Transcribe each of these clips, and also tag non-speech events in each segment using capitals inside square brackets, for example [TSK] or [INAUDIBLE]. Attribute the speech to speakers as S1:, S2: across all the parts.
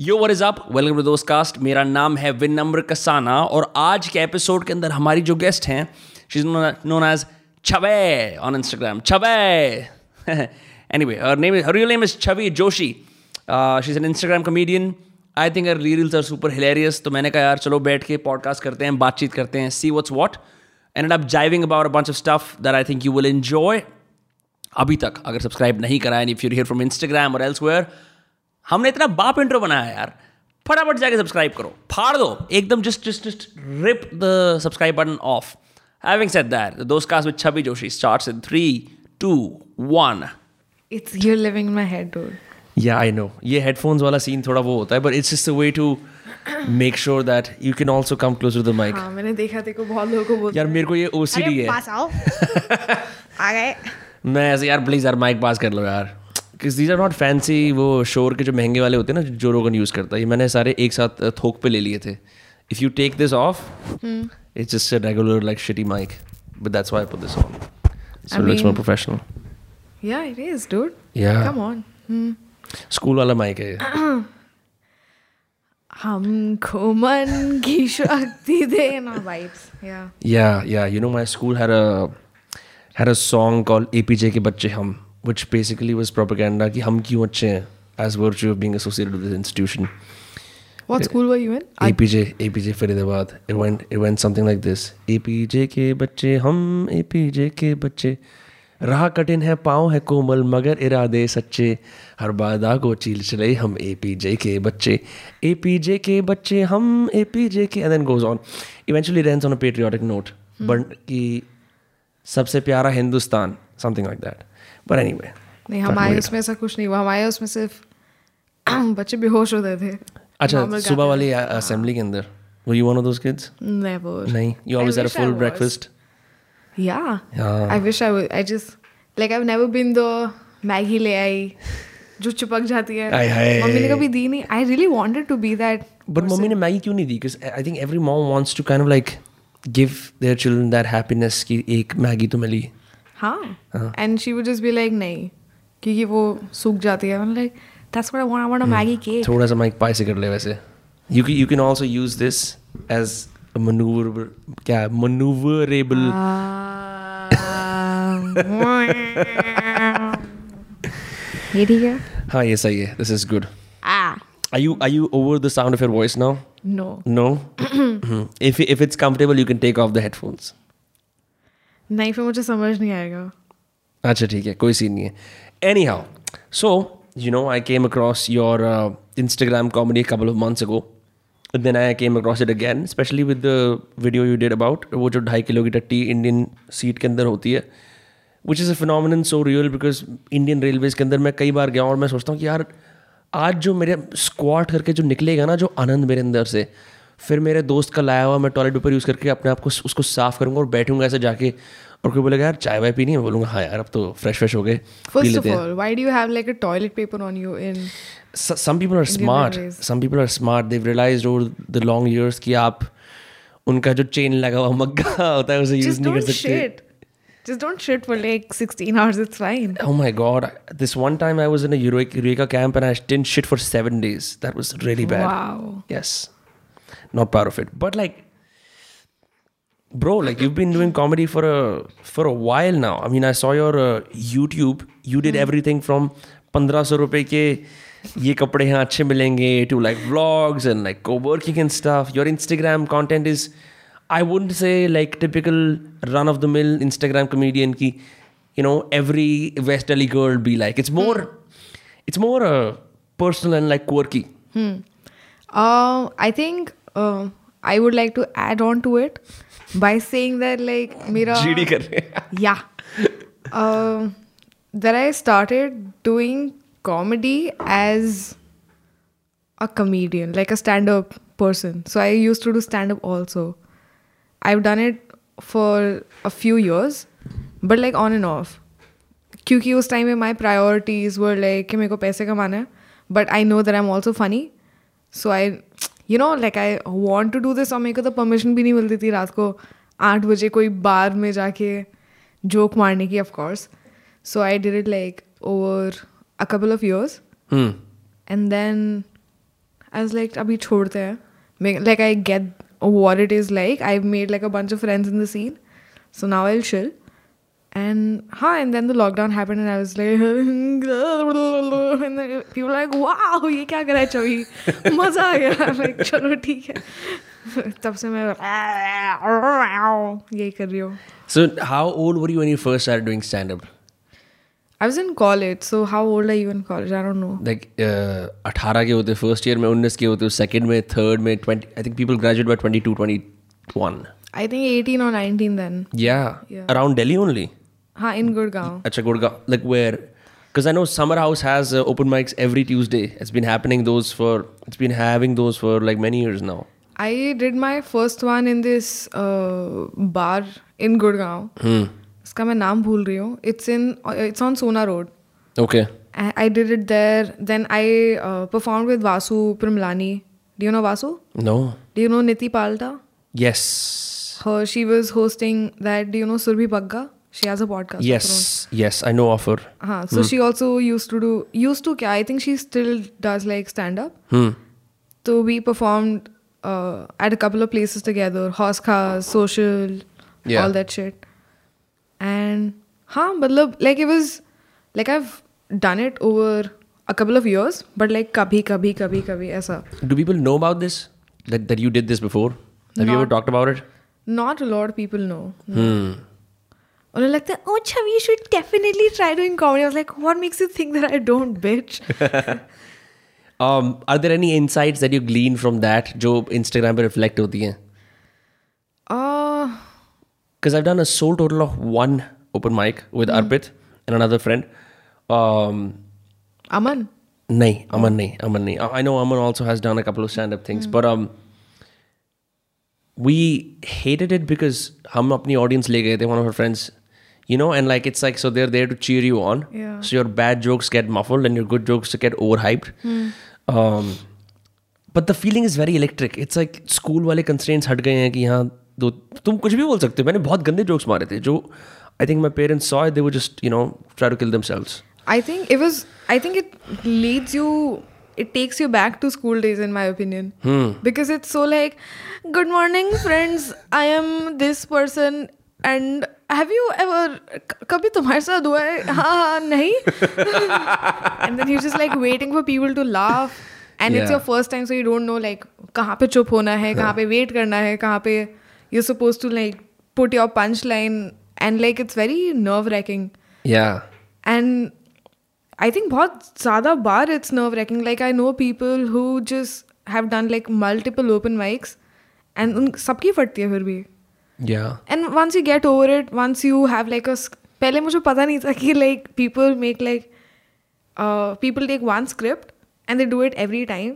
S1: Yo what is up welcome to Dost cast मेरा नाम है विनम्र कसाना और आज के एपिसोड के अंदर हमारी जो गेस्ट हैं she is known as Chhabe on Instagram Chhabe anyway her name her name is Chhavi Joshi she is an Instagram comedian I think reels are super hilarious तो मैंने कहा, यार, चलो बैठ के पॉडकास्ट करते हैं, बातचीत करते हैं see what's what and up jiving about a bunch of stuff that I think you will enjoy अभी तक अगर सब्सक्राइब नहीं कराया if you here from Instagram और एल्सवेयर हमने इतना बाप इंट्रो बनाया है यार। फटाफट जाके सब्सक्राइब करो। फाड़ दो। एकदम just just just rip the subscribe button off having said that Dost cast with Chhavi Joshi starts in 3 2 1
S2: It's you're living in my head, dude.
S1: या आई नो ये हेडफोन्स वाला सीन थोड़ा वो होता है but it's just a way to make sure that you can also come close to the mic
S2: हाँ मैंने देखा देखो बहुत लोगों को बोलते
S1: यार मेरे को ये ओसीडी है।
S2: पास आओ [LAUGHS] आ गए।
S1: मैं ऐसे यार प्लीज़ यार माइक पास कर लो यार। दीज आर नॉट फैंसी वो शोर के जो महँगे वाले होते हैं ना जो रोगन यूज़ करता है ये मैंने सारे एक साथ थोक पे ले लिए थे if you take this off it's just a regular like shitty mic but that's why I put this on so it's
S2: more
S1: professional
S2: Yeah, it is, dude.
S1: Yeah.
S2: Come on.
S1: School वाला mic है ये। [CLEARS THROAT]
S2: हमको मन की शक्ति देना vibes. Yeah.
S1: Yeah, yeah. You know, my school had a had a song called APJ के बच्चे हम, which basically was propaganda कि हम क्यों अच्छे हैं as virtue of being associated with this institution.
S2: What school were you in?
S1: APJ, APJ Faridabad. It went it went something like this. APJ के बच्चे हम, APJ के बच्चे. राह कठिन है पाँव है कोमल मगर इरादे सच्चे हर बाधा को चील चले हम एपीजे के बच्चे एपीजे के बच्चे हम एपीजे के and then goes on eventually rants on a patriotic note but कि सबसे प्यारा Hindustan something like that but anyway
S2: नहीं हमारे उसमें ऐसा कुछ नहीं हुआ। हमारे उसमें सिर्फ़ [CLEARS THROAT] बच्चे बेहोश होते थे।
S1: अच्छा सुबह वाली असेंबली के अंदर। Were you one of those kids
S2: Never.
S1: नहीं? You
S2: always had
S1: a
S2: full
S1: breakfast
S2: Yeah.
S1: Yeah.
S2: I wish I would. I just like I've never been the Maggie ले आई जो चिपक जाती है।
S1: आय हाय।
S2: मम्मी ने कभी दी नहीं। I really wanted to be that
S1: but mummy ने मैगी क्यों नहीं दी? Because I think every mom wants to kind of like give their children that happiness कि एक मैगी तो मिली।
S2: हाँ। And she would just be like नहीं क्योंकि वो सूख जाती है। मैं like that's what I want I want a Maggi cake
S1: थोड़ा सा माइक पाई से कर ले वैसे। You you can also use this as maneuver क्या मनूवरेबल [LAUGHS]
S2: ये ठीक है?
S1: हाँ ये सही है। This is
S2: good
S1: Are you are you over the sound of your voice now?
S2: No
S1: No. [CLEARS THROAT] if if it's comfortable, you can take off the headphones.
S2: नहीं, फिर मुझे समझ नहीं आएगा।
S1: अच्छा ठीक है, कोई सीन नहीं है। Anyhow so you know I came across your Instagram comedy couple of months ago then I came across it again specially with the video you did about वो जो ढाई किलो की टट्टी इंडियन सीट के अंदर होती है which is a phenomenon so real because Indian railways के अंदर मैं कई बार गया और मैं सोचता हूँ कि यार, आज जो मेरे स्क्वाट करके जो निकलेगा ना, जो आनंद मेरे अंदर से फिर मेरे दोस्त का लाया हुआ मैं टॉयलेट पेपर यूज़ करके अपने आप को उसको साफ़ करूँगा और बैठूँगा ऐसे जाके और कोई बोलेगा यार चाय वाय पीनी है बोलूँगा हाँ यार अब तो फ्रेश फ्रेश हो गए लॉन्ग ईयर्स कि आप उनका जो चेन लगा हुआ मग्गा होता है उसे यूज़ नहीं कर सकते
S2: Just don't shit for like 16 hours. It's fine.
S1: Oh my god! This one time I was in a Eureka camp and I didn't shit for seven days. That was really bad.
S2: Wow.
S1: Yes. not proud of it. But like, bro, like you've been doing comedy for a for a while now. I mean, I saw your uh, YouTube. You did everything from पंद्रह सौ रुपए के ये कपड़े यहाँ अच्छे मिलेंगे to like vlogs and like co-working and stuff. Your Instagram content is, I wouldn't say like typical run of the mill Instagram comedian की, you know, every West Delhi girl be like. It's more, it's more uh, personal and like quirky.
S2: Uh, I think uh, I would like to add on to it by saying that like mera
S1: GD कर रहे हैं.
S2: yeah uh, that I started doing comedy as a comedian like a stand-up person so I used to do stand-up also I've done it for a few years but like on and off क्योंकि उस time में माई priorities वर like कि मेरे को पैसे कमाना है but I know that I am also funny so I you know like I want to do this और मेरे को तो परमिशन भी नहीं मिलती थी रात को आठ बजे कोई बार में जाके जोक मारने की of course so I did it like over a couple of
S1: years
S2: and then I was like अभी छोड़ते हैं. Like I get what it is like I made like a bunch of friends in the scene so now I will chill And huh, and then the lockdown happened and I was like [LAUGHS] and then people were like, wow, ये क्या करा है चवी मजा आ गया I'm like चलो ठीक है [LAUGHS] तब से मैं यही कर रही हूँ
S1: So, how old were you when you first started doing stand up?
S2: I was in college, so how old are you in college? I don't know.
S1: Like, uh, 18 के होते फर्स्ट ईयर में 19 के होते सेकंड में third में 20 I think people graduate bye 22 21
S2: I think 18 or 19 then.
S1: yeah,
S2: Yeah.
S1: around delhi only
S2: Ha, in Gurgaon.
S1: Acha Gurgaon, like where? Because I know Summer House has uh, open mics every Tuesday. It's been happening those for, it's been having those for like many years now.
S2: I did my first one in this uh, bar in Gurgaon.
S1: Hmm.
S2: इसका मैं नाम भूल रही हूँ. It's in it's on Sona Road.
S1: Okay.
S2: I, I did it there. Then I uh, performed with Vasu Primlani. Do you know Vasu?
S1: No.
S2: Do you know Niti Palta?
S1: Yes.
S2: Her she was hosting that. Do you know Surbhi Bagga? She has a podcast.
S1: Yes, yes, I know of her.
S2: Uh-huh. So hmm. she also used to do used to. I think she still does like stand up.
S1: Hmm.
S2: So we performed uh, at a couple of places together, Hauz Khas, social,
S1: yeah.
S2: all that shit. And huh, but like it was like I've done it over a couple of years, but like kabhi kabhi kabhi kabhi aisa.
S1: Do people know about this? That that you did this before? Have not, you ever talked about it?
S2: Not a lot of people know. No.
S1: Hmm
S2: उन्हें लगता है oh Chavi you should definitely try doing comedy I was like what makes you think that I don't bitch
S1: Um, are there any insights that you glean from that जो Instagram पे reflect होती हैं?
S2: uh
S1: Because I've done a sole total of one open mic with Arpit and another friend. Um,
S2: Aman
S1: nahi, Aman nahi, Aman nahi. I I know Aman also has done a couple of stand-up things, but um, we hated it because हम अपनी audience ले गए थे, one of our friends, you know, and like it's like so they're there to cheer you on.
S2: Yeah.
S1: So your bad jokes get muffled and your good jokes get overhyped. Um, but the feeling is very electric. It's like school वाले constraints हट गए हैं कि यहाँ दो तुम कुछ भी बोल सकते हो मैंने बहुत गंदे jokes मारे थे जो I think my parents saw it they would just you know try to kill themselves.
S2: I think it was. I think it leads you. It takes you back to school days, in my opinion, because it's so like, "Good morning, friends. I am this person." and have you ever कभी तुम्हारे साथ हुआ है हाँ हाँ नहीं? And then you just like waiting for people to laugh and it's your first time so you don't know like कहाँ पे चुप होना है कहाँ हाँ. पे वेट करना है कहाँ पे you suppose to like put your punch line and like it's very nerve
S1: racking
S2: and I think बहुत ज़्यादा बार it's nerve racking like I know people who just have done like multiple open mics and उन सबकी फटती है फिर भी। And once you get over it once you have like a पहले मुझे पता नहीं था कि like people make like people take one script and they do it every time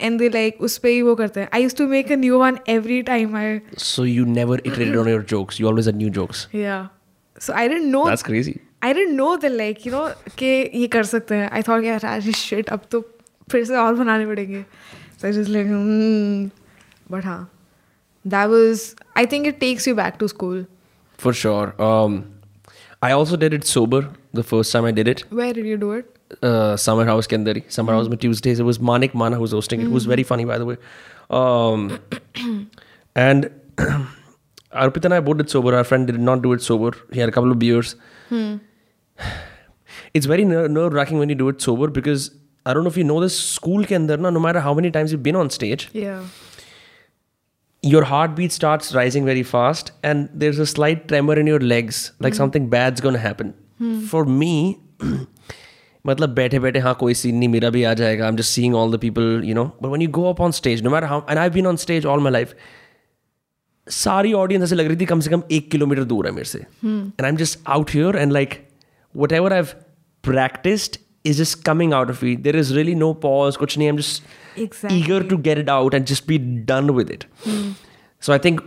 S2: and they like उस पर ही वो करते हैं। I use to make a new one every time I
S1: so you never it read on your jokes you always a new jokes
S2: yeah so I don't know
S1: that's crazy
S2: I don't know the like you know के ये कर सकते हैं। I thought यार आज shit अब तो फिर से और बनाने पड़ेंगे। सो जस्ट लाइक बट हाँ. that was i think it takes you back to school.
S1: For sure. Um, i also did it sober the first time i did it.
S2: Where did you do it?
S1: Uh, summer house kendari summer mm. house on tuesdays. It was manik mahna who's was hosting mm. it was hmm. very funny by the way. Um, and [CLEARS THROAT] arpit and i both did sober. Our friend did not do it sober. He had a couple of beers. Mm. [SIGHS] it's very ner- nerve-wracking when you do it sober because i don't know if you know this school kendar no matter how many times you've been on stage
S2: yeah
S1: your heartbeat starts rising very fast and there's a slight tremor in your legs like something bad's gonna happen for me मतलब बैठे बैठे हाँ कोई scene नहीं मेरा भी आ जाएगा I'm just seeing all the people you know but when you go up on stage no matter how and I've been on stage all my life सारी ऑडियंस ऐसे लग रही थी कम से कम एक किलोमीटर दूर है मेरे से and I am just out here and like what ever I practiced is just coming out of it there is really no pause kuch nahi i'm just
S2: Exactly.
S1: eager to get it out and just be done with it. Hmm. So i think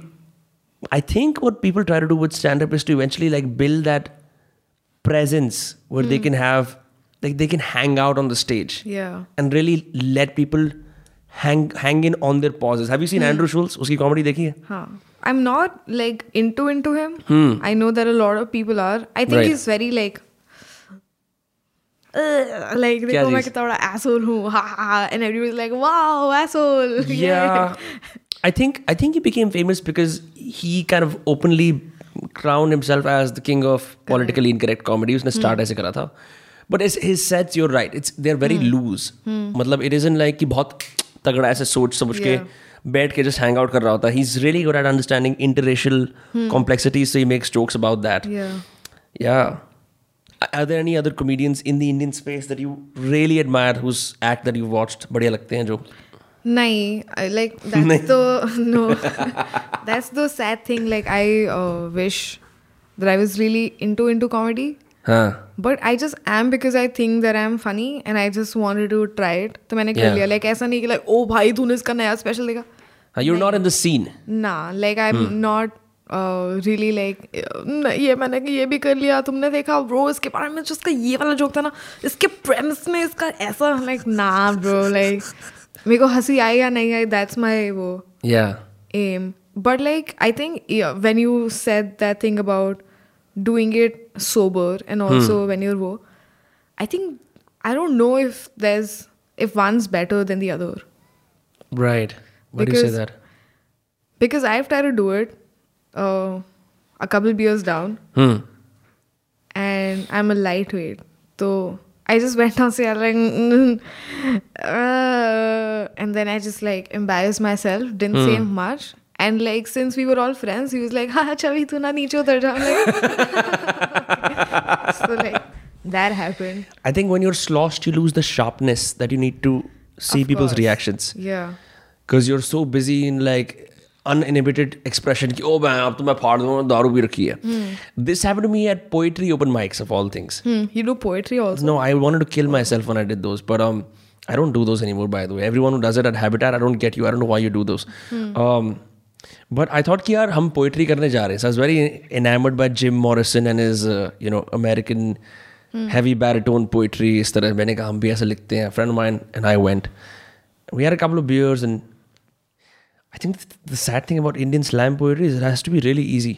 S1: i think what people try to do with stand up is to eventually like build that presence where they hmm. can have like they can hang out on the stage
S2: yeah.
S1: and really let people hang hang in on their pauses. Have you seen hmm. andrew schulz? Uski comedy dekhi hai?
S2: Huh. I'm not like into into him. I know that a lot of people are. I think
S1: Right.
S2: he's very like like
S1: the king of politically incorrect comedy उसने start ऐसे करा था. But is his sets your right it's they very loose मतलब it is in like कि बहुत तगड़ा ऐसे सोच समझ के बैठ के जस्ट हैंग आउट कर रहा होता. He is really good at understanding international complexities so he makes jokes about that
S2: yeah
S1: are there any other comedians in the Indian space that you really admire whose act that you've watched बढ़िया लगते हैं जो?
S2: नहीं like that's the no that's the sad thing like I wish that I was really into into comedy but I just am because I think that I am funny and I just wanted to try it तो मैंने कर लिया like ऐसा नहीं कि like ओ भाई तूने इसका नया स्पेशल देखा।
S1: You are not in the scene
S2: ना like I am not really like ये मैंने ये भी कर लिया तुमने देखा? ब्रो इसके बारे में जो इसका ये वाला जोक था ना इसके प्रेम्स में इसका ऐसा लाइक ना ब्रो लाइक मेरे को हँसी आई या नहीं आई दैट्स माई वो M but like I think when you set that thing about doing it sober and also when you're वो I think I don't know if there if one is better than the other
S1: right because do you say that?
S2: Because uh, a couple beers down
S1: Hmm.
S2: and I'm a lightweight. So I just went [LAUGHS] on say like, mm, uh, and then I just like embarrassed myself. Didn't say much. And like since we were all friends, he was like, "Ha, [LAUGHS] chavi, tu na niche utar ja." Like, [LAUGHS] so like that happened.
S1: I think when you're sloshed, you lose the sharpness that you need to see
S2: Of
S1: people's
S2: course.
S1: reactions.
S2: Yeah.
S1: Because you're so busy in like uninhibited expression कि oh man अब तो मैं फाड़ दूँगा दारू भी रखी है this happened to me at poetry open mics of all things
S2: Hmm. You do poetry also.
S1: no I wanted to kill myself when I did those but um I don't do those anymore by the way everyone who does it at Habitat I don't get you I don't know why you do those um but I thought कि यार हम poetry करने जा रहे हैं so I was very enamored by Jim Morrison and his uh, you know American heavy baritone poetry इस तरह मैंने कहा हम भी ऐसे लिखते हैं friend of mine and I went we had a couple of beers and I think th- the sad thing about Indian slam poetry is it has to be really easy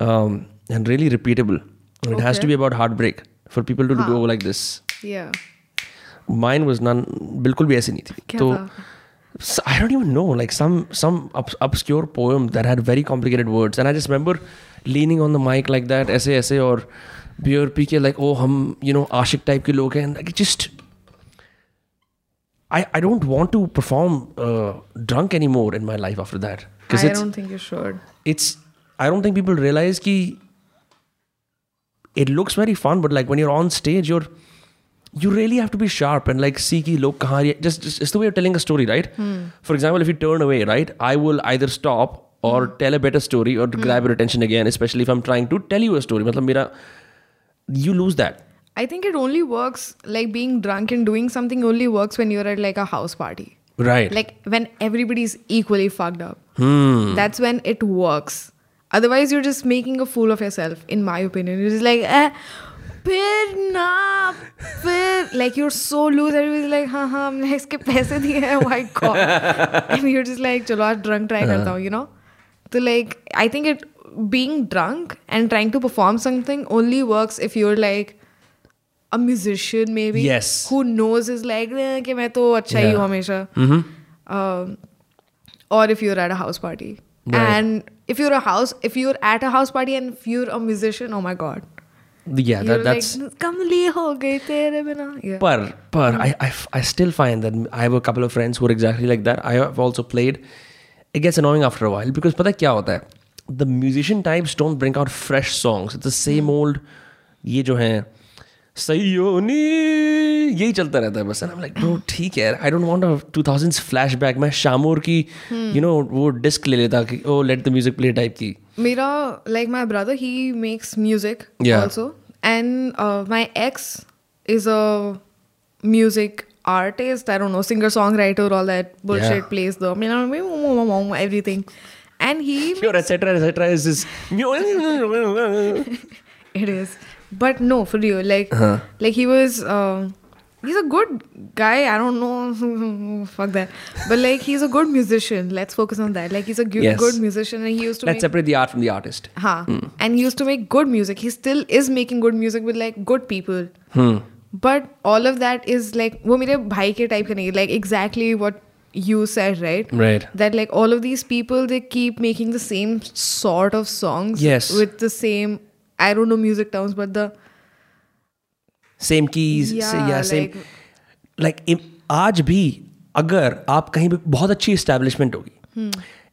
S1: um, and really repeatable. And It has to
S2: Okay.
S1: be about heartbreak for people to go
S2: हाँ.
S1: like this.
S2: Yeah.
S1: Mine was none, बिल्कुल भी ऐसी नहीं थी.
S2: क्या
S1: तो
S2: था?
S1: so I don't even know, like some some obs- obscure poem that had very complicated words, and I just remember leaning on the mic like that, ऐसे ऐसे और beer पी के like oh हम you know आशिक type के लोग हैं, and like it just I, I don't want to perform uh, drunk anymore in my life after that
S2: I don't think you should.
S1: it's I don't think people realize ki it looks very fun, but like when you're on stage, you're you really have to be sharp and like see ki log kahan just, just it's the way of telling a story, right? Hmm. For example, if you turn away, right, I will either stop or hmm. tell a better story or to grab your attention again, especially if I'm trying to tell you a story. Matlab mera, you lose that.
S2: I think it only works like being drunk and doing something only works when you're at like a house party.
S1: Right.
S2: Like when everybody's equally fucked up.
S1: hmm.
S2: That's when it works. Otherwise, you're just making a fool of yourself, in my opinion. You're just like, eh, फिर ना फिर like you're so loose everybody's like हाँ हाँ हमने इसके पैसे दिए [LAUGHS] हैं oh my god and you're just like चलो आज drunk try करता हूँ you know so like I think it being drunk and trying to perform something only works if you're like A musician maybe
S1: Yes.
S2: who knows is like "Eh, कि मैं तो अच्छा ही
S1: Yeah.
S2: हूँ हमेशा
S1: Mhm.
S2: um, or if you're at a house party
S1: Right.
S2: and if you're a house if you're at a house party and if you're a musician oh my god
S1: Yeah,
S2: you're
S1: that, that's
S2: like कमली हो गई तेरे बिना yeah.
S1: Par, par. I, I, I still find that I have a couple of friends who are exactly like that. I have also played. It gets annoying after a while because है क्या होता है? The musician types don't bring out fresh songs. It's the same old. ये जो हैं सयोनी यही चलता रहता है बस एंड आई लाइक ब्रो ठीक है I don't want a 2000s flashback मैं शामूर की यू नो वो डिस्क ले लेता कि ओ let the music play type की
S2: my brother, he makes music
S1: Yeah.
S2: also, and uh, my ex is a music artist. I don't know, singer songwriter, all that bullshit.
S1: Yeah.
S2: Plays the everything, and he
S1: Your etc etc is this
S2: It is. But no, for real. Like,
S1: Uh-huh.
S2: like he was. Um, he's a good guy. I don't know. [LAUGHS] Fuck that. But like, he's a good musician. Let's focus on that. Like, he's a gu-
S1: Yes.
S2: good musician, and he used to
S1: Let's
S2: make.
S1: separate the art from the artist.
S2: Huh. And he used to make good music. He still is making good music with like good people.
S1: Hmm.
S2: but all of that is like वो मेरे भाई के type का नहीं like exactly what you said right
S1: Right.
S2: that like all of these people they keep making the same sort of songs
S1: Yes.
S2: with the same I don't know music terms but the
S1: same
S2: keys
S1: या same like आज भी अगर आप कहीं पे बहुत अच्छी establishment होगी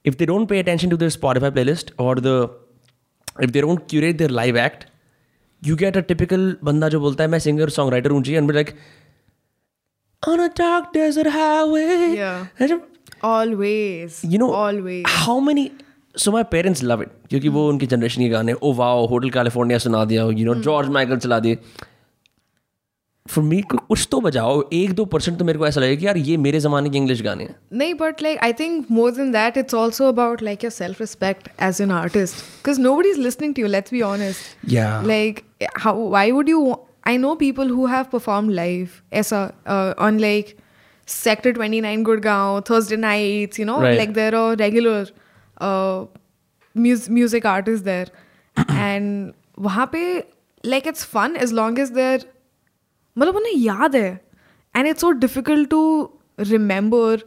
S1: if they don't pay attention to their Spotify playlist और the if they don't curate their live act you get a typical बंदा जो बोलता है मैं सिंगर सॉन्ग राइटर हूँ जी and like on a dark desert highway.
S2: Yeah. Always.
S1: You know
S2: always.
S1: how many so my parents love it क्योंकि वो उनके generation के गाने ओ वाओ होटल कैलिफ़ोर्निया सुना दिया यू नो जॉर्ज माइकल चला दिए. फॉर मी कुछ तो बजाओ एक दो परसेंट तो मेरे को ऐसा लगे कि यार ये मेरे ज़माने के इंग्लिश गाने हैं।
S2: नहीं but like I think more than that it's also about like your self respect as an artist because nobody is listening to you let's be honest like how why would you I know people who have perform live ऐसा on like sector twenty nine Gurgaon Thursday nights you know like there are regular uh, mus- music artists there, and वहाँ पे like it's fun as long as they're मतलब उन्हें याद है and it's so difficult to remember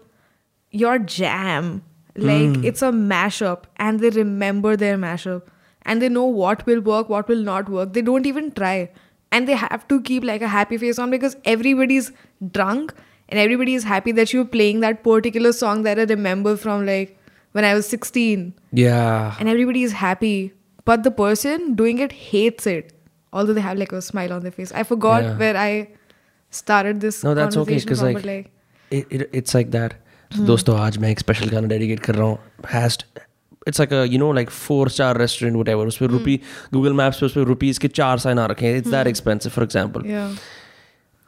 S2: your jam like it's a mashup and they remember their mashup and they know what will work what will not work they don't even try and they have to keep like a happy face on because everybody's drunk and everybody is happy that you're playing that particular song that i remember from like when i was 16
S1: yeah
S2: and everybody is happy but the person doing it hates it although they have like a smile on their face i forgot
S1: Yeah.
S2: where i started this
S1: no that's okay
S2: conversation
S1: because
S2: from,
S1: like,
S2: but like
S1: it, it, it's like that तो दोस्तों आज मैं एक special गाना dedicate कर रहा हूँ has it's like you know like four star restaurant whatever उस पर रुपी गूगल मैप्स पे उस पर रुपीज़ के चार साइन आ रखे हैं it's that expensive for example
S2: yeah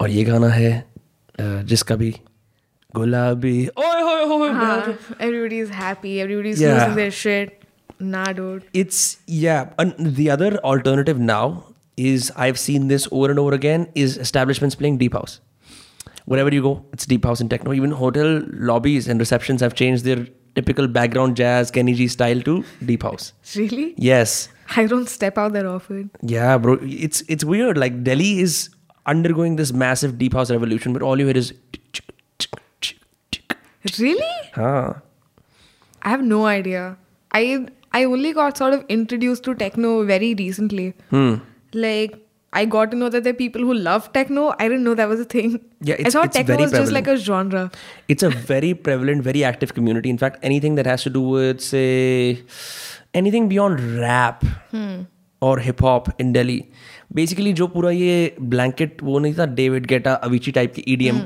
S1: और ये गाना है अ, जिसका भी Gulabi. Oh, oh, oh,
S2: oh. Everybody's happy. Everybody's
S1: yeah.
S2: losing their shit. Nah, dude.
S1: It's, yeah. And the other alternative now is I've seen this over and over again is establishments playing deep house. Wherever you go, it's deep house and techno. Even hotel lobbies and receptions have changed their typical background jazz, Kenny G style to deep house.
S2: Really?
S1: Yes.
S2: I don't step out that often.
S1: Yeah, bro. It's it's weird. Like Delhi is undergoing this massive deep house revolution, but all you hear is
S2: really
S1: huh
S2: i have no idea i i only got sort of introduced to techno very recently
S1: hmm
S2: like I got to know that there are people who love techno. I didn't know that was a thing.
S1: Yeah,
S2: I
S1: it's-
S2: thought
S1: it's
S2: techno
S1: very
S2: was just like a genre.
S1: it's a very prevalent, very active community. In fact, anything that has to do with, say, anything beyond rap or hip hop in Delhi. Basically जो पूरा ये blanket वो नहीं था David Guetta Avicii type की E EDM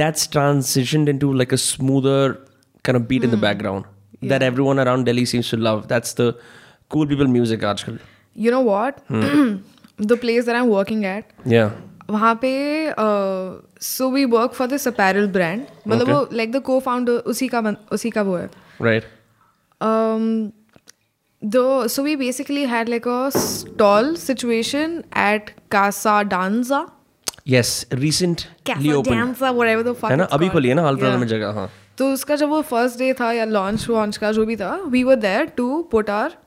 S1: that's ट्रांसिशनड into like a smoother kind of beat in the background that everyone around Delhi seems to love. That's the cool people music आजकल.
S2: You know what? [CLEARS THROAT] the place that I'm working at,
S1: Yeah.
S2: वहाँ पे so we work for this apparel brand मतलब वो like the को founder उसी का बन- उसी का वो है
S1: Right.
S2: um the so we basically had like a stall situation at Casa Danza
S1: Opened.
S2: Danza whatever the fuck
S1: है ना अभी. खोली है ना हाल फ़िलहाल में जगह हाँ
S2: तो उसका जब वो फ़र्स्ट डे था या लॉन्च वॉन्च का जो भी था we were there to put our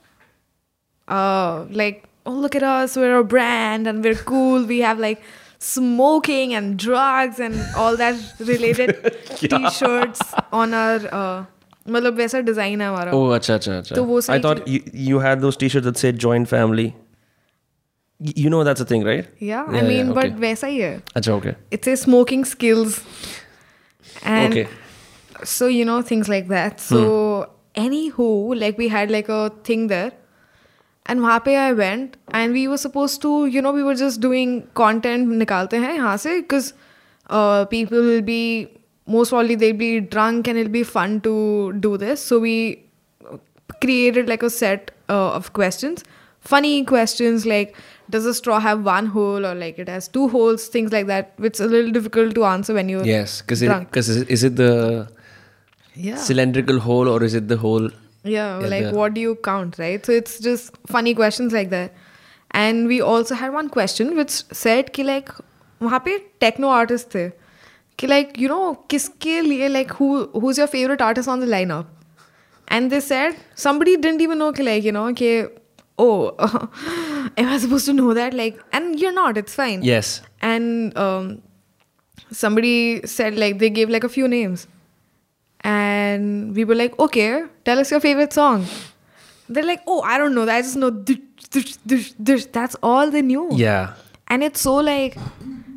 S2: like oh look at us we're a brand and we're cool we have like smoking and drugs and all that related t-shirts on our uh, मतलब वैसा design है हमारा
S1: Oh, अच्छा अच्छा अच्छा.
S2: तो वो
S1: I
S2: सारी
S1: thought you, you had those t-shirts that said joint family. Y- You know that's a thing, right?
S2: yeah i
S1: Yeah,
S2: mean
S1: yeah,
S2: but
S1: okay.
S2: वैसा ही है
S1: अच्छा okay.
S2: it's a smoking skills and
S1: Okay.
S2: so you know things like that so anywho like we had like a thing there and वहाँ पे I went and we were supposed to you know we were just doing content निकालते हैं यहाँ से because uh, people will be most probably they'll be drunk and it'll be fun to do this so we created like a set uh, of questions funny questions like does a straw have one hole or like it has two holes things like that which is a little difficult to answer when you're
S1: Yes, because
S2: drunk.
S1: because is, is it the
S2: yeah
S1: cylindrical hole or is it the hole?
S2: yeah
S1: Yeah,
S2: like
S1: the-
S2: what do you count right so it's just funny questions like that and we also had one question which said कि like वहाँ पे techno artist थे कि like you know किसके लिए like who who's your favorite artist on the lineup and they said somebody didn't even know कि like you know कि oh [LAUGHS] am I supposed to know that? Like, and you're not. It's fine.
S1: Yes.
S2: And um, somebody said like they gave like a few names, and we were like, okay, tell us your favorite song. They're like, oh, I don't know. I just know this, this, this. That's all they knew.
S1: Yeah.
S2: And it's so like,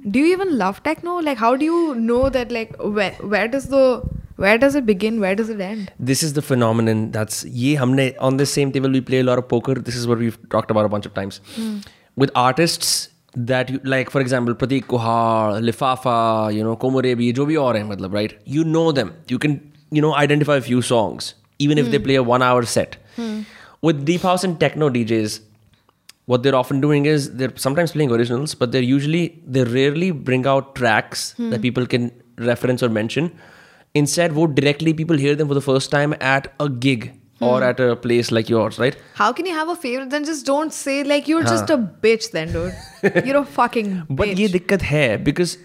S2: do you even love techno? Like, how do you know that? Like, where where does the where does it begin? Where does it end?
S1: This is the phenomenon that's ye humne on the same table we play a lot of poker. This is what we've talked about a bunch of times. Hmm. With artists that you, like for example prateek kuhad lifafa you know komorebi jo bhi aur hai matlab right? You know them. You can you know identify a few songs even if they hmm. play a 1 hour set hmm. with deep house and techno djs what they're often doing is they're sometimes playing originals but they're usually they rarely bring out tracks that people can reference or mention. Instead, would directly people hear them for the first time at a gig or at a place like yours, right?
S2: How can you have a favorite? Then just don't say like you're just a bitch. Then, dude, [LAUGHS] you're a fucking bitch.
S1: But ये दिक्कत है because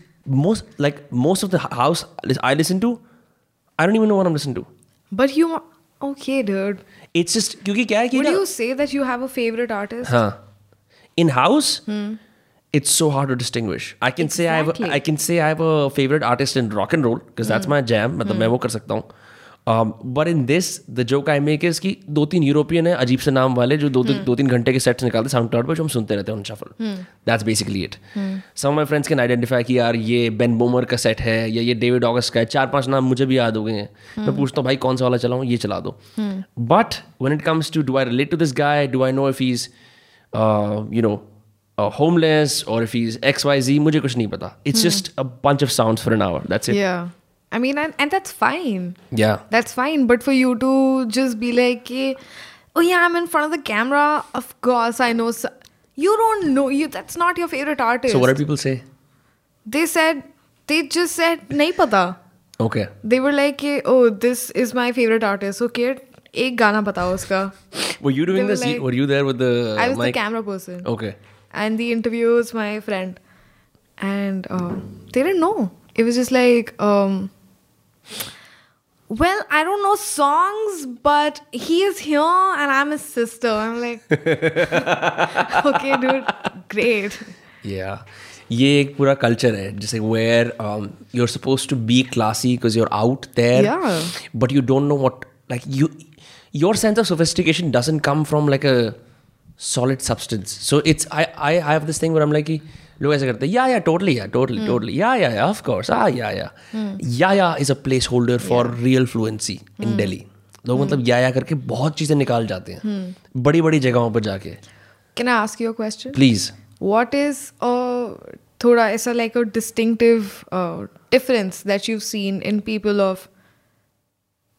S1: most like most of the house I listen to, I don't even know what I'm listening to.
S2: But you, okay, dude.
S1: It's just क्योंकि क्या है कि
S2: Would
S1: ना
S2: you say that you have a favorite artist?
S1: हाँ in house It's so hard to distinguish i can exactly. say i have a, i can say i have a favorite artist in rock and roll because that's my jam मतलब मैं वो कर सकता हूँ um, but in this the joke I make is कि दो तीन European है अजीब से नाम वाले जो दो तीन दो तीन घंटे के सेट्स निकालते साउंड क्लाउड पर जो हम सुनते रहते हैं उन shuffle that's basically it some my friends can identify कि यार ये बेन बोमर का सेट है या ये डेविड ऑगस्ट का है चार पाँच नाम मुझे भी याद हो गए हैं मैं पूछता हूँ भाई कौन सा वाला चलाऊँ ये चला दो but when it comes to do I relate to this guy do I know if he's uh, you know uh, homeless or if he's XYZ मुझे कुछ नहीं पता it's just a bunch of sounds for an hour that's it
S2: Yeah. I mean, and, and that's fine.
S1: yeah
S2: That's fine. But for you to just be like, "Ki, oh yeah, I'm in front of the camera. Of course, I know. So-. You don't know. You that's not your favorite artist.
S1: so what do people say
S2: they said? They just said, "Nahi pata."
S1: okay
S2: They were like, "Ki, "Oh, this is my favorite artist." Okay, एक गाना बताओ उसका.
S1: were you doing
S2: They were
S1: this
S2: like-
S1: were you there with the
S2: I was the
S1: mic
S2: camera person.
S1: okay
S2: and the interview was my friend and uh, they didn't know it was just like um, well i don't know songs but he is here and i'm his sister i'm like [LAUGHS] okay dude great
S1: yeah ये एक पूरा culture है जैसे where you are suppose to be classy because you are out there
S2: Yeah.
S1: But you don't know what like you your sense of sophistication doesn't come from like a solid substance so it's I I have this thing where like कि लोग ऐसे करते हैं या या totally या totally totally या या या of course uh yeah yeah yeah yeah is a place holder for real fluency in Delhi लोग मतलब या या करके बहुत चीज़ें निकाल जाते हैं। बड़ी बड़ी जगहों पर जाके।
S2: Can I ask you a question
S1: please
S2: what is a थोड़ा ऐसा like a distinctive difference that you have seen in people of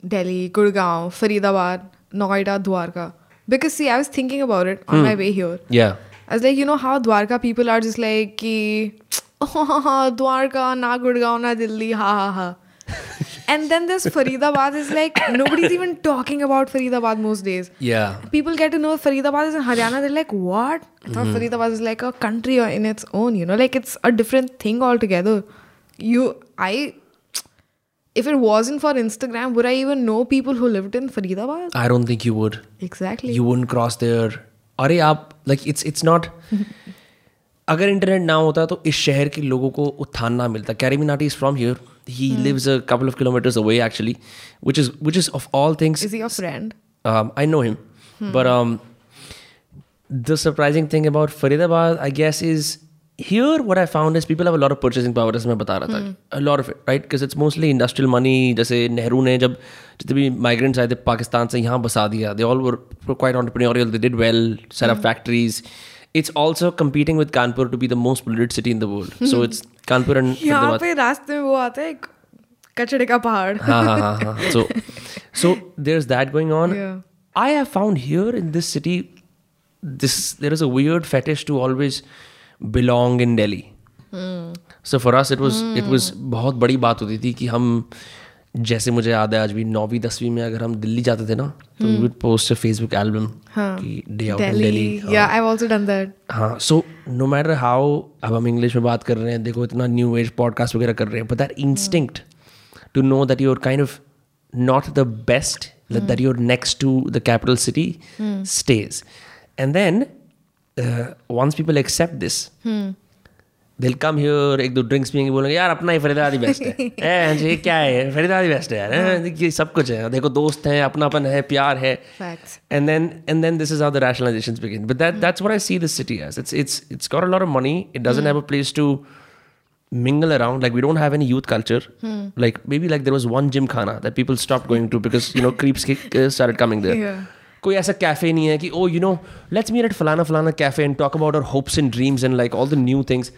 S2: Delhi Gurgaon Faridabad Noida Dwarka Because see, I was thinking about it on my hmm. way here.
S1: yeah
S2: I was like, you know how Dwarka people are just like, ki, oh, [LAUGHS] Dwarka, na Gurgaon, na Delhi, ha ha ha. [LAUGHS] and then this Faridabad is like, nobody's even talking about Faridabad most days.
S1: yeah
S2: People get to know Faridabad is in Haryana, they're like, what? I thought mm-hmm. Faridabad is like a country in its own, you know, like it's a different thing altogether. You, I, if it wasn't for Instagram, would I even know people who lived in Faridabad?
S1: I don't think you would.
S2: Exactly.
S1: You wouldn't cross there. अरे आप like it's it's not. अगर internet ना होता तो इस शहर के लोगों को उत्थान ना मिलता carry Minati is from here he lives a couple of kilometres away actually which is which is of all things
S2: is he your friend?
S1: um, I know him, but um, the surprising thing about Faridabad, I guess, is here what I found is people have a lot of purchasing power. as मैं बता रहा था, a lot of it, right? Because it's mostly industrial money. जैसे नेहरू ने जब जितने भी migrants आए थे पाकिस्तान से यहाँ बसा दिया, they all were quite entrepreneurial. They did well, set up factories. It's also competing with Kanpur to be the most polluted city in the world. So it's [LAUGHS] Kanpur and
S2: यहाँ
S1: Faridabad.
S2: पे रास्ते में वो आता है एक कचड़े का पहाड़
S1: हाँ हाँ हाँ हाँ so [LAUGHS] so there's that going on
S2: Yeah.
S1: I have found here in this city this there is a weird fetish to always belong in Delhi. So for us it was it was बहुत बड़ी बात होती थी कि हम जैसे मुझे याद है आज भी नौवीं दसवीं में अगर हम दिल्ली जाते थे ना तो we would post a Facebook album कि day out in
S2: Delhi.
S1: Delhi
S2: Yeah, I've also done that.
S1: हाँ सो नो मैटर हाउ अब हम इंग्लिश में बात कर रहे हैं देखो इतना न्यू एज पॉडकास्ट वगैरह कर रहे हैं but that instinct to know that you're kind of not the best that you're next to the capital city stage and then uh, once people accept this, they'll come here, एक दो drinks पियेंगे बोलेंगे यार अपना ही फरीदाबादी best है ए, हाँ जी, ये क्या है फरीदाबादी बेस्ट है यार हैं, ये सब कुछ है देखो दोस्त हैं अपनापन है प्यार है
S2: Facts.
S1: and then and then this is how the rationalizations begin but that that's what i see the city as it's it's it's got a lot of money it doesn't have a place to mingle around like we don't have any youth culture like maybe like there was one gym khana that people stopped going to because you know creeps ki- uh, started coming there
S2: Yeah.
S1: कोई ऐसा cafe नहीं है कि oh you know let's meet at falana falana cafe and talk about our hopes and dreams and like all the new things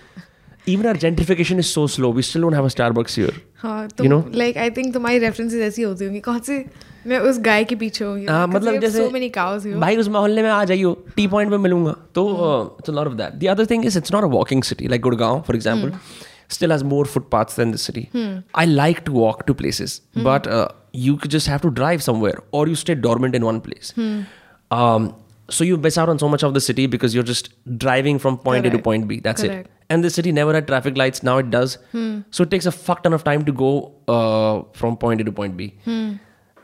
S1: even our gentrification is so slow we still don't have a starbucks here
S2: हाँ
S1: know?
S2: Like I think तुम्हारी references ऐसी होती होंगी कौन से मैं उस गाय के पीछे हूँ
S1: हाँ मतलब जैसे
S2: सो मेनी काउस यू
S1: भाई उस मोहल्ले में आ जाइयो टी पॉइंट पे मिलूँगा तो it's a lot of that the other thing is it's not a walking city like Gurgaon for example still has more footpaths than the city i like to walk to places but uh, you could just have to drive somewhere or you stay dormant in one place um, so you miss out on so much of the city because you're just driving from point a to
S2: Correct.
S1: point b that's
S2: Correct.
S1: it and the city never had traffic lights now it does so it takes a fuck ton of time to go uh, from point a to point b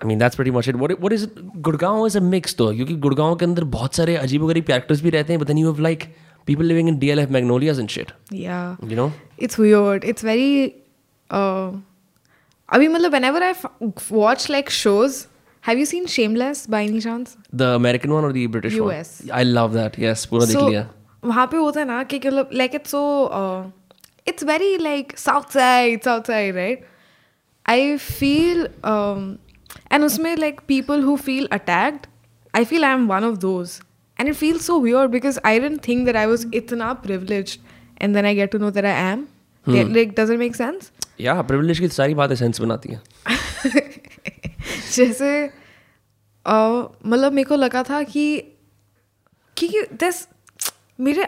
S1: I mean that's pretty much it. What what is it? Gurgaon is a mix though क्योंकि गुड़गांव के अंदर बहुत सारे अजीब गरीब characters भी रहते हैं but then you have like people living in DLF Magnolias and shit.
S2: या
S1: You know?
S2: it's weird it's very uh अभी मतलब whenever I f- watch like shows have you seen Shameless by any chance
S1: The American one or the British
S2: US.
S1: one? I love that. Yes, पूरा देख लिया.
S2: वहाँ पे होता है ना कि मतलब like it's so it's very like south side south side right I feel and उसमें like people who feel attacked I feel I am one of those and it feel so weird because I dent think that I was इतना privilege and then I get to know that I am like doesn't make sense
S1: Yeah, privilege की सारी बातें sense बनाती हैं.
S2: जैसे अ, मतलब मेरे को लगा था कि क्योंकि दस मेरे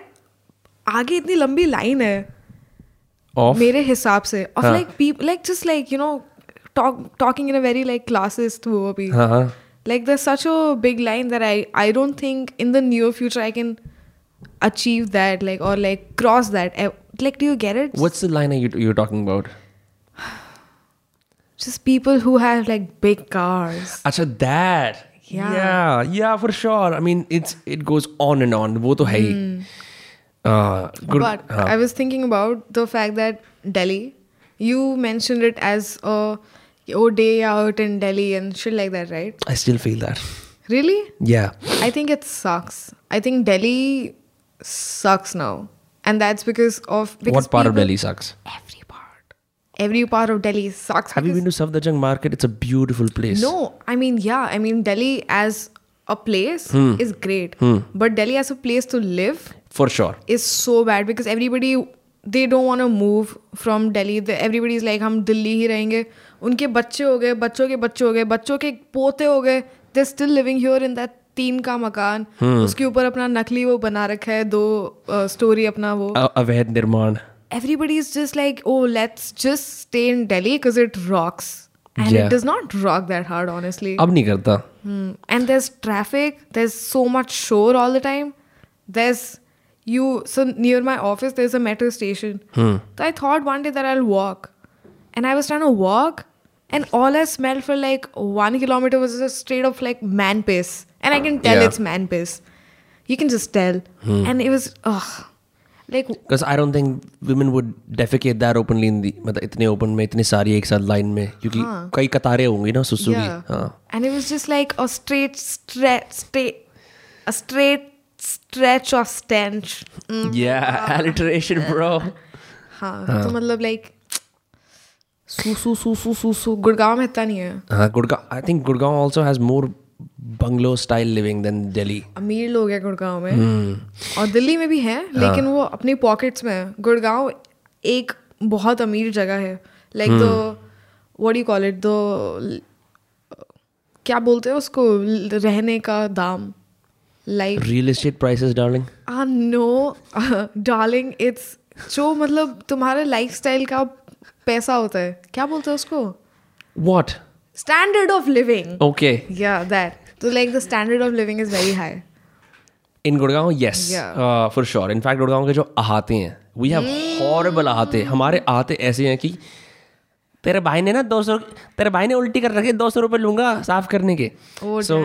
S2: आगे इतनी लंबी लाइन है
S1: Off.
S2: मेरे हिसाब से ऑफ
S1: हाँ.
S2: Like people like just like you no talk talking in a very like classes वो अभी
S1: हाँ हाँ.
S2: like there's such a big line that i i don't think in the near future i can achieve that like or like cross that like do you get it?
S1: What's the line you, you're talking about? [SIGHS]
S2: Just people who have like big cars.
S1: Acha, that.
S2: Yeah.
S1: yeah yeah for sure. I mean it's it goes on and on. Wo to hai. Mm. uh, good,
S2: but
S1: uh,
S2: i was thinking about the fact that delhi you mentioned it as a oh day out in Delhi and shit like that, right?
S1: I still feel that.
S2: Really?
S1: Yeah.
S2: I think it sucks. I think Delhi sucks now, and that's because of because
S1: what part of
S2: people-
S1: Delhi sucks?
S2: Every part. Every part of Delhi sucks.
S1: Have you
S2: because-
S1: been to Safdarjung Market? It's a beautiful place.
S2: No, I mean, yeah, I mean, Delhi as a place
S1: Hmm.
S2: is great, but Delhi as a place to live
S1: For sure.
S2: is so bad because everybody they don't want to move from Delhi. The, everybody is like हम दिल्ली ही रहेंगे उनके बच्चे हो गए बच्चों के बच्चे हो गए बच्चों के पोते हो गए they still living here in that तीन का मकान उसके ऊपर अपना नकली वो बना रखा है दो स्टोरी अपना वो
S1: अवैध निर्माण
S2: everybody is just like, oh, let's just stay in Delhi because it rocks. And
S1: Yeah.
S2: it does not rock that hard, honestly.
S1: अब नहीं करता
S2: Hmm. And there's traffic, there's so much shore all the time. There's you, so near my office, there's a metro station. Hmm. So I thought one day that I'll walk. And I was trying to walk, and all I smelled for like one kilometer was just straight up like man piss. And I can tell
S1: Yeah.
S2: it's man piss. You can just tell. And it was, ugh. Like,
S1: Because I don't think women would defecate that openly in the मतलब इतने open में इतनी सारी एक साथ line में क्योंकि कई कतारें होंगी ना सुसु की
S2: Yeah.
S1: हाँ
S2: And it was just like a straight stretch, straight, a straight stretch of stench. Mm.
S1: yeah alliteration [LAUGHS] bro [LAUGHS]
S2: हाँ तो मतलब like गुड़गांव में इतना नहीं है।
S1: हाँ Gurgaon I think Gurgaon also has more bungalow style living than Delhi
S2: अमीर लोग हैं गुड़गांव में। और दिल्ली में भी हैं लेकिन वो अपनी पॉकेट्स में है। गुड़गांव एक बहुत अमीर जगह है। Like the what you call it the क्या बोलते हैं उसको? रहने का दाम। Like
S1: real estate prices darling
S2: ah no darling it's जो मतलब तुम्हारे लाइफस्टाइल का पैसा होता है। क्या बोलते हैं उसको?
S1: What
S2: standard of living
S1: okay
S2: तो like the standard of living is very high
S1: in Gurgaon yes for sure in fact Gurgaon के जो आहाते हैं वी हैव हॉरेबल आहाते हमारे आहाते ऐसे हैं कि तेरे भाई ने ना दो सौ तेरे भाई ने उल्टी कर रखे दो सौ रुपये लूँगा साफ़ करने के। So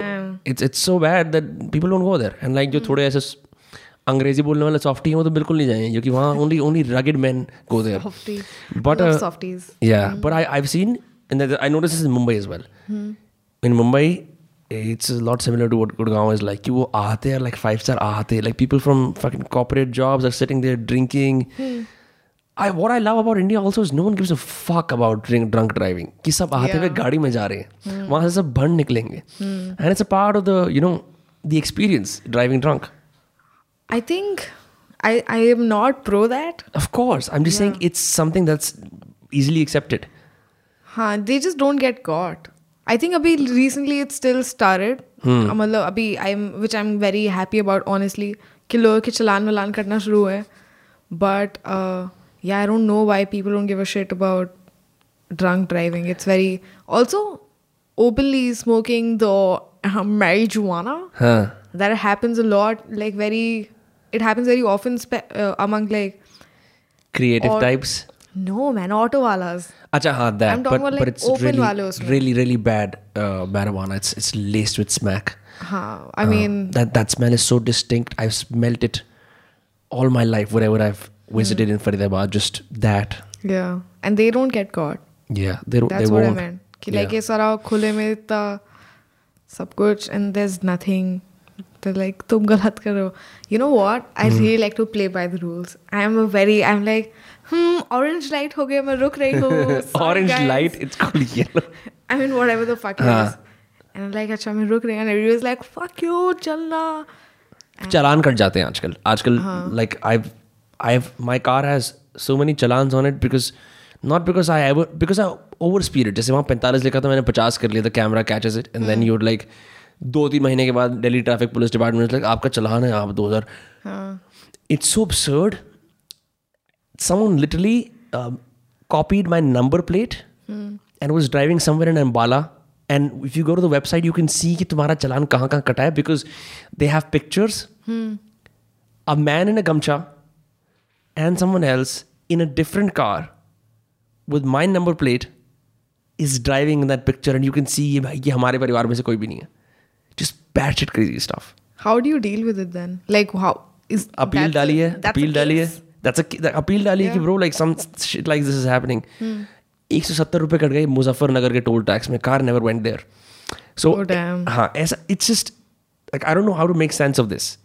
S1: it's it's so bad that people don't go there and like जो hmm. थोड़े ऐसे अंग्रेज़ी बोलने वाले सॉफ्टी हैं वो तो बिल्कुल नहीं जाएँगे क्योंकि वहाँ only only rugged man go
S2: there
S1: but yeah but I I seen in I notice in Mumbai is well in Mumbai it's not similar to what Gurgaon is like कि वो आते हैं लाइक फाइव स्टार आते like people from fact corporate jobs are sitting there drinking I what I love about India also is no one gives a fuck about drink drunk driving कि सब आते हुए गाड़ी में जा रहे हैं। वहाँ से सब भंड निकलेंगे। And it's a part of the you know the experience driving drunk
S2: I think I I am not pro that.
S1: of course i'm just saying it's something that's easily accepted
S2: हाँ they just don't get caught. I think अभी recently it still started.
S1: Hmm.
S2: अ, मतलब अभी I'm which I'm very happy about honestly कि लोगों के चलान वलान करना शुरू हुए but uh, yeah I don't know why people don't give a shit about drunk driving. It's very also openly smoking the uh, marijuana
S1: हाँ
S2: that happens a lot like very it happens very often spe- uh, among like
S1: creative
S2: Or-
S1: types
S2: no man auto walas
S1: Acha, हाँ, that.
S2: I'm talking
S1: but,
S2: about,
S1: but
S2: like,
S1: it's
S2: open
S1: really,
S2: वाले उसमें.
S1: really, really bad uh, marijuana. It's it's laced with smack.
S2: हाँ I
S1: Uh,
S2: mean
S1: that that smell is so distinct. I've smelled it all my life. Wherever I've visited in Faridabad, just that.
S2: Yeah, and they don't get caught.
S1: Yeah, they don't-
S2: That's
S1: they
S2: what
S1: won't.
S2: I meant. कि like
S1: Yeah.
S2: ये सारा खुले में इतना सब कुछ and there's nothing. सकते like तुम गलत करो। You know what I really like to play by the rules I am a very I am like orange light हो गया मैं रुक रही हूँ।
S1: Orange light it's called yellow
S2: I mean whatever the fuck is and like अच्छा मैं रुक रही हूँ. एंड लाइक फक यू चलना.
S1: चालान कट जाते हैं आजकल। आजकल like I I my car has so many challans on it because not because I because I over speed जैसे वहाँ पैंतालीस लिखा था मैंने पचास कर लिया था camera catches it and then you would like दो तीन महीने के बाद Delhi traffic police department like आपका चलान है आप दो हज़ार it's so absurd someone literally copied my number plate and was driving somewhere in Ambala and if you go to the website you can see कि तुम्हारा चलान कहाँ कहाँ कटा है because they have pictures a man in a gamcha and someone else in a different car with my number plate is driving in that picture and you can see ये भाई ये हमारे परिवार में से कोई भी नहीं है। Just bad shit crazy stuff.
S2: How do you deal with it then? Like how is
S1: appeal
S2: that's a-
S1: डाली है
S2: that's a
S1: अपील डाली है? दैट्स अ अपील डाली है कि bro like some shit like this is happening एक सौ सत्तर रुपये कट गए मुजफ्फरनगर के टोल टैक्स में car never went
S2: there so.
S1: हाँ ऐसा it's just like I don't know how to make sense of this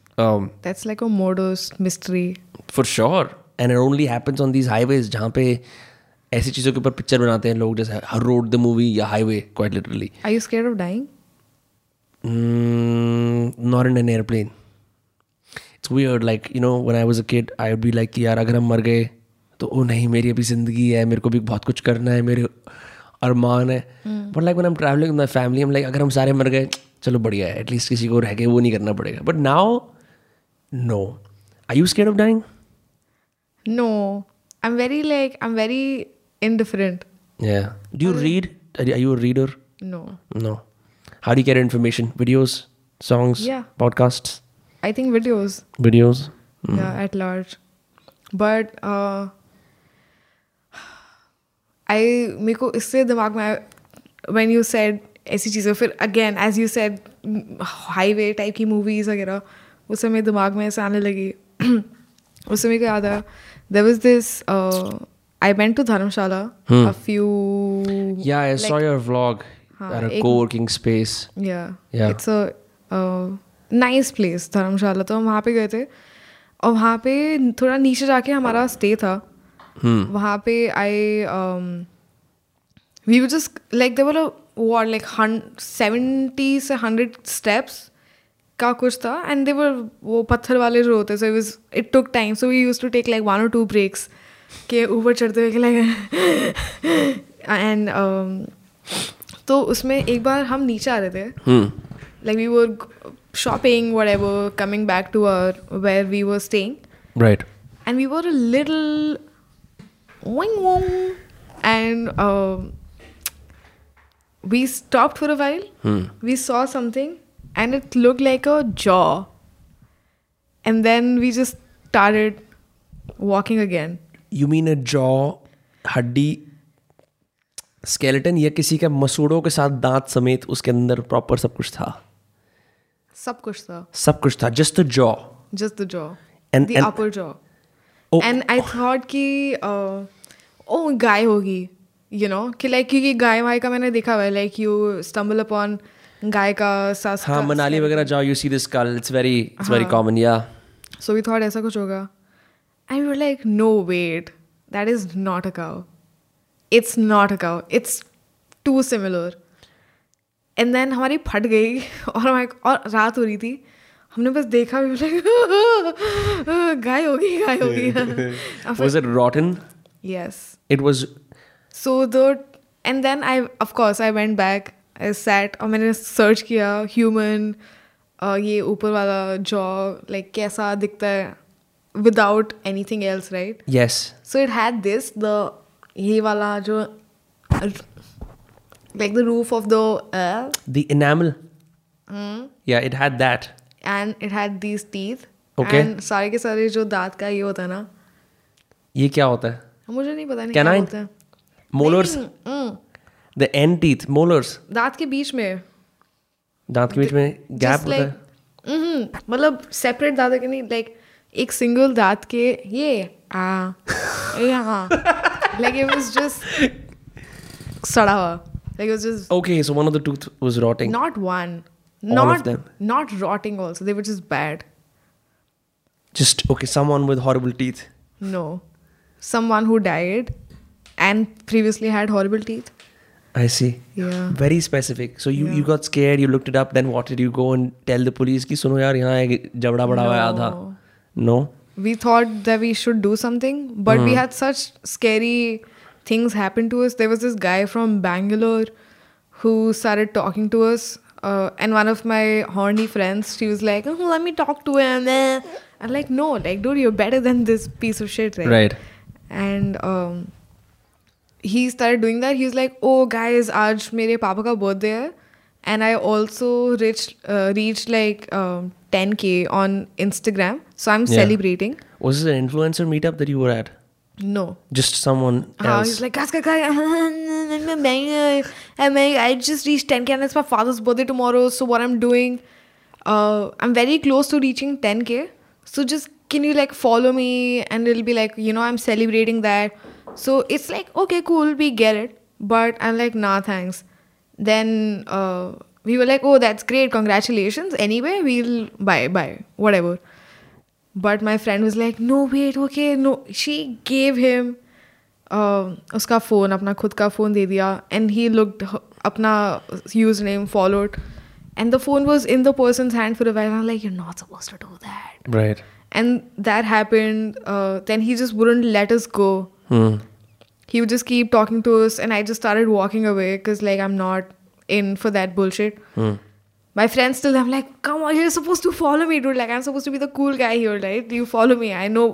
S2: That's like a Mordos mystery.
S1: For sure and it only happens on these highways जहाँ पे ऐसी चीज़ों के ऊपर picture बनाते हैं लोग जैसे हर रोड द मूवी या highway quite literally
S2: Are you scared of dying?
S1: Mm, not in an airplane. It's weird. Like, you know, when I was a kid, I would be like, यार अगर हम मर गए तो ओ नहीं मेरी अभी ज़िंदगी है मेरे को भी बहुत कुछ करना है मेरे अरमान है but like when I'm traveling with my family, I'm like अगर हम सारे मर गए चलो बढ़िया है एटलीस्ट किसी को रह के वो नहीं करना पड़ेगा but now no I you scared of dying
S2: No. I'm very like I'm very indifferent.
S1: Yeah. Do you read? Are you a reader?
S2: No.
S1: No. How do you get information? Videos, songs,
S2: Yeah.
S1: podcasts,
S2: I think videos.
S1: videos. Mm.
S2: Yeah, at large. But uh I मेरे को इससे दिमाग में when you said ऐसी चीज़ें फिर again as you said highway type की movies वगैरह उस समय दिमाग में ऐसे आने लगी उस समय को याद आया there was this I went to Dharamshala a few
S1: Yeah, I saw your vlog
S2: हाँ,
S1: at a
S2: एक-
S1: co-working space.
S2: yeah
S1: Yeah.
S2: it's a uh, nice place धर्मशाला तो हम वहाँ पे गए थे और वहाँ पे थोड़ा नीचे जाके हमारा स्टे था
S1: Hmm.
S2: वहाँ पे I we were just like there what like seventy से हंड्रेड स्टेप्स का कुछ था एंड देवर वो पत्थर वाले जो होते so it it took time so we use to take like one और टू ब्रेक्स के ऊपर चढ़ते हुए लाइक एंड [LAUGHS] तो उसमें एक बार हम नीचे आ रहे थे
S1: Hmm.
S2: like we were g- shopping whatever coming back to our where we were staying
S1: Right.
S2: and we were a little wing wong and um, we stopped for a while
S1: Hmm.
S2: we saw something and it looked like a jaw and then we just started walking again
S1: You mean a jaw, हड्डी skeleton या किसी के मसूड़ों के साथ दांत समेत उसके अंदर प्रॉपर सब कुछ था।
S2: सब कुछ था।
S1: सब कुछ था just the jaw
S2: just the jaw
S1: and
S2: the upper jaw and I thought कि ओ गाय होगी यू नो कि लाइक क्योंकि गाय वाय का मैंने देखा हुआ है लाइक यू स्टम्बल अपॉन गाय का सास
S1: हाँ मनाली वगैरह जाओ यू सी दिस कल it's very it's very common yeah
S2: so we thought ऐसा कुछ होगा। I we like no wait that is not a cow it's not a cow it's too similar and then हमारी फट गई [LAUGHS] और हमारे और रात हो रही थी। हमने बस देखा भी बोला [LAUGHS] गाय होगी गाय होगी।
S1: Was it rotten
S2: yes
S1: it was
S2: so though and then I of course I went back I sat और मैंने सर्च किया ह्यूमन ये ऊपर वाला जॉ लाइक कैसा दिखता है without anything else right
S1: yes
S2: so it had this the ये वाला जो like the roof of the
S1: enamel yeah it had that
S2: and it had these teeth
S1: okay
S2: सारे के सारे जो दांत का ये होता है ना।
S1: ये क्या होता है?
S2: मुझे नहीं पता नहीं क्या होता है।
S1: Molars the end teeth molars
S2: दांत के बीच में।
S1: दांत के बीच में गैप होता है।
S2: हम्म मतलब सेपरेट दांत के नहीं लाइक एक सिंगल दांत के ये आ [LAUGHS] ये लाइक इट वाज जस्ट सड़ा हुआ like it was just
S1: okay so one of the tooth was rotting
S2: not one
S1: All of them.
S2: not rotting also they were just bad
S1: just okay someone with horrible teeth
S2: no someone who died and previously had horrible teeth
S1: I see
S2: yeah
S1: very specific so you
S2: yeah.
S1: you got scared you looked it up then what did you go and tell the police कि सुनो यार यहाँ एक जबड़ा बड़ा हुआ है no
S2: we thought that we should do something, but we had such scary things happen to us. There was this guy from Bangalore who started talking to us, uh, and one of my horny friends, she was like, oh, "Let me talk to him." eh." I'm like, "No, like, dude, you're better than this piece of shit, right?"
S1: right
S2: And um, he started doing that. He was like, "Oh, guys, आज मेरे पापा का birthday है." And I also reached uh, reached like um, 10k on Instagram, so I'm
S1: Yeah.
S2: celebrating.
S1: was this an influencer meetup that you were at
S2: No.
S1: just someone
S2: Uh,
S1: else
S2: he's like, guys, guys, guys, I just reached 10k and it's my father's birthday tomorrow. So what I'm doing, uh, I'm very close to reaching 10k. So just can you like follow me and it'll be like, you know, I'm celebrating that. So it's like, okay, cool, we get it. But I'm like, nah, thanks. Then uh, we were like, oh, that's great, congratulations. Anyway, we'll buy, buy, whatever. But my friend was like, no, wait, okay, no. She gave him uh, उसका phone अपना खुद का phone दे दिया and he looked अपना use name followed and the phone was in the person's hand for a while I'm like you're not supposed to do that
S1: right
S2: and that happened uh, then he just wouldn't let us go
S1: hmm.
S2: he would just keep talking to us and I just started walking away because like I'm not in for that bullshit
S1: Hmm.
S2: my friends still I'm like come on you're supposed to follow me dude like I'm supposed to be the cool guy here right you follow me I know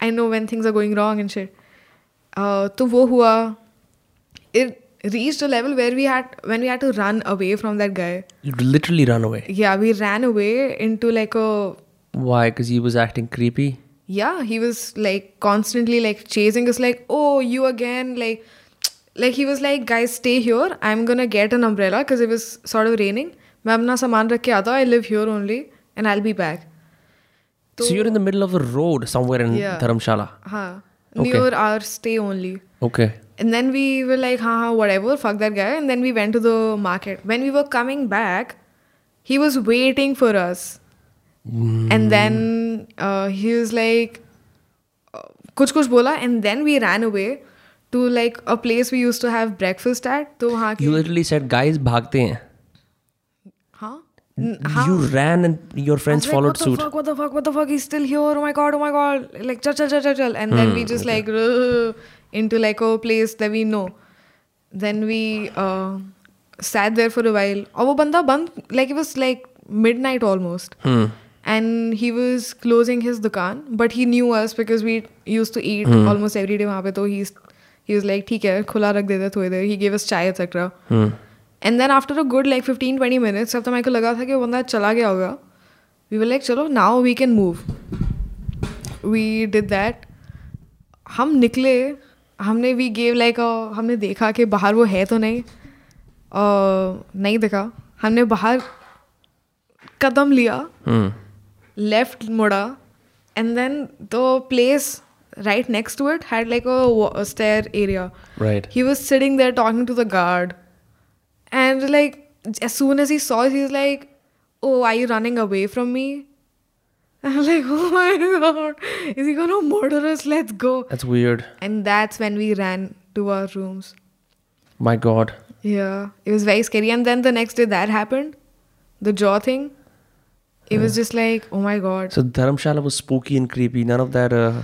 S2: I know when things are going wrong and shit uh, तो वो हुआ it reached a level where we had when we had to run away from that guy
S1: you literally run away
S2: yeah we ran away into like a
S1: why because he was acting creepy
S2: yeah he was like constantly like chasing us like oh you again like like he was like guys stay here i'm gonna get an umbrella because it was sort of raining मैं अपना सामान रख के आता I live here only and I be back
S1: so you're in the middle of a road somewhere in
S2: Yeah.
S1: dharamshala
S2: हाँ
S1: Okay.
S2: near our stay only
S1: okay
S2: and then we were like हाँ हाँ whatever fuck that guy and then we went to the market when we were coming back he was waiting for us and then uh, he was like uh, कुछ कुछ बोला and then we ran away to like a place we used to have breakfast at तो वहाँ
S1: you
S2: के
S1: literally said guys भागते हैं
S2: हाँ
S1: you ran and your friends
S2: I was like,
S1: followed
S2: what the
S1: suit
S2: Fuck, what the fuck? What the fuck? He's still here. Oh my god! Oh my god! Like chal chal chal chal chal. And then we just like "Ugh," into like a place that we know. Then we uh, sat there for a while. और वो बंदा बंद like it was like midnight almost.
S1: hmm.
S2: And he was closing his dukan, but he knew us because we used to eat almost every day वहाँ पे तो he's he was like ठीक है खुला रख देते थोड़ी देर. He gave us chai etc.
S1: Hmm.
S2: And then after a good like fifteen twenty minutes अब तो मेरे को लगा था कि वो बंदा चला गया होगा वी वर लाइक चलो now we can move we did that हम निकले हमने वी गेव लाइक हमने देखा कि बाहर वो है तो नहीं अ, नहीं देखा हमने बाहर कदम लिया
S1: Hmm.
S2: लेफ़्ट मुड़ा and then the place right next to it had like a, a stair area.
S1: Right.
S2: He was sitting there talking to the guard, and like as soon as he saw us, he's like, "Oh, are you running away from me?" [LAUGHS] I'm like, "Oh my god, is he gonna murder us? Let's go!"
S1: That's weird.
S2: And that's when we ran to our rooms.
S1: My God.
S2: Yeah, it was very scary. And then the next day that happened, the jaw thing. It was just like, oh my god.
S1: So Dharamshala was spooky and creepy. None of that. Uh,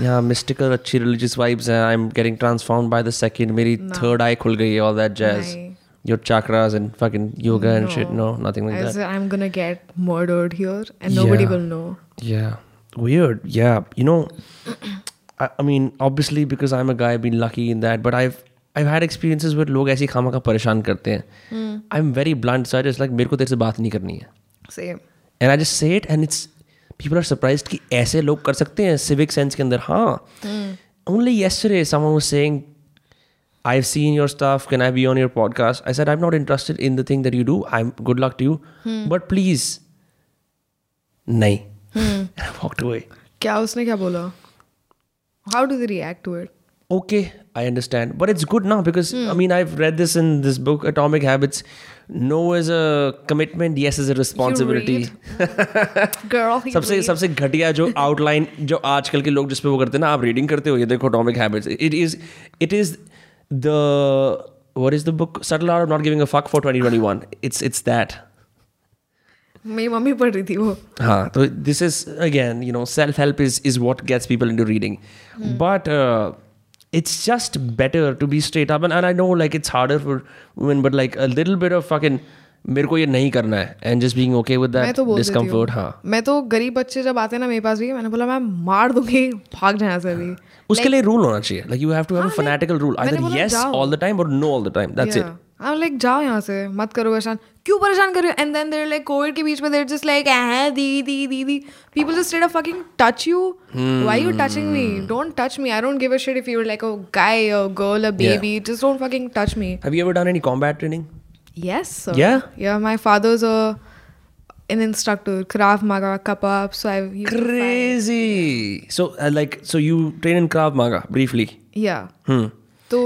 S1: यहाँ mystical अच्छी religious vibes हैं. I am getting transform by the second मेरी third eye खुल गई all that jazz your chakras and fucking yoga and shit no nothing like that
S2: I am gonna get murdered here and nobody will know
S1: yeah weird yeah you know I mean obviously because I am a guy been lucky in that but I I had experiences with लोग ऐसी खामा का परेशान करते हैं. I am very blunt sir it's like मेरे को तेरे से बात नहीं करनी है.
S2: Same
S1: and I just say it and it's people are surprise कि ऐसे लोग कर सकते हैं सिविक सेंस के अंदर हाँ। Only yesterday someone was saying I have seen your staff can I be on your podcast I said I am not interested in the thing that you do I am good luck to you but please नहीं hmm. Walked away
S2: क्या उसने क्या बोला? How do they react to it
S1: okay I understand but it's good ना because I mean I i've read this in this book atomic habits. No is a commitment yes is a responsibility सबसे सबसे घटिया जो outline जो आजकल के लोग जिसपे वो करते हैं ना आप रीडिंग करते हो ये देखो Atomic Habits it is it is the what is the book subtle art not giving a fuck for 2021 it's it's that
S2: मेरी मम्मी पढ़ रही थी वो।
S1: हाँ तो this is again you know self help is is what gets people into reading but it's just better to be straight up and, and I know like it's harder for women but like a little bit of fucking मेरे को ये नहीं करना है and just being okay with
S2: मैं
S1: that
S2: तो बोल देती
S1: discomfort
S2: हूँ.
S1: हाँ
S2: मैं तो गरीब बच्चे जब आते हैं ना मेरे पास भी मैंने बोला मैं मार दूंगी भाग जाए यहाँ से अभी
S1: उसके लिए रूल होना चाहिए like you have to have अ
S2: हाँ,
S1: फैनेटिकल रूल
S2: मैंने
S1: आइदर
S2: बोला
S1: यस
S2: जाओ।
S1: ऑल द टाइम और no all the time that's it
S2: I like जाओ यहाँ से मत करो परेशान क्यों परेशान कर रहे हो and then there like Covid के बीच में देर जस्ट लाइक है the the the the people just straight fucking touch you why you touching me don't touch me I don't give a shit if you like a guy a girl a baby just don't fucking touch me
S1: have you ever done any combat training
S2: yes sir.
S1: Yeah?
S2: yeah my father's a an instructor krav maga kappa so i've used to fight.
S1: crazy so uh, like so you train in krav maga briefly
S2: yeah
S1: hmm
S2: तो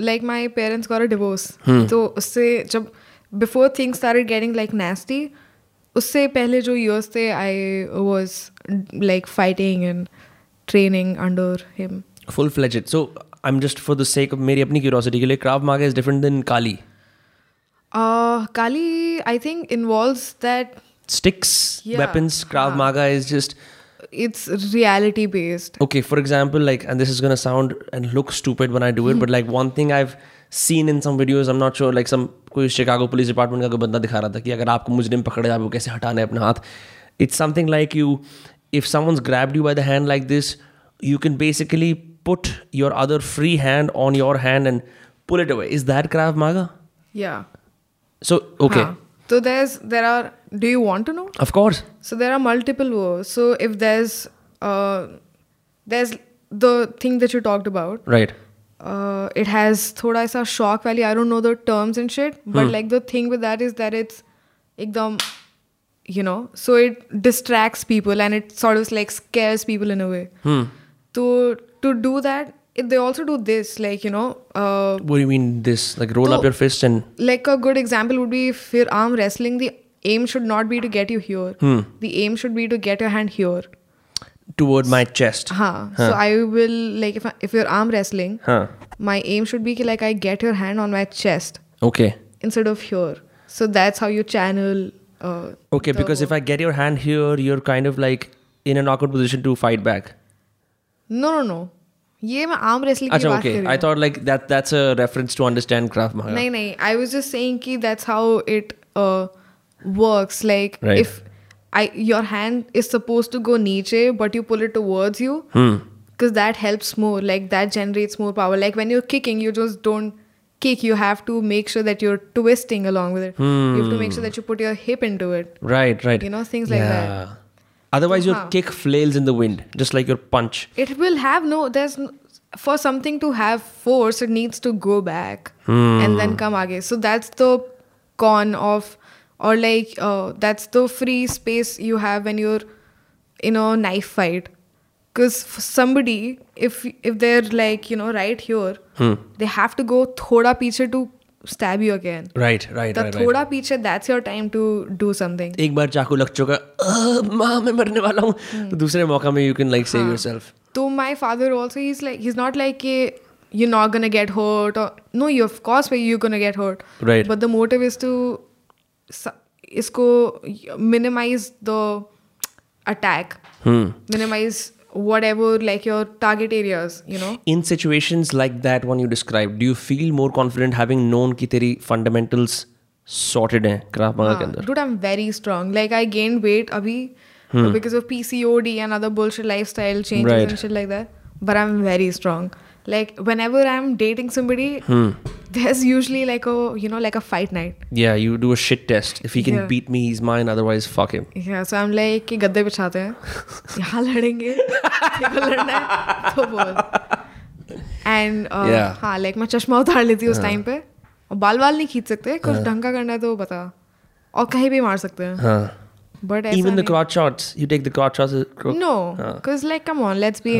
S2: like my parents a divorce तो उससे जब before things started getting like nasty उससे पहले जो years थे I was like fighting and training under him
S1: full fledged so i'm just for the sake of मेरी अपनी curiosity के लिए krav maga is different than kali.
S2: Kali I think involves that
S1: sticks
S2: Yeah.
S1: weapons krav maga is just
S2: it's reality based
S1: okay for example like and this is going to sound and look stupid when i do it but like one thing i've seen in some videos i'm not sure like some कोई Chicago police department का कोई बंदा दिखा रहा था कि अगर आपको मुजरिम पकड़े आप वो कैसे हटाना है अपना हाथ it's something like you if someone's grabbed you by the hand like this you can basically put your other free hand on your hand and pull it away is that krav maga
S2: या
S1: so okay
S2: तो there's there are do you want to know
S1: of course
S2: So there are multiple wars. So if there's uh, there's the thing that you talked about.
S1: right
S2: Uh, it has thoda sa shock value. I don't know the terms and shit, but like the thing with that is that it's ekdam, you know, so it distracts people and it sort of like scares people in a way.
S1: hmm
S2: To to do that, they also do this, like you know, uh,
S1: what do you mean this like roll up your fist and
S2: like a good example would be if you're arm wrestling, the aim should not be to get you here. hmm. The aim should be to get your hand here.
S1: toward my chest
S2: Huh. So I will like if I, if you're arm wrestling,
S1: huh
S2: my aim should be like I get your hand on my chest
S1: okay
S2: instead of here. So that's how you channel. Uh,
S1: Okay, because if I get your hand here, you're kind of like in an awkward position to fight back.
S2: no no no, ये मैं arm wrestling की
S1: Acha,
S2: बात
S1: okay.
S2: कर रही
S1: I
S2: हूँ.
S1: thought like that that's a reference to understand Krav Maga.
S2: नहीं नहीं I was just saying कि that's how it uh, works. Like
S1: Right.
S2: if I your hand is supposed to go niche, but you pull it towards you.
S1: Hmm.
S2: Because that helps more. Like that generates more power. Like when you're kicking, you just don't kick. You have to make sure that you're twisting along with it. You have to make sure that you put your hip into it.
S1: Right, right.
S2: You know, things like that.
S1: Otherwise, your
S2: Huh.
S1: kick flails in the wind, just like your punch.
S2: It will have no. There's no, for something to have force, it needs to go back and then come again. So that's the con of, or like uh, that's the free space you have when you're in a knife fight because somebody if if they're like you know right here
S1: Hmm.
S2: they have to go thoda piche to stab you again
S1: Right, right,
S2: the
S1: right, right.
S2: thoda piche that's your time to do something
S1: एक बार चाकू लग चुका "अ, माँ मैं मरने वाला हूँ तो दूसरे मौका में you can like save yourself
S2: so my father also he's like he's not like a, you're not gonna get hurt or no you of course you're gonna get hurt
S1: Right.
S2: but the motive is to इसको minimize the attack
S1: Hmm.
S2: minimize whatever like your target areas you know
S1: in situations like that one you described do you feel more confident having known ki fundamentals sorted hain krav maga ke andar
S2: dude i'm very strong like i gained weight abhi hmm. because of pcod and other bullshit lifestyle changes
S1: right.
S2: and shit like that but i'm very strong like whenever i'm dating somebody hmm there's usually like a you know like a fight night
S1: Yeah, you do a shit test. If he can
S2: Yeah.
S1: beat me, he's mine. Otherwise, fuck him.
S2: yeah so i'm like कि गद्दे बिछाते हैं [LAUGHS] यहाँ लड़ेंगे तेरे को लड़ना है तो बोल एंड
S1: Yeah.
S2: हाँ लाइक मैं चश्मा उतार लेती हूँ उस टाइम पे और बाल बाल नहीं खींच सकते कुछ ढंग का करना है तो बता और कहीं भी मार सकते हैं
S1: Huh.
S2: But
S1: Even the crotch shots. You take the crotch shots. uh, cro-
S2: No, because like, come on, let's be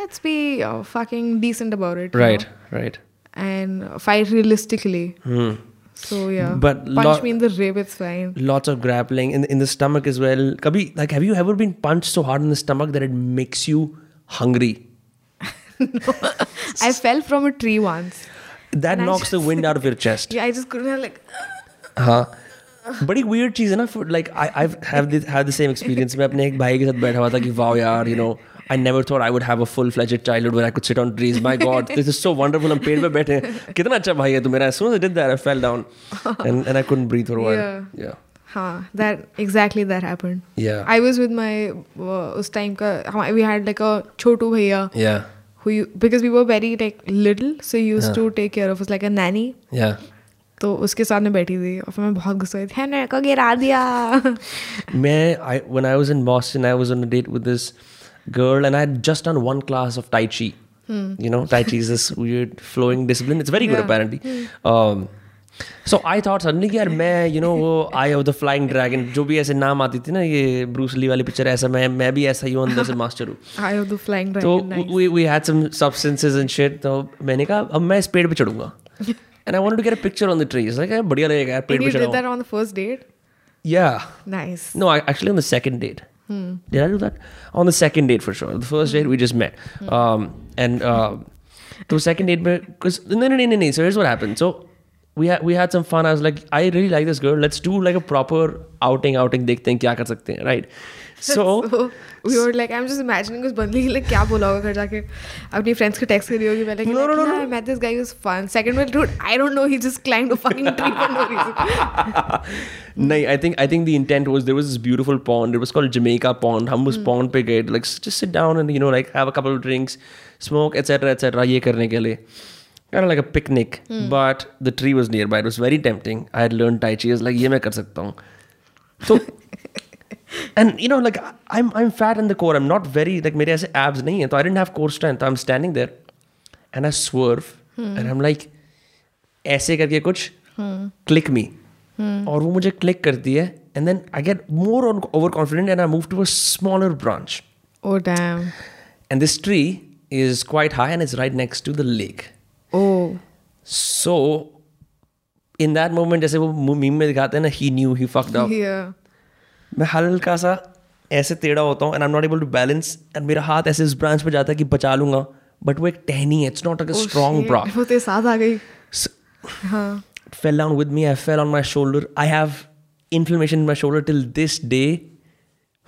S2: let's be uh, fucking decent about it. you
S1: Right,
S2: know,
S1: right.
S2: And fight realistically.
S1: Hmm.
S2: So yeah.
S1: But
S2: punch
S1: lo-
S2: me in the rib, it's fine.
S1: Lots of grappling in in the stomach as well. Kabhi, like, have you ever been punched so hard in the stomach that it makes you hungry? [LAUGHS]
S2: I fell from a tree once.
S1: That
S2: And I
S1: knocks the wind out of your chest. [LAUGHS]
S2: Yeah, I just couldn't have like.
S1: हाँ बड़ी weird चीज़ है ना for like I I've have this had the same experience मैं अपने एक भाई के साथ बैठा हुआ था कि wow यार you know I never thought I would have a full fledged childhood where I could sit on trees my god [LAUGHS] this is so wonderful हम पेड़ पे बैठे हैं कितना अच्छा भाई है तू मेरा as soon as I did that I fell down and and I couldn't breathe for a while
S2: Yeah.
S1: yeah
S2: Huh, that exactly that happened.
S1: yeah
S2: I was with my uh, उस time का हम- we had like a छोटू भैया
S1: yeah
S2: who you, because we were very like little so he used to take care of us like a nanny.
S1: yeah
S2: तो उसके साथ में बैठी थी और फिर मैं बहुत गुस्सा हुई थी "है, मेरे को गिरा दिया [LAUGHS]
S1: मैं I when I was in Boston I was on a date with this girl and I had just done one class of Tai Chi you know Tai Chi is this [LAUGHS] weird flowing discipline it's very good
S2: Yeah.
S1: apparently um, so I thought suddenly कि यार मैं you know वो Eye of [LAUGHS] the Flying Dragon जो भी ऐसे नाम आती थी ना ये ब्रूस ली वाली पिक्चर ऐसा मैं मैं भी ऐसा ही हूँ अंदर से मास्टर हूँ [LAUGHS]
S2: Eye of the flying
S1: तो
S2: dragon nice.
S1: we we had some substances and shit तो मैंने कहा अब मैं इस पेड़ पे चढ़ूंगा and I wanted to get a picture on the tree it's like यार बढ़िया लगेगा यार पेड़
S2: And
S1: पे
S2: you did that
S1: चढ़ाऊँ
S2: on the first date?
S1: yeah
S2: Nice.
S1: no, I, actually on the second date. Did I do that? On the second date for sure. The first date we just met. Um, and uh, to second date, because no, no, no, no, no. So here's what happened. So we had we had some fun. I was like, I really like this girl. Let's do like a proper outing. Outing देखते हैं क्या कर सकते हैं, right? So
S2: we were like I am just imagining उस बंदे के लिए क्या बोला होगा घर जाके। अपनी फ्रेंड्स को टेक्स्ट करी होगी मैं
S1: no no no
S2: I met this guy was fun second one dude I don't know he just climbed a fucking tree for no reason
S1: नहीं I think I think the intent was there was this beautiful pond it was called Jamaica pond हम उस hmm. Pond पे गए like just sit down and you know like have a couple of drinks smoke etcetera etcetera ये करने के लिए। Kind of like a picnic hmm. but the tree was nearby. It was very tempting. I had learned tai chi. I was like ye main kar sakta hu so [LAUGHS] and you know like I'm I'm fat in the core. I'm not very like मेरे ऐसे abs नहीं है. So I didn't have core strength. I'm standing there and I swerve and I'm like ऐसे करके कुछ click me. और वो मुझे क्लिक करती है and then I get more over confident and I move to a smaller branch
S2: Oh damn.
S1: And this tree is quite high and is right next to the lake
S2: Oh.
S1: So in that moment जैसे वो meme में दिखाते हैं ना ही new ही fucked up
S2: Yeah.
S1: मैं हल्का सा ऐसे टेढ़ा होता हूँ and I am not able to balance and मेरा हाथ ऐसे इस ब्रांच पर जाता है कि बचा लूँगा बट वो एक टहनी है it's
S2: not
S1: a
S2: strong
S1: branch
S2: वो तेरे साथ आ गई।
S1: Fell down with me I fell on my shoulder I have inflammation my shoulder till this day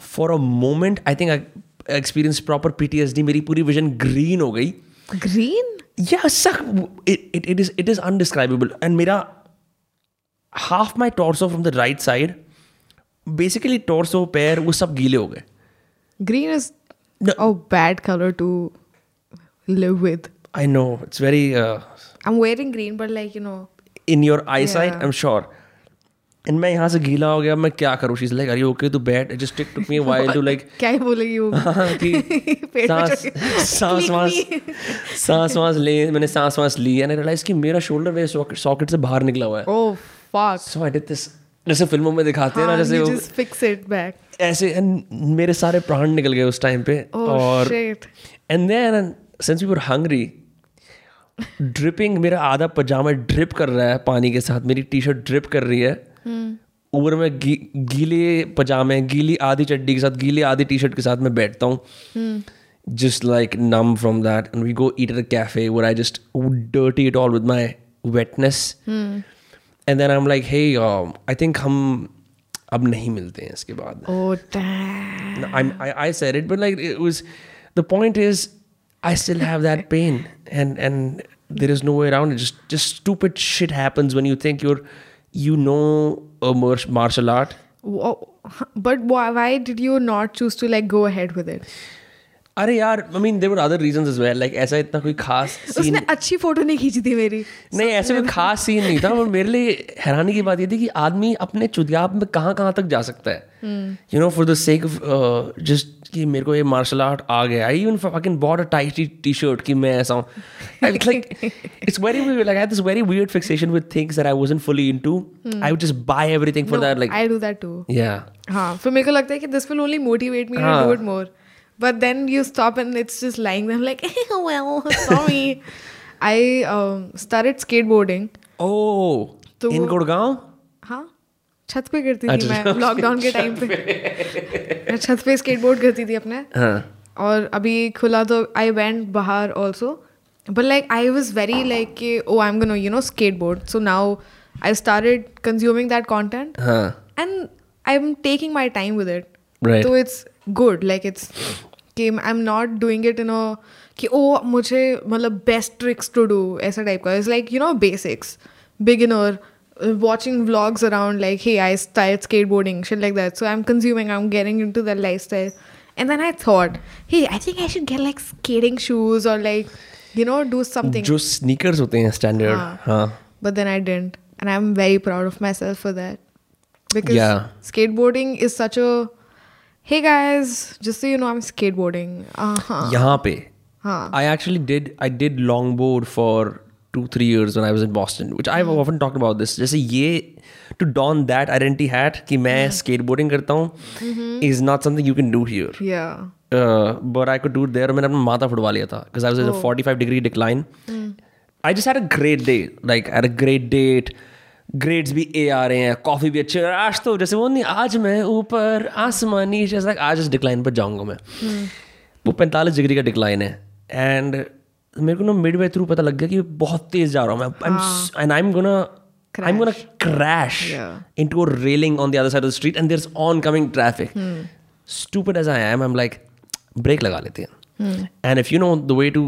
S1: for a moment I think I experience proper P T S D मेरी पूरी vision green हो गई।
S2: Green
S1: या सख it is it is undescribable and मेरा half my torso from the right side basically torso पैर वो सब गीले हो गए।
S2: Green is bad colour to live with
S1: I know it's very I
S2: am wearing green but like you know
S1: in your eye
S2: side
S1: I am sure and मैं यहाँ से गीला हो गया मैं क्या करूँ? शीज लाइक अरे ओके तू but just stick to me while to like
S2: क्या ही बोलेगी वो? [LAUGHS]
S1: हाँ, कि [LAUGHS] सांस सांस वांस सांस वांस [LAUGHS] ले मैंने सांस वांस ली एंड आई रियलाइज़ कि मेरा शोल्डर वे सॉकेट से बाहर निकला हुआ है।
S2: ओह fuck
S1: so I did this जैसे फ़िल्मों में दिखाते हैं ना
S2: हाँ,
S1: जैसे वो
S2: just fix it
S1: ऐसे and मेरे सारे प्राण निकल गए उस टाइम पे
S2: Oh
S1: और and then since we were hungry dripping मेरा आधा पजामा ड्रिप कर रहा है पानी के साथ मेरी टी शर्ट ड्रिप कर रही है। ऊपर में गी, गीले पजामे गीली आधी चड्डी के साथ गीली आधी टी शर्ट के साथ मैं बैठता हूँ। Just like numb from that and we go eat at a cafe where i just dirty it all with my wetness and then i'm like hey um, i think हम अब नहीं मिलते हैं इसके बाद
S2: Oh damn.
S1: No, I'm, I, I said it, but like it was the point is I still have that pain and and there is no way around it. Just just stupid shit happens when you think you're you know a mar- martial art.
S2: Wha- But why, why did you not choose to like go ahead with it?
S1: अरे यार I mean there were other reasons as well. Like ऐसा इतना कोई खास scene उसने
S2: अच्छी photo नहीं खींची थी मेरी।
S1: नहीं ऐसे कोई खास सीन नहीं था और मेरे लिए हैरानी की बात ये थी कि आदमी अपने चुदियाब में कहाँ कहाँ तक जा सकता है। You know for the sake of just कि मेरे को ये मार्शल आर्ट आ गया। I even fucking bought a tight T shirt कि मैं ऐसा हूँ। Like it's very weird like I had this very weird fixation with things that I wasn't fully into. I would just buy everything for that like
S2: I do that too
S1: yeah.
S2: हाँ फिर मेरे को लगता है कि this will only motivate me
S1: to.
S2: Do it more but then you stop and it's just lying them like well sorry I started skateboarding
S1: oh
S2: तो
S1: in
S2: वो-
S1: गुड़गांव
S2: हाँ छत पे करती थी
S1: अच्छा,
S2: मैं लॉकडाउन के टाइम पे मैं छत पे स्केटबोर्ड करती थी अपने
S1: हाँ
S2: और अभी खुला तो आई वेंट बाहर also but like I was very like कि oh I am gonna you know skate board so now I started consuming that content
S1: हाँ
S2: and I am taking my time with it
S1: Right.
S2: तो it's good like it's कि I am not doing it in a कि ओ मुझे मतलब best tricks to do ऐसा type का it's like you know basics beginner watching vlogs around like hey i started skateboarding shit like that so i'm consuming i'm getting into that lifestyle and then i thought hey i think i should get like skating shoes or like you know do something
S1: जो sneakers होते हैं standard
S2: हाँ.
S1: हाँ
S2: but then I didn't. And I'm very proud of myself for that. Because
S1: Yeah.
S2: skateboarding is such a hey guys, just so you know, I'm skateboarding. Uh-huh.
S1: यहाँ पे
S2: हाँ.
S1: I actually did I did longboard for two three years when I was in Boston, which I've
S2: Hmm.
S1: often talked about this. जैसे ये to don that identity hat कि मैं
S2: Hmm.
S1: skateboarding करता हूँ
S2: Mm-hmm.
S1: is not something you can do here.
S2: Yeah.
S1: Uh, but I could do it there. मैंने अपना माथा फुटवा लिया था because I was in
S2: Oh.
S1: a 45 degree decline.
S2: Hmm.
S1: I just had a great day. Like I had a great date. Grades भी A आ रहे हैं coffee भी अच्छी आज तो जैसे वो नहीं आज मैं ऊपर आसमान like, आज इस डिक्लाइन पर जाऊँगा मैं वो पैंतालीस डिग्री का डिक्लाइन है एंड मेरे को ना मिड वे थ्रू पता लग गया कि बहुत तेज जा रहा हूँ मैं and I am gonna I'm gonna crash
S2: Yeah.
S1: into a railing on the other side of the street and there's oncoming traffic. Hmm. Stupid as I am, I'm like, brake लगा लेते हैं. And if you know the way to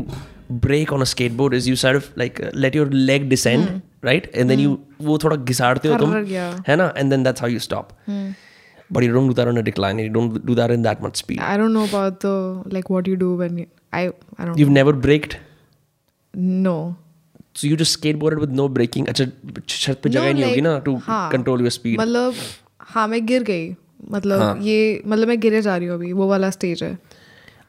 S1: brake on a skateboard is you sort of like uh, let your leg descend, right and then you वो थोड़ा घिसाड़ते हो तुम है ना? And then that's how you stop but you don't do that on a decline you don't do that in that much speed
S2: I don't know about the like what you do when I I don't
S1: you never braked
S2: no
S1: so you just skateboarded with no braking अच्छा छत पे जगह नहीं होगी ना
S2: to
S1: control your speed
S2: मतलब हाँ मैं गिर गई। मतलब ये मतलब मैं गिरे जा रही हूँ अभी वो वाला स्टेज है।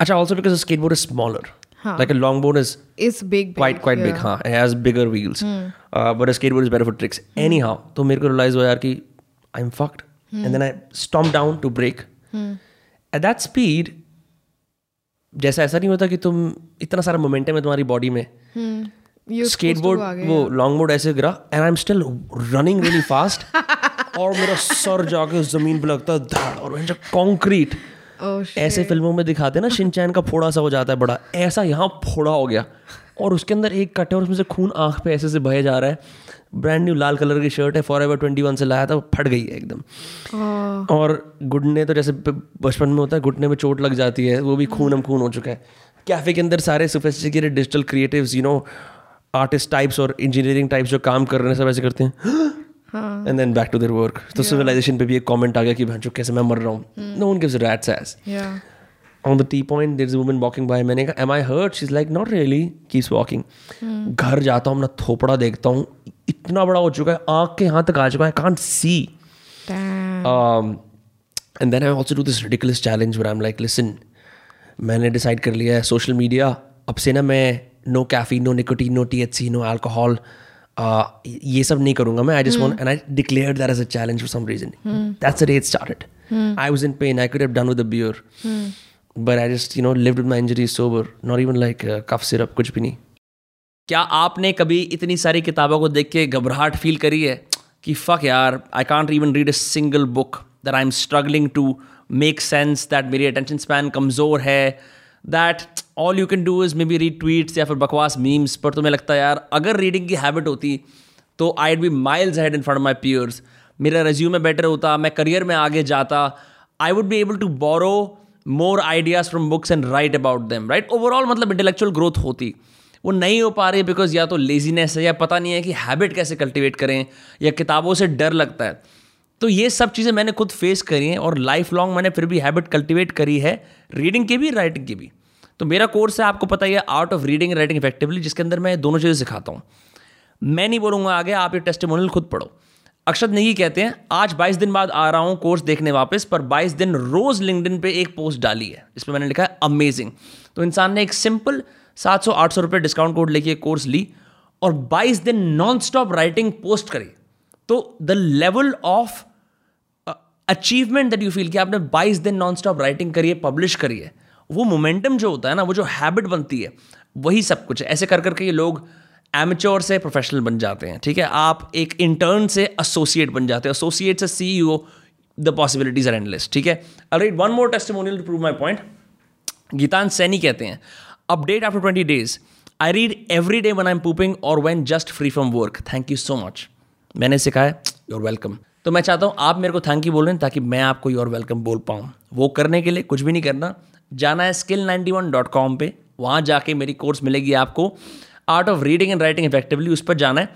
S1: अच्छा also because the skateboard is smaller
S2: Huh.
S1: Like a longboard is
S2: it's big
S1: quite quite yeah. big. Huh? It has bigger wheels. Hmm. Uh, but a skateboard is better for tricks. Hmm. Anyhow, तो मेरे को realize हुआ यार कि I'm fucked. Hmm. And then I stomped down to brake. At that speed, जैसा ऐसा नहीं होता कि तुम इतना सारा मोमेंटम है तुम्हारी बॉडी में स्केटबोर्ड वो लॉन्ग बोर्ड ऐसे गिरा and I am still running really fast और मेरा सर जाके ज़मीन पे लगता है और कंक्रीट
S2: Oh,
S1: ऐसे फ़िल्मों में दिखाते हैं ना शिनचैन का फोड़ा सा हो जाता है बड़ा। ऐसा यहाँ फोड़ा हो गया। और उसके अंदर एक कट है और उसमें से खून आँख पे ऐसे से बहे जा रहा है। ब्रांड न्यू लाल कलर की शर्ट है फॉर एवर ट्वेंटी वन से लाया था वो फट गई है एकदम। और घुटने तो जैसे बचपन में होता है घुटने में चोट लग जाती है वो भी खून हम खून हो चुका है। कैफ़े के अंदर सारे sophisticated digital creatives you know artist types और इंजीनियरिंग टाइप्स जो काम कर रहे हैं सब ऐसे करते हैं। And then back to their work तो सिविलाइजेशन पे भी एक कमेंट आ गया कि भैंसो कैसे मैं मर रहा हूँ? No one gives rats ass
S2: या
S1: on the tea point there's a woman walking by. मैंने कहा am I hurt? She's like not really. Keeps walking. घर जाता हूँ अपना थोपड़ा देखता हूँ। इतना बड़ा हो चुका है आँख के यहाँ तक आ चुका है can't see. Um, and then I also do this ridiculous challenge where I'm like listen मैंने डिसाइड कर लिया है सोशल मीडिया अब से ना मैं no caffeine no nicotine no T H C no alcohol uh, ये सब नहीं करूँगा मैं I just want and I declared that as a challenge for some reason that's day it started I was in pain I could have done with a beer but I just you know lived with my injuries sober not even like cough syrup कुछ भी नहीं. क्या आपने कभी इतनी सारी किताबों को देख के घबराहट फील करी है? कि फक यार I can't even read a single book that I am struggling to make sense that मेरी अटेंशन स्पैन कमज़ोर है that all you can do is maybe read tweets या फिर बकवास मीम्स पर तुम्हें लगता है, यार, अगर रीडिंग की हैबिट होती तो I'd be miles head in front my peers मेरा रेज्यूम बेटर होता, मैं करियर में आगे जाता. I would be able to borrow more ideas from books and write about them right overall मतलब इंटेलेक्चुअल ग्रोथ होती. वो नहीं हो पा रही बिकॉज़ या तो लेजीनेस है या पता नहीं है कि हैबिट कैसे कल्टिवेट करें या किताबों से डर लगता है. तो ये सब चीज़ें मैंने खुद फेस करी हैं और लाइफ लॉन्ग मैंने फिर भी हैबिट कल्टिवेट करी है रीडिंग की भी राइटिंग की भी. तो मेरा कोर्स है, आपको पता ही है art of reading writing effectively जिसके अंदर मैं दोनों चीज़ें सिखाता हूँ। मैं नहीं बोलूँगा आगे, आप ये टेस्टिमोनियल खुद पढ़ो। अक्षत नेगी कहते हैं, आज 22 दिन बाद आ रहा हूँ कोर्स देखने वापस, पर 22 दिन रोज लिंकडिन पे एक पोस्ट डाली है। इस पर मैंने लिखा है अमेजिंग तो इंसान ने एक सिंपल सात सौ आठ सौ रुपये डिस्काउंट कोड लेके कोर्स ली और 22 दिन नॉन स्टॉप राइटिंग पोस्ट करी। तो the level of achievement that you feel कि आपने 22 दिन नॉन स्टॉप राइटिंग करी है पब्लिश करी है वो मोमेंटम जो होता है ना, वो जो हैबिट बनती है, वही सब कुछ है। ऐसे कर करके ये लोग एमेच्योर से प्रोफेशनल बन जाते हैं, ठीक है? आप एक इंटर्न से एसोसिएट बन जाते हैं। एसोसिएट से C E the possibilities are endless ठीक है? Right one more testimonial to prove my point Geetan Saini कहते हैं update after twenty days I read every day one I am pooping और when just free from work thank you so much मैंने सिखाया your welcome तो मैं चाहता हूँ आप मेरे को थैंक यू बोल ताकि मैं आपको योर वेलकम बोल पाऊँ। वो करने के लिए कुछ भी नहीं करना। जाना है skill ninety one dot com पर वहाँ जाके मेरी कोर्स मिलेगी आपको। Art of reading and writing effectively उस पर जाना है।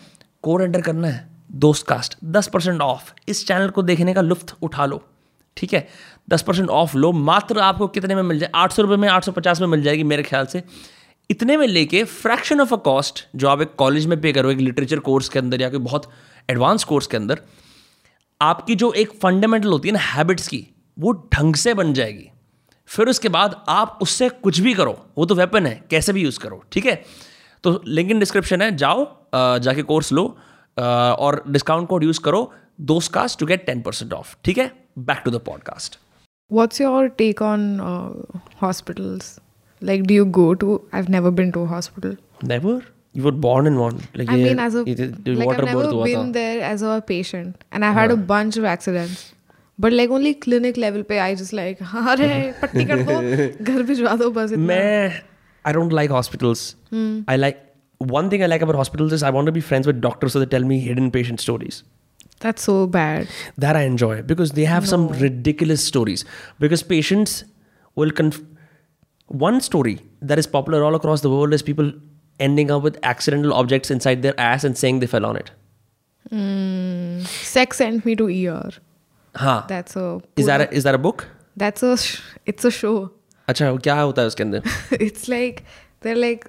S1: कोड एंटर करना है। दोस्त कास्ट दस परसेंट ऑफ़ इस चैनल को देखने का लुफ्त उठा लो। ठीक है? दस परसेंट ऑफ़ लो। मात्र आपको कितने में मिल जाए? आठ सौ रुपये में, आठ सौ पचास में मिल जाएगी मेरे ख्याल से। इतने में लेके फ्रैक्शन ऑफ़ अ कॉस्ट जो आप एक कॉलेज में पे करो, एक लिटरेचर कोर्स के अंदर या कोई बहुत एडवांस कोर्स के अंदर, आपकी जो एक फंडामेंटल होती है ना हैबिट्स की, वो ढंग से बन जाएगी। फिर उसके बाद आप उससे कुछ भी करो वो तो वेपन है कैसे भी यूज़ करो ठीक है तो लिंक इन डिस्क्रिप्शन है जाओ जाके कोर्स लो और डिस्काउंट कोड यूज़ करो Dostcast to get ten percent off ठीक है back to the podcast
S2: What's your take on uh, hospitals? Like, do you go to? I've never been to a hospital.
S1: Never you were born in one like
S2: I mean, as a like, I've never been there as a patient, and I've had a bunch of accidents. But like only clinic level पे I just like अरे पट्टी कर दो घर भिजवा दो बस इतना
S1: मैं I don't like hospitals. I like one thing I like about hospitals is I want to be friends with doctors so they tell me hidden patient stories.
S2: that's so bad
S1: That I enjoy because they have some ridiculous stories. Because patients will conf- one story that is popular all across the world is people ending up with accidental objects inside their ass and saying they fell on it.
S2: sex sent me to ER
S1: हाँ
S2: that's a
S1: is that a, is that a book?
S2: that's a sh- it's a show
S1: अच्छा क्या होता है उसके अंदर [LAUGHS]
S2: it's like they're like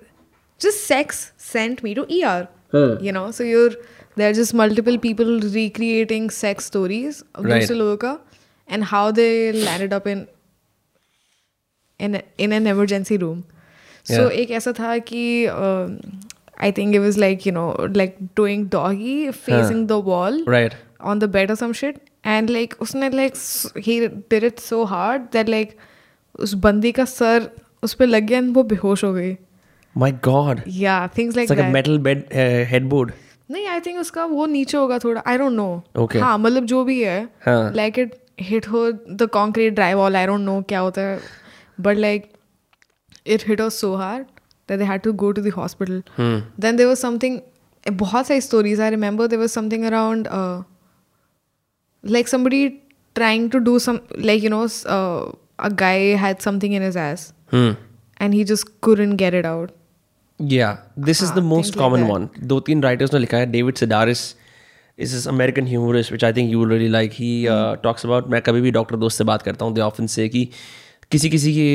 S2: just sex sent me to ER. You know, so you're there are just multiple people recreating sex stories of
S1: Right.
S2: दूसरे लोगों का and how they landed up in in in an emergency room. So
S1: Yeah.
S2: एक ऐसा था कि um, I think it was like you know like doing doggy facing the wall
S1: right
S2: on the bed or some shit and like उसने like he did it so hard that like उस बंदी का sir उस पर लग गया and वो बेहोश हो गई।
S1: माय
S2: गॉड
S1: या थिंग्स लाइक मेटल हेडबोर्ड
S2: नहीं आई थिंक उसका वो नीचे होगा थोड़ा आई डोंट नो हाँ मतलब जो भी है लाइक इट हिट हो the concrete drive all I don't know क्या होता है but like it hit ours so hard that they had to go to the hospital then there was something बहुत सारी stories I remember there was something around like somebody trying to do some, like you know, uh, a guy had something in his ass
S1: hmm
S2: and he just couldn't get it out.
S1: Yeah, this is
S2: हाँ,
S1: the most
S2: things like
S1: one. दो तीन writers ने लिखा है David Sedaris is this American humorist which I think you will really like. He uh,
S2: Hmm.
S1: talks about मैं कभी भी doctor दोस्त से बात करता हूँ they often say कि किसी किसी के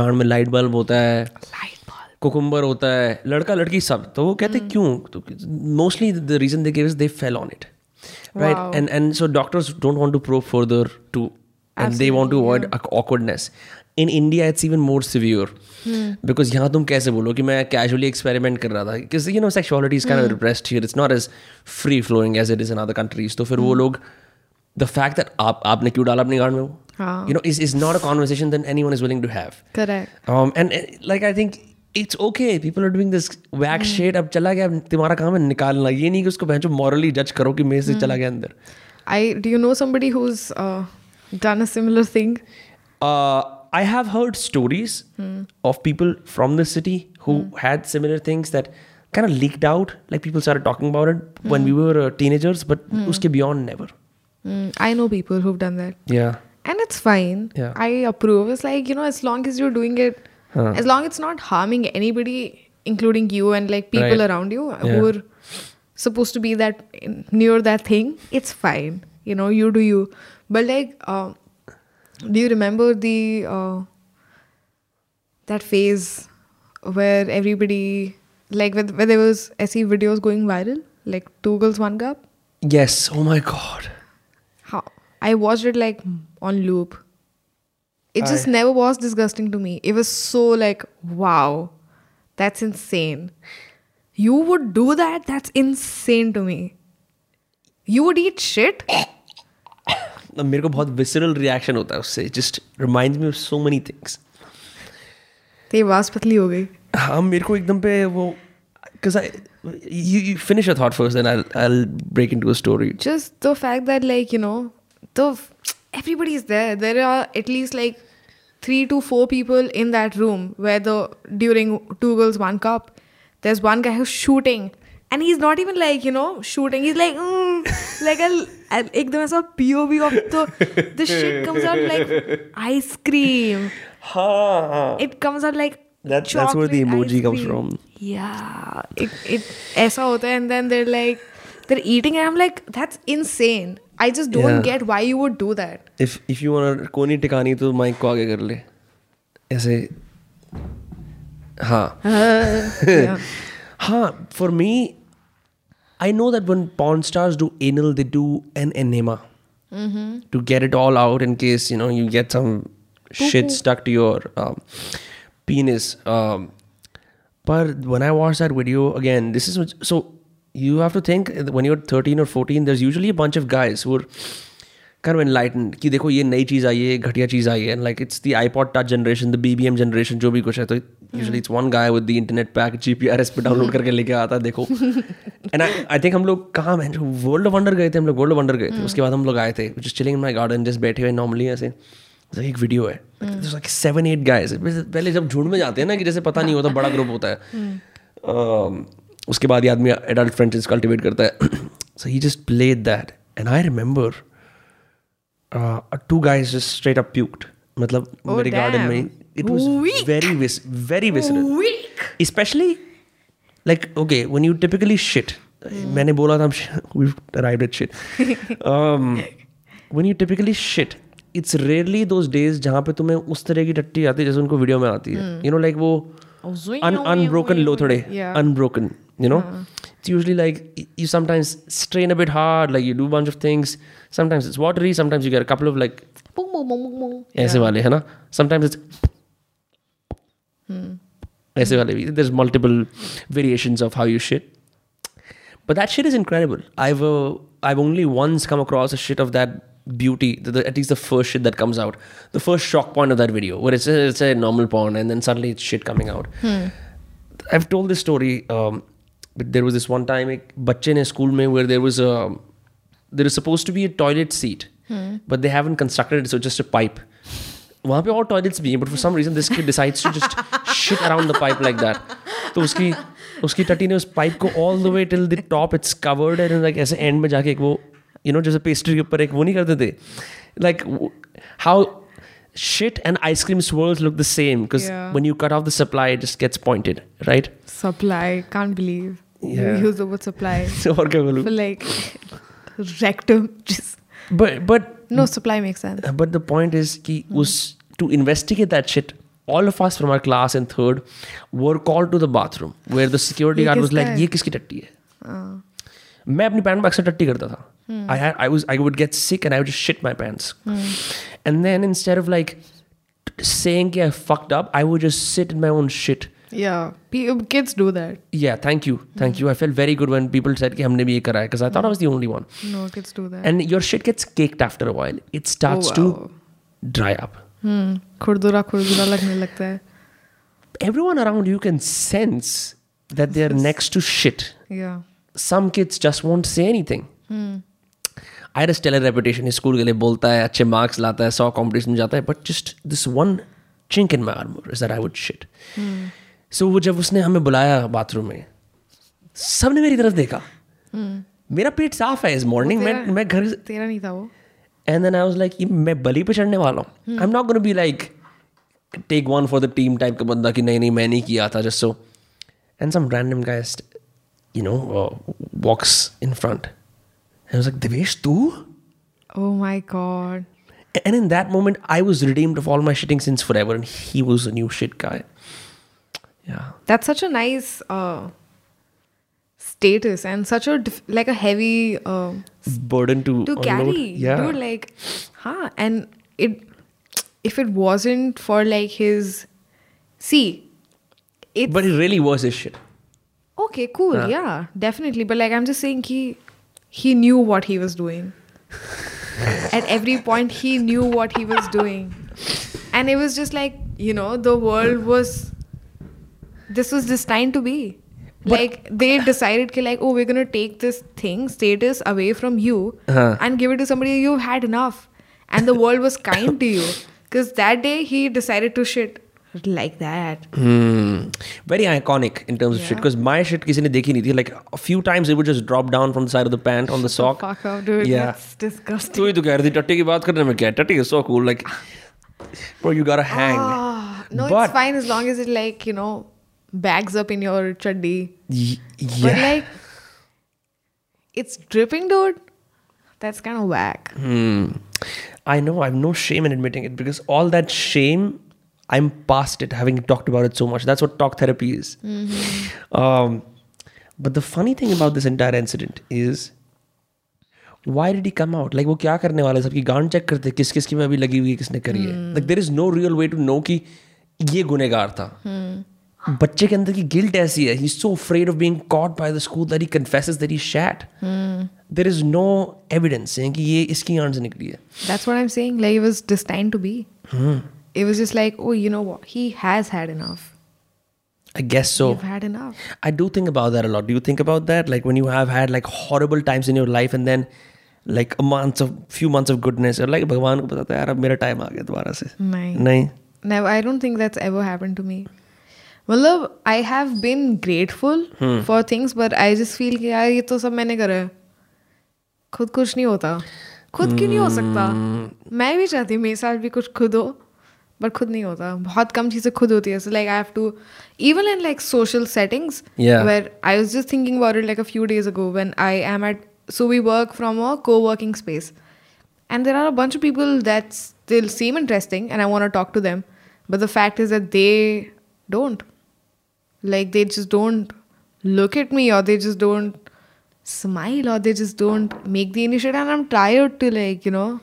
S1: गांड में लाइट बल्ब होता है
S2: Light
S1: कुकुम्बर होता है लड़का लड़की सब तो वो कहते
S2: Hmm.
S1: क्यों तो mostly the reason they give is they fell on it right
S2: Wow.
S1: And and so doctors don't want to pro further to and they want to avoid awk- awkwardness. In India, it's even more severe because यहाँ तुम कैसे बोलो कि मैं casually experiment कर रहा था because you know sexuality is kind of repressed here. It's not as free flowing as it is in other countries. तो फिर वो लोग the fact that आप आपने क्यों डाला अपनी गाड़ में वो
S2: हाँ.
S1: you know is is not a conversation that anyone is willing to have.
S2: Correct.
S1: Um, and uh, like it's okay people are doing this whack shed अब चला गया तुम्हारा काम है निकालना ये नहीं कि उसको भैंसो मॉरली जज करो कि मेरे से hmm. चला गया अंदर
S2: I do you know somebody who is done a similar thing
S1: I have heard stories of people from the city who had similar things that kind of leaked out like people started talking about it mm. when we were uh, teenagers but mm. uske beyond never
S2: mm. i know people who've done that
S1: yeah
S2: and it's fine
S1: yeah
S2: i approve it's like you know as long as you're doing it
S1: Huh.
S2: as long as it's not harming anybody, including you and like people
S1: Right.
S2: around you
S1: Yeah.
S2: who are supposed to be that near that thing, it's fine. You know, you do you. But like, uh, do you remember the uh, that phase where everybody like where, where there was SE videos going viral, like two girls, one cup?
S1: Yes. Oh my god.
S2: How I watched it like on loop. It just
S1: I-
S2: never was disgusting to me. It was so like, wow, that's insane. You would do that? That's insane to me. You would eat shit? [COUGHS]
S1: अब मेरे को बहुत visceral reaction होता है उससे. It just reminds me of so many things.
S2: तो ये आवाज पतली हो गई
S1: हाँ मेरे को एकदम पे वो because I you, you finish your thought first then I'll I'll break into a story.
S2: just the fact that like you know the everybody is there there are at least like three to four people in that room where the during two girls one cup there's one guy who's shooting and he's not even like you know shooting he's like mm, like a ekdam aisa POV of the the shit comes out like ice cream
S1: हाँ
S2: it comes out like
S1: That- that's where the
S2: chocolate
S1: emoji
S2: ice
S1: comes
S2: cream.
S1: from.
S2: Yeah, it it ऐसा होता है and then they're like they're eating and I'm like that's insane. I just don't
S1: Yeah.
S2: get why you would do that.
S1: if if you want कोनी टिकानी तो mic को आगे कर ले ऐसे हाँ
S2: yeah.
S1: हाँ for me I know that when porn stars do anal they do an enema to get it all out in case you know you get some shit stuck to your um, penis um, but when I watched that video again this is what- so you have to think when you're 13 or 14 there's usually a bunch of guys who are kind of enlightened कि देखो ये नई चीज़ आई है घटिया चीज़ आई है like it's the iPod touch generation the BBM generation जो भी कुछ है तो usually it's one guy with the internet pack GPRS पे डाउनलोड करके लेके आता है देखो and I, I think हम लोग कहाँ मैं वर्ल्ड वंडर गए थे हम लोग वर्ल्ड वंडर गए थे उसके बाद हम लोग आए थे just chilling in my garden just बैठे हुए normally ऐसे तो एक वीडियो है There's like seven eight पहले जब झुंड में जाते हैं ना कि जैसे पता नहीं होता बड़ा ग्रुप होता है um, उसके बाद ये आदमी एडल्ट फ्रेंडशिप्स कल्टिवेट करता है। So he just play that and I remember two guys straight up puked मतलब मेरे गार्डन में it was very very
S2: visceral
S1: specially like okay one you typically shit मैंने बोला था arrive it shit one you typically shit it's rarely those days जहाँ पे तुम्हें उस तरह की टट्टी आती है जैसे उनको वीडियो में आती है। यू नो लाइक वो अनब्रोकन लो
S2: थोड़े
S1: unbroken. you know uh. it's usually like you sometimes strain a bit hard like you do a bunch of things sometimes it's watery sometimes you get a couple of like
S2: boom boom boom boom
S1: yeah. sometimes it's hmm. भी. there's multiple variations of how you shit but that shit is incredible i've uh, i've only once come across a shit of that beauty, the, the, at least the first shit that comes out, the first shock point of that video, where it's a, it's a normal porn and then suddenly it's shit coming out. Hmm. I've told this story um, there was this one time एक बच्चे ने school में where there was a there is supposed to be a toilet seat but they haven't constructed it so just a pipe वहाँ पे और toilets भी हैं but for some reason this kid decides to just shit around the pipe like that तो उसकी उसकी टटी ने उस पाइप को all the way till the top it's covered and like ऐसे एंड में जाके एक वो यू नो जैसे पेस्ट्री के ऊपर एक वो नहीं करते थे like how shit and ice cream swirls look the same because
S2: Yeah.
S1: when you cut off the supply it just gets pointed right
S2: Supply. Can't believe.
S1: Yeah.
S2: You use the word supply. [LAUGHS]
S1: so और क्या बोलूं?
S2: For like rectum. Just
S1: but but
S2: no supply makes sense.
S1: but the point is कि उस to investigate that shit all of us from our class in third were called to the bathroom where the security
S2: ये
S1: guard was
S2: किसका
S1: like
S2: है?
S1: ये किसकी टट्टी है मैं अपनी पैंट में अक्सर टट्टी करता था I had I was I would get sick and I would just shit my pants And then instead of like t- saying I fucked up, I would just sit in my own shit.
S2: Yeah. Kids do that.
S1: Yeah, thank you. Thank you. I felt very good when people said कि हमने भी ये करा है because I thought I was the only one.
S2: No, kids do that.
S1: And your shit gets caked after a while. It starts
S2: Oh, wow.
S1: to dry up.
S2: Hmm. खुरदुरा खुरदुरा लगने लगता है.
S1: Everyone around you can sense that they're next to shit.
S2: Yeah.
S1: Some kids just won't say anything. I had a stellar reputation. School के लिए बोलता है अच्छे मार्क्स लाता है सौ कॉम्पिटिशन में जाता है but just this one chink in my armour is that I would shit so वो जब उसने हमें बुलाया बाथरूम में सबने मेरी तरफ़ देखा। मेरा पेट साफ़ है इस मॉर्निंग मैं मैं घर
S2: तेरा नहीं था वो.
S1: And then I was like मैं बलि पे चढ़ने वाला हूँ। I am not gonna be like take one for the team type का बंदा कि नहीं नहीं मैं नहीं किया था just so and some random guy you know walks in front I was like Devesh तू?
S2: Oh my god.
S1: and in that moment I was redeemed of all my shitting sins forever and he was a new shit guy. Yeah
S2: That's such a nice uh, status and such a dif- like a heavy uh,
S1: burden to
S2: to
S1: unload.
S2: carry.
S1: yeah
S2: Dude, like, huh? And it if it wasn't for like his see, it's
S1: but it really was his shit
S2: okay, cool,
S1: Yeah.
S2: yeah, definitely. But like, I'm just saying he he knew what he was doing. [LAUGHS] At every point, he knew what he was doing, and it was just like you know, the world was This was destined to be. like they decided, ki, like, oh, we're gonna take this thing status away from you
S1: Uh-huh.
S2: and give it to somebody you've had enough, and the world was kind to you [LAUGHS] because that day he decided to shit like that.
S1: Hmm. Very iconic in terms of shit
S2: Yeah.
S1: because my shit किसी ने देखी नहीं थी like a few times it would just drop down from the side of the pant on the sock
S2: Fuck off, dude.
S1: Yeah.
S2: That's disgusting.
S1: तू ही तो कह रही थी टट्टी की बात करने में क्या है? टट्टी is so cool like bro you gotta hang
S2: Ah, no,
S1: But-
S2: it's fine as long as it like you know bags up in your chaddi.
S1: Y-
S2: But
S1: yeah
S2: like, it's dripping, dude. That's kind of whack.
S1: Hmm. I know I have no shame in admitting it because all that shame I'm past it having talked about it so much that's what talk therapy is um, but the funny thing about this entire incident is why did he come out like वो क्या करने वाला है सबकी गांड check करते किस किस की में अभी लगी हुई है किसने करी है like there is no real way to know कि ये गुनेगार था बच्चे के अंदर की गिल्ट ऐसी है he so afraid of being caught by the school that he confesses that he shat there is no evidence saying कि ये इसकी आंट से निकली है
S2: That's what I'm saying. Like, it was destined to be. It was just like, oh, you know what? He has had enough.
S1: I guess so.
S2: You've had enough.
S1: I do think about that a lot. Do you think about that? Like when you have had like horrible times in your life and then like a month of few months of goodness, you're like भगवान को बताता है यार अब मेरा time आ गया दोबारा से
S2: नहीं.
S1: नहीं
S2: Never. I don't think that's ever happened to me. मतलब I have been grateful for things, but I just feel कि यार ये तो सब मैंने करा है खुद कुछ नहीं होता खुद क्यों नहीं हो सकता मैं भी चाहती हूँ मेरे साथ भी कुछ खुद हो बट खुद नहीं होता बहुत कम चीज़ें खुद होती है so like I have to even in like social settings
S1: Yeah.
S2: Where I was just thinking about it like a few days ago when I am at so we work from a coworking space and there are a bunch of people that still seem interesting and i want to talk to them but the fact is that they don't like they just don't look at me or they just don't smile or they just don't make the initiative. And i'm tired to like you know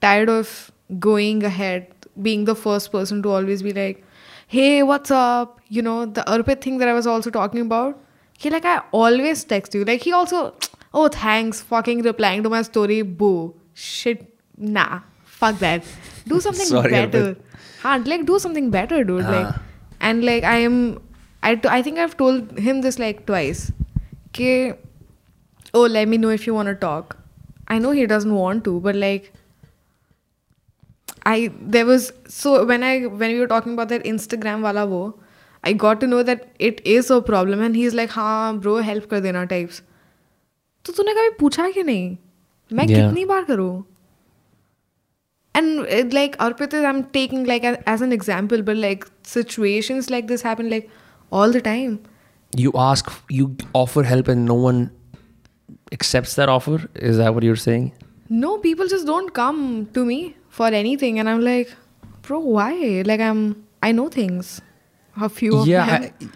S2: tired of going ahead being the first person to always be like hey what's up? You know the arpit thing that i was also talking about. He like i always text you. Like he also [TSK] oh thanks fucking replying to my story boo. Shit nah fuck that. Do [LAUGHS] something
S1: Sorry,
S2: better.
S1: Arpit.
S2: huh, like do something better dude like. Uh-huh. And like i am I I think I told him this like twice okay let me know if you want talk I know he doesn't want to but like I there was so when I when you talking about that Instagram वाला वो I got to know that it is a problem and he is like हाँ bro help कर देना types तो तूने कभी पूछा कि नहीं? मैं कितनी बार करूँ? And like Arpit I am taking like as an example but like situations like this happen like all the time
S1: You ask, you offer help and no one accepts that offer. Is that what you're saying?
S2: no people just don't come to me for anything and I'm like bro why like I'm I know things a few of
S1: yeah.
S2: them
S1: I-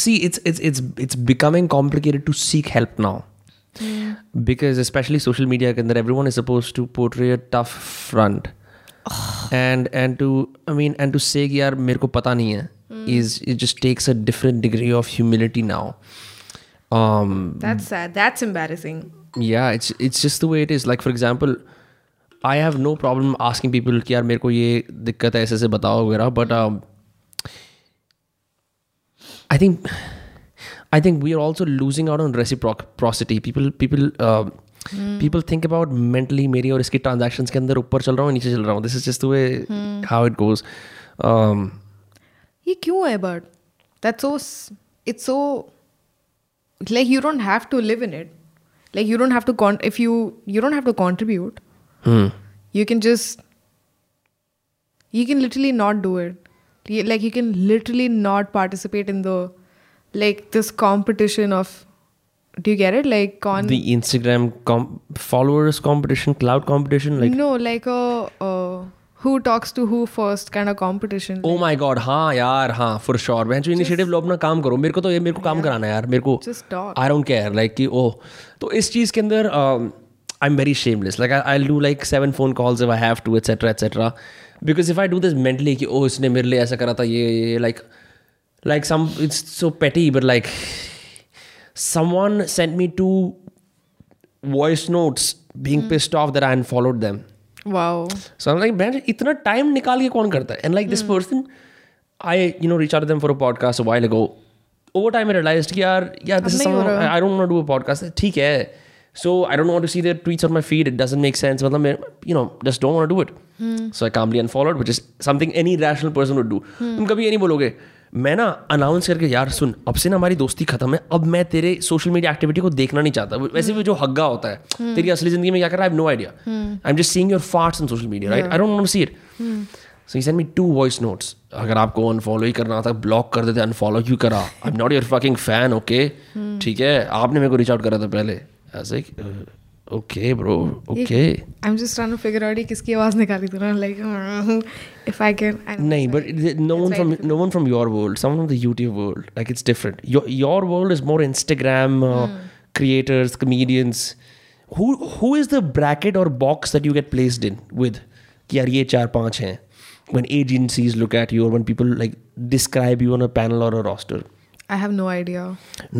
S1: see, it's it's it's it's becoming complicated to seek help now. Because especially social media, that everyone is supposed to portray a tough front. and and to I mean and to say कि यार मेरे को पता नहीं है is it just takes a different degree of humility now. Um,
S2: That's sad. That's embarrassing.
S1: yeah it's it's just the way it is like for example i have no problem asking people कि यार मेरे को ये दिक्कत है ऐसे ऐसे बताओ वगैरह but um, i think i think we are also losing out on reciprocity people people uh, people think about mentally मेरी और इसकी transactions के अंदर ऊपर चल रहा हूँ नीचे चल रहा हूँ this is just the way how it goes um,
S2: ये क्यों है but that's so s- it's so like you don't have to live in it like you don't have to con if you you don't have to contribute
S1: hmm.
S2: you can just you can literally not do it You- like you can literally not participate in the like this competition of do you get it like con
S1: the instagram com- followers competition cloud competition like
S2: no like a uh, who talks to who first kind of competition
S1: oh my God हाँ यार हाँ for sure मैं जो initiative लो अपना काम करो। मेरे को तो ये मेरे को काम कराना है यार। मेरे को
S2: Just talk.
S1: I don't care like कि ओह तो इस चीज़ के अंदर I am very shameless like I do like seven phone calls if I have to etcetera etcetera because if I do this mentally कि ओह इसने मेरे लिए ऐसा करा था ये ये like like some it's so petty but like someone sent me two voice notes being pissed off that I unfollowed them.
S2: Wow
S1: So I'm like, man, इतना time निकाल के कौन करता है? And like this mm. person, I you know reached out to them for a podcast a while ago. Over time, I realized कि यार, yeah, this is
S2: रहा।
S1: I don't want to do a podcast. ठीक है. So I don't want to see their tweets on my feed. It doesn't make sense. मतलब मैं, you know, just don't want to do it. So I calmly unfollowed, which is something any rational person would do. तुम कभी ये नहीं बोलोगे मैं ना announce करके यार सुन अब से ना हमारी दोस्ती खत्म है अब मैं तेरे सोशल मीडिया एक्टिविटी को देखना नहीं चाहता। वैसे भी जो हग्गा होता है तेरी असली ज़िंदगी में क्या कर रहा है? No idea I am just seeing your farts on social media right I don't want to see it so he send me two voice notes अगर आपको अनफॉलो ही करना था ब्लॉक कर देते अनफॉलो क्यों करा? I am not your fucking fan okay ठीक है? आपने मेरे को रीच आउट करा था पहले. ऐसे okay bro okay
S2: I'm just trying to figure out ये किसकी आवाज़ निकाली तूने like if I can I don't
S1: नहीं
S2: know.
S1: but no one
S2: very
S1: from
S2: difficult.
S1: no one from your world someone from the youtube world like it's different your your world is more instagram uh,
S2: Hmm.
S1: creators comedians who who is the bracket or box that you get placed in with कि यार ये चार पाँच हैं when agencies look at you or when people like describe you on a panel or a roster
S2: I have no idea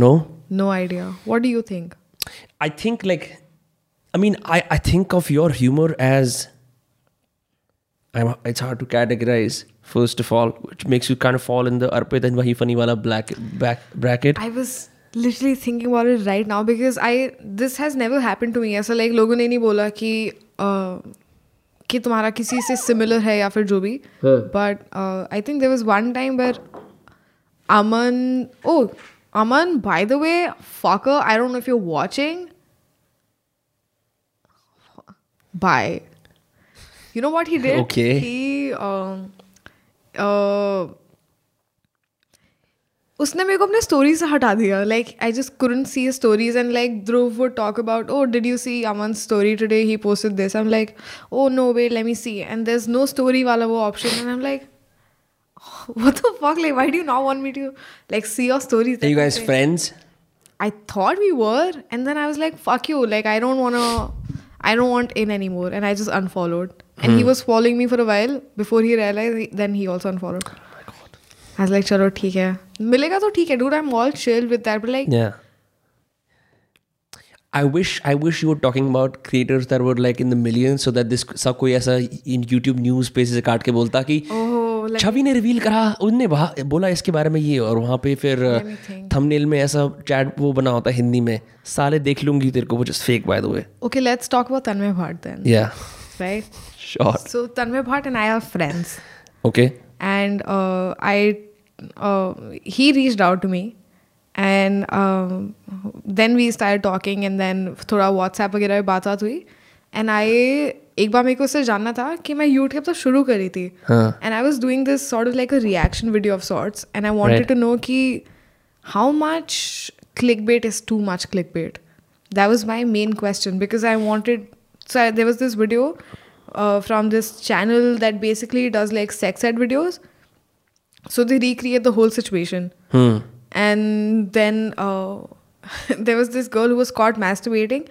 S1: no
S2: no idea what do you think
S1: i think like i mean i i think of your humor as I'm, it's hard to categorize first of all which makes you kind of fall in the arpit and wahi funny wala black back bracket
S2: I was literally thinking about it right now because I this has never happened to me ऐसा like लोगों ने नहीं बोला कि uh, कि तुम्हारा किसी से सिमिलर है या फिर जो भी but I think there was one time where Aman O Aman bye the way fucker I don't know if you're watching bye you know what he did
S1: Okay.
S2: he um, uh, उसने मेरे को अपने story से हटा दिया like I just couldn't see his stories and like Dhruv would talk about oh did you see Aman's story today he posted this I'm like oh no wait let me see and there's no story वाला वो option and I'm like what the fuck like why do you not want me to like see your stories
S1: are you guys friends
S2: I thought we were, and then I was like, "Fuck you!" Like I don't wanna, I don't want in anymore, and I just unfollowed. And he was following me for a while before he realized. he- Then he also unfollowed. I was like, "चलो ठीक है, मिलेगा तो ठीक है, dude. I'm all chill with that." But like,
S1: yeah I wish I wish you were talking about creators that were like in the millions so that this सब कोई ऐसा in YouTube news पे से काट के बोलता कि
S2: oh,
S1: छवि ने रिवील करा उनने बोला इसके बारे में ये और वहाँ पे फिर थंबनेल में ऐसा चैट वो बना होता है हिंदी में साले देख लूँगी तेरे को वो just fake by the way
S2: okay let's talk about Tanmay Bhat then
S1: yeah
S2: right
S1: sure
S2: so Tanmay Bhat and I are friends
S1: okay
S2: and I he reached out to me and then we start talking and then थोड़ा WhatsApp वगैरह पे बात बात हुई। And I एक बार मेरे को उससे जानना था कि मैं यूट्यूब तो शुरू करी थी। And I was doing this sort of like a reaction video of sorts and I wanted to know कि how much clickbait is too much clickbait that was my main question because I wanted there was this video from this channel that basically does like sex ed videos so they recreate the whole situation and then there was this girl who was caught masturbating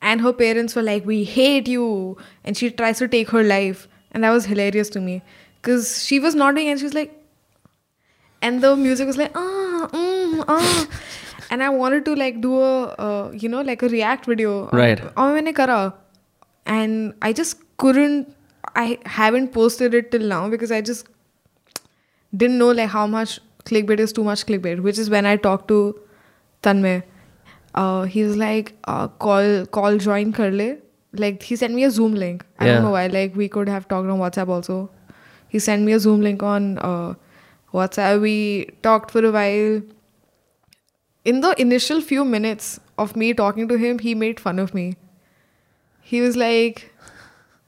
S2: and her parents were like we hate you. And she tries to take her life. And that was hilarious to me. Because she was nodding and she was like and the music was like ah mm, ah. And i wanted to like do a uh, you know like a react video.
S1: Right.
S2: Oh, kara. and i just couldn't i haven't posted it till now because i just didn't know like how much clickbait is too much clickbait which is when i talked to tanmay. Uh, he was like, uh, call call join kar le. Like he sent me a Zoom link. I
S1: Yeah.
S2: don't know why. Like we could have talked on WhatsApp also. He sent me a Zoom link on uh, WhatsApp. We talked for a while. In the initial few minutes of me talking to him, he made fun of me. He was like,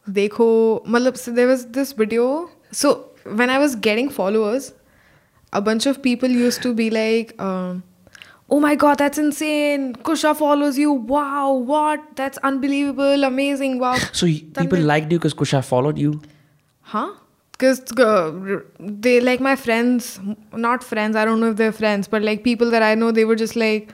S2: Dekho, malab, so there was this video. So when I was getting followers, a bunch of people used to be like, um, oh my god, that's insane. Kusha follows you. Wow, what? That's unbelievable, amazing. Wow. [LAUGHS]
S1: So y- people
S2: Tanmay-
S1: liked you because Kusha followed you.
S2: Huh? Because uh, they like my friends, not friends, I don't know if they're friends, but like people that I know, they were just like,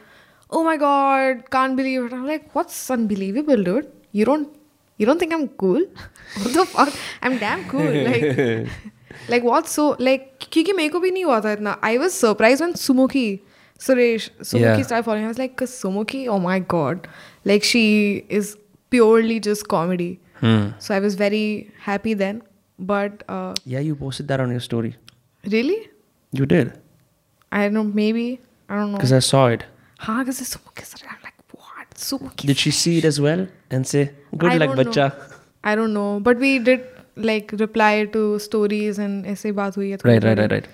S2: oh my god, can't believe it. I'm like, what's unbelievable, dude? You don't, you don't think I'm cool? [LAUGHS] what the fuck? I'm damn cool. Like, [LAUGHS] like what's so like? क्योंकि मेरे को भी नहीं हुआ था इतना. I was surprised when Sumuki, Suresh, Sumukhi
S1: yeah.
S2: started following. I was like, "Cause oh my god, like she is purely just comedy."
S1: Hmm.
S2: So I was very happy then. But uh,
S1: yeah, you posted that on your story.
S2: Really?
S1: You did.
S2: I don't know. Maybe I don't know.
S1: Because I saw it.
S2: Huh? Because Sumukhi started. I'm like, what? Sumukhi.
S1: Did she see it as well and say, "Good
S2: I
S1: luck, bacha"?
S2: I don't know, but we did like reply to stories and essay. बात हुई है.
S1: Right, right, right, right.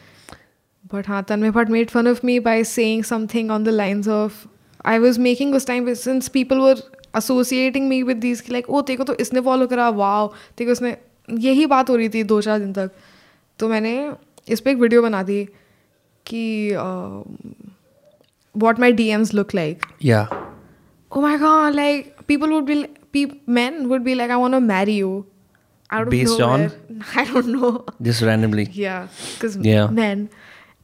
S2: But हाँ Tanmay Bhat made fun of me by saying something on the lines of I was making उस time since people were associating me with these like oh देखो तो इसने follow करा wow देखो उसने यही बात हो रही थी दो चार दिन तक. तो मैंने इस पर एक वीडियो बना दी कि what my DMs look like
S1: yeah
S2: oh my God like people would be P man would be like I want no marry you
S1: Based know on,
S2: where, [LAUGHS] I don't know.
S1: Just randomly.
S2: Yeah,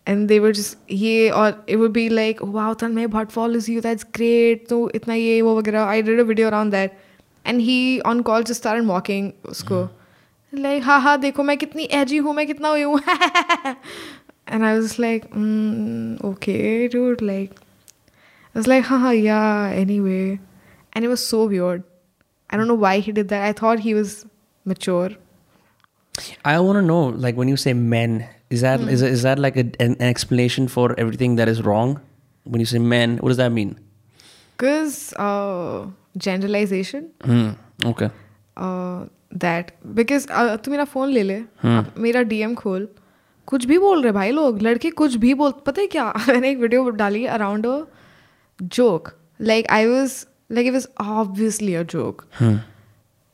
S2: and they were just yeah, or it would be like, wow, Tanmay Bhatt follows you, that's great. So itna ye wo वगैरह. I did a video around that, and he on call just started mocking उसको, like हाँ हाँ देखो मैं कितनी edgy हूँ मैं कितना हुई हूँ, and I was like, mm, okay, dude, like, I was like, haha, yeah, anyway, and it was so weird. I don't know why he did that. I thought he was mature.
S1: I want to know, like, when you say men, is that is is that like a, an, an explanation for everything that is wrong? When you say men, what does that mean?
S2: Because uh, generalization,
S1: Hmm. Okay.
S2: uh, that because uh, तू मेरा phone ले ले अब मेरा DM खोल कुछ भी बोल रहे भाई लोग लड़के कुछ भी बोल पता है क्या [LAUGHS] मैंने एक वीडियो डाली around a joke like I was like it was obviously a joke
S1: Hmm.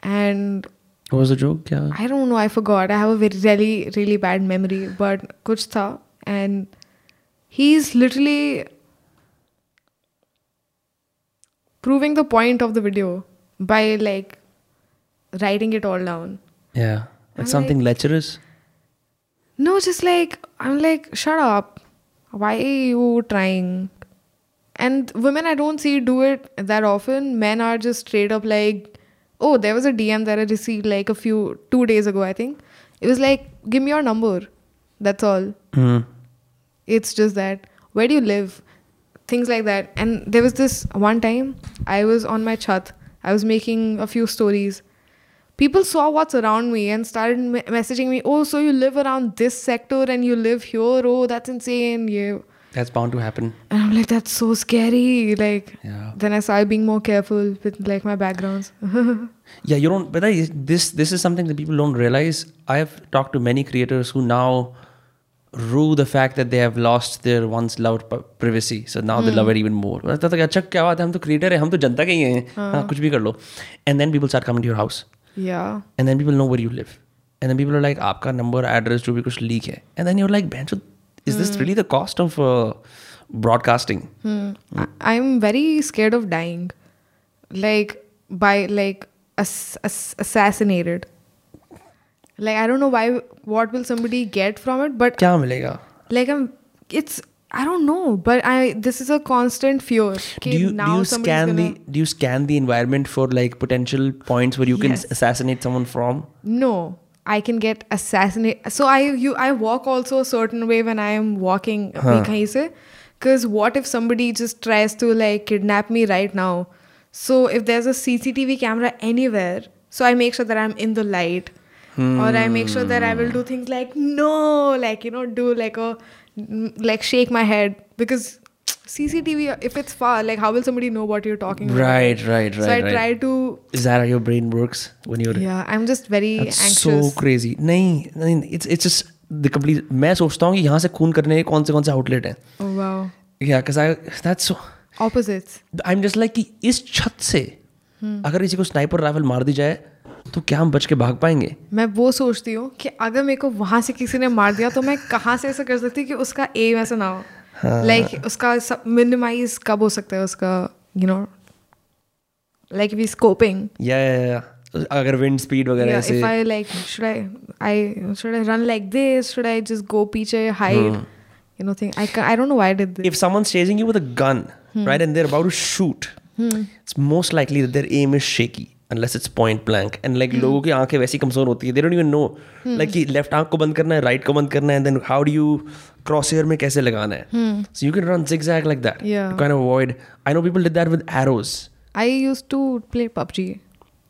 S2: And
S1: what was the joke? Yeah.
S2: I don't know. I forgot. I have a very, really, really bad memory. But kuch tha. And he's literally proving the point of the video by like writing it all down.
S1: Yeah.
S2: Like
S1: I'm something like, lecherous?
S2: No, just like, I'm like, shut up. Why are you trying? And women, I don't see do it that often. Men are just straight up like, oh, there was a DM that I received like a few two days ago, I think. It was like, give me your number. That's all.
S1: Hmm.
S2: It's just that. Where do you live? Things like that. And there was this one time I was on my chat. I was making a few stories. People saw what's around me and started me- messaging me, oh, so you live around this sector and you live here? Oh, that's insane. Yeah.
S1: That's bound to happen.
S2: And I'm like, that's so scary. Like,
S1: Yeah.
S2: then I started being more careful with like my backgrounds. [LAUGHS]
S1: Yeah, you don't. But I- this this is something that people don't realize. I have talked to many creators who now rue the fact that they have lost their once loved p- privacy. So now they love it even more. लगता था कि अच्छा क्या बात है हम तो creator है हम तो जनता के ही हैं हाँ कुछ भी कर लो and then people start coming to your house
S2: yeah.
S1: and then people know where you live and then people are like आपका नंबर एड्रेस जो भी कुछ लीक है and then you're like bench is this really the cost of uh, broadcasting
S2: Hmm. I- I'm very scared of dying, like by like ass- ass- assassinated. Like I don't know why. What will somebody get from it? But
S1: क्या मिलेगा
S2: like I'm, it's I don't know. But I this is a constant fear.
S1: do
S2: कि
S1: you,
S2: now
S1: do you
S2: somebody's
S1: scan
S2: gonna,
S1: the do you scan the environment for like potential points where you can
S2: Yes.
S1: assassinate someone from
S2: No, I can get assassinated. So I you I walk also a certain way when I am walking kahin se. Because what if somebody just tries to like kidnap me right now? So if there's a CCTV camera anywhere, so I make sure that I'm in the light. Or I make sure that I will do things like no, like you know, do like a like shake my head because CCTV if it's far, like how will somebody know what you're talking about?
S1: Right, right,
S2: So I
S1: right, right.
S2: try to
S1: Is that how your brain works when you're
S2: yeah, I'm just very
S1: That's
S2: anxious.
S1: so crazy. नहीं नहीं it's it's just the complete मैं सोचता हूँ कि यहाँ से खून करने के कौन से कौन से आउटलेट हैं
S2: Oh wow.
S1: yeah because I that's so
S2: Opposites.
S1: I'm just like कि इस छत से अगर किसी को स्नाइपर राइफल मार दी जाए तो क्या हम बच के भाग पाएँगे?
S2: मैं वो सोचती हूँ कि अगर मेरे को वहाँ से किसी ने मार दिया तो मैं कहाँ से ऐसा कर सकती हूँ कि उसका एम ऐसा ना हो? लाइक like, उसका मिनिमाइज कब हो सकता है उसका you know like we scoping
S1: या अगर विंड स्पीड वगैरह ऐसे
S2: if I like, should I, I should I run like this? Should I just go पीछे hide? You know, think I ca- I don't know why I did this.
S1: if someone's chasing you with a gun right and they're about to shoot it's most likely that their aim is shaky unless it's point blank and like लोगों की आंखें वैसी कमजोर होती है they don't even know like कि left आंख को बंद करना है right को बंद करना है and then how do you crosshair में कैसे लगाना है so you can run zigzag like that
S2: Yeah.
S1: to kind of avoid I know people did that with arrows
S2: I used to play PUBG,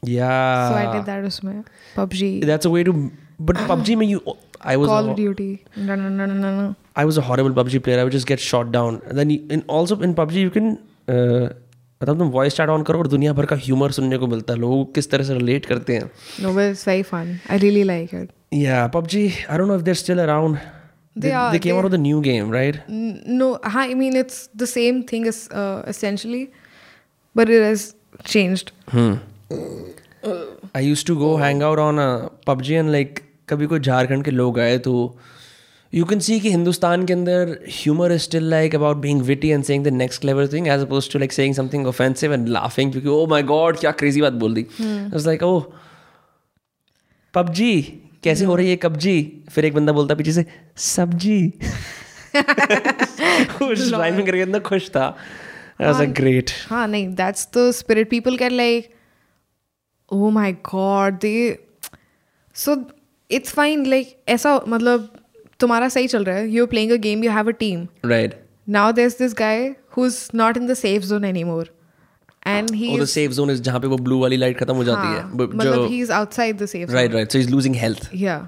S1: yeah
S2: so I did that उसमें PUBG,
S1: that's a way to but PUBG में you [CLEARS THROAT] I was
S2: Call
S1: a-
S2: of Duty. No, no, no, no, no, no.
S1: I was a horrible PUBG player. I would just get shot down. And then you, in also in PUBG you can uh, मतलब तुम voice chat on करो और दुनिया भर का humour सुनने को मिलता है लोग किस तरह से रिलेट करते हैं
S2: No, but it's very fun. I really like it.
S1: Yeah, PUBG. I don't know if they're still around.
S2: They they, are,
S1: They came
S2: they-
S1: out with a new game, right?
S2: No, I mean it's the same thing as uh, essentially, but it has changed. Hmm.
S1: I used to go hang out on a PUBG and like कभी कोई झारखंड के लोग आए तो you can see कि हिंदुस्तान के अंदर humour is still like about being witty and saying the next clever thing as opposed to like saying something offensive and laughing क्योंकि ओ माय गॉड क्या क्रेजी बात बोल दी. इट्स लाइक ओ पबजी कैसे हो रही है कब्जी फिर एक बंदा बोलता पीछे से सब्ज़ी. [LAUGHS] खुश राइमिंग करके इतना खुश था। वाज लाइक ग्रेट
S2: हाँ नहीं that's the spirit people get like oh my god they so it's fine like ऐसा मतलब तुम्हारा सही चल रहा है। You are playing a game you have a team
S1: right
S2: now there is this guy who is not in the safe zone anymore and
S1: he is
S2: the
S1: safe zone is जहाँ पे वो ब्लू वाली light खत्म हो जाती
S2: है।
S1: हाँ,
S2: मतलब
S1: he
S2: is outside the safe right
S1: right so he is losing health
S2: yeah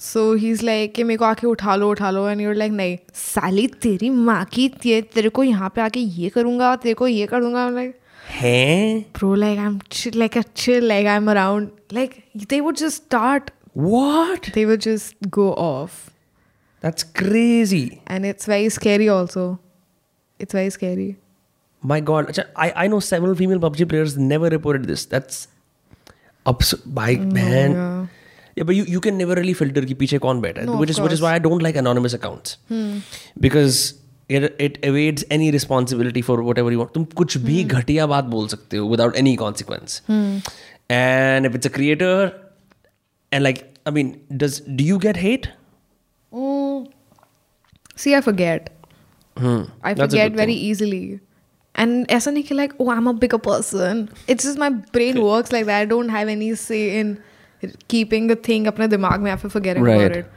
S2: so he is like कि मेरे को आके उठा लो उठा लो एंड यू आर लाइक नहीं साली तेरी माँ की ते, तेरे को यहाँ पे आके ये करूँगा तेरे को ये करूँगा. लाइक
S1: है?
S2: Pro like I am like a chill like I am around like they would just start
S1: What?
S2: They would just go off.
S1: That's crazy.
S2: and it's very scary also it's very scary
S1: My God. Acha, I, I know several female PUBG players never reported this. That's abs- by man.
S2: yeah.
S1: Yeah, but you, you can never really filter कि पीछे कौन बैठा है
S2: No,
S1: which
S2: of
S1: is which is why I don't like anonymous accounts because it it evades any responsibility for whatever you want तुम कुछ भी घटिया बात बोल सकते हो without any consequence and if it's a creator and like I mean does do you get hate
S2: Mm. see i forget
S1: hmm.
S2: i
S1: That's a
S2: forget
S1: good
S2: very
S1: thing.
S2: easily and ऐसा नहीं कि like oh i'm a bigger person it's just my brain works like that i don't have any say in keeping a thing अपने दिमाग में after forgetting
S1: Right.
S2: about it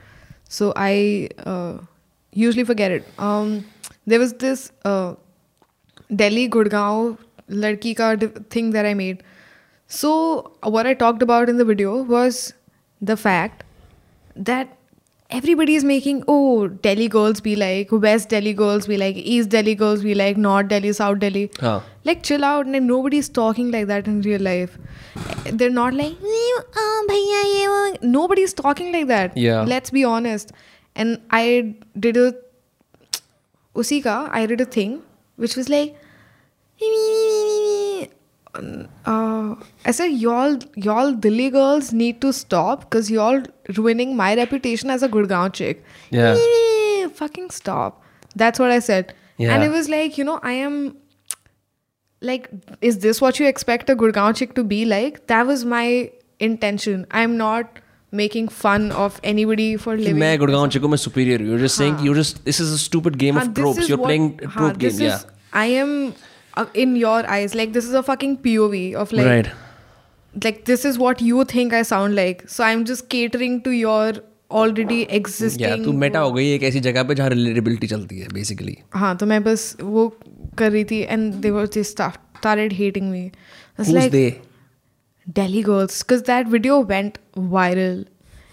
S2: so i uh, usually forget it um there was this uh, delhi gurgaon ladki ka di- thing that i made so what i talked about in the video was the fact that everybody is making oh delhi girls be like west delhi girls be like east delhi girls be like north delhi south delhi.
S1: हाँ
S2: like chill out and nobody's talking like that in real life. They're not like "Eh, uh, bhaiya, ye, wo." nobody's talking like that.
S1: Yeah.
S2: let's be honest. And i did a [TSK] usi ka i did a thing which was like uh, I said, y'all, y'all Delhi girls need to stop because y'all ruining my reputation as a Gurgaon chick.
S1: Yeah.
S2: Fucking stop. That's what I said.
S1: Yeah.
S2: And it was like, you know, I am like, is this what you expect a Gurgaon chick to be like? That was my intention. I'm not making fun of anybody for
S1: कि
S2: living.
S1: मैं Gurgaon Chico में superior हूँ you're just saying
S2: हाँ.
S1: you're just this is a stupid game
S2: हाँ,
S1: of
S2: this
S1: tropes
S2: is
S1: you're
S2: what-
S1: playing a
S2: हाँ,
S1: trope
S2: this
S1: game
S2: is,
S1: yeah
S2: I am uh, in your eyes like this is a fucking POV of like
S1: right
S2: like this is what you think I sound like. So I'm just catering to your already existing.
S1: या तू Meta हो गई एक ऐसी जगह पे जहाँ relatability चलती है बेसिकली
S2: हाँ तो मैं बस वो कर रही थी and they were they start, started hating me. It's
S1: Who's
S2: like
S1: they?
S2: Delhi girls because that video went viral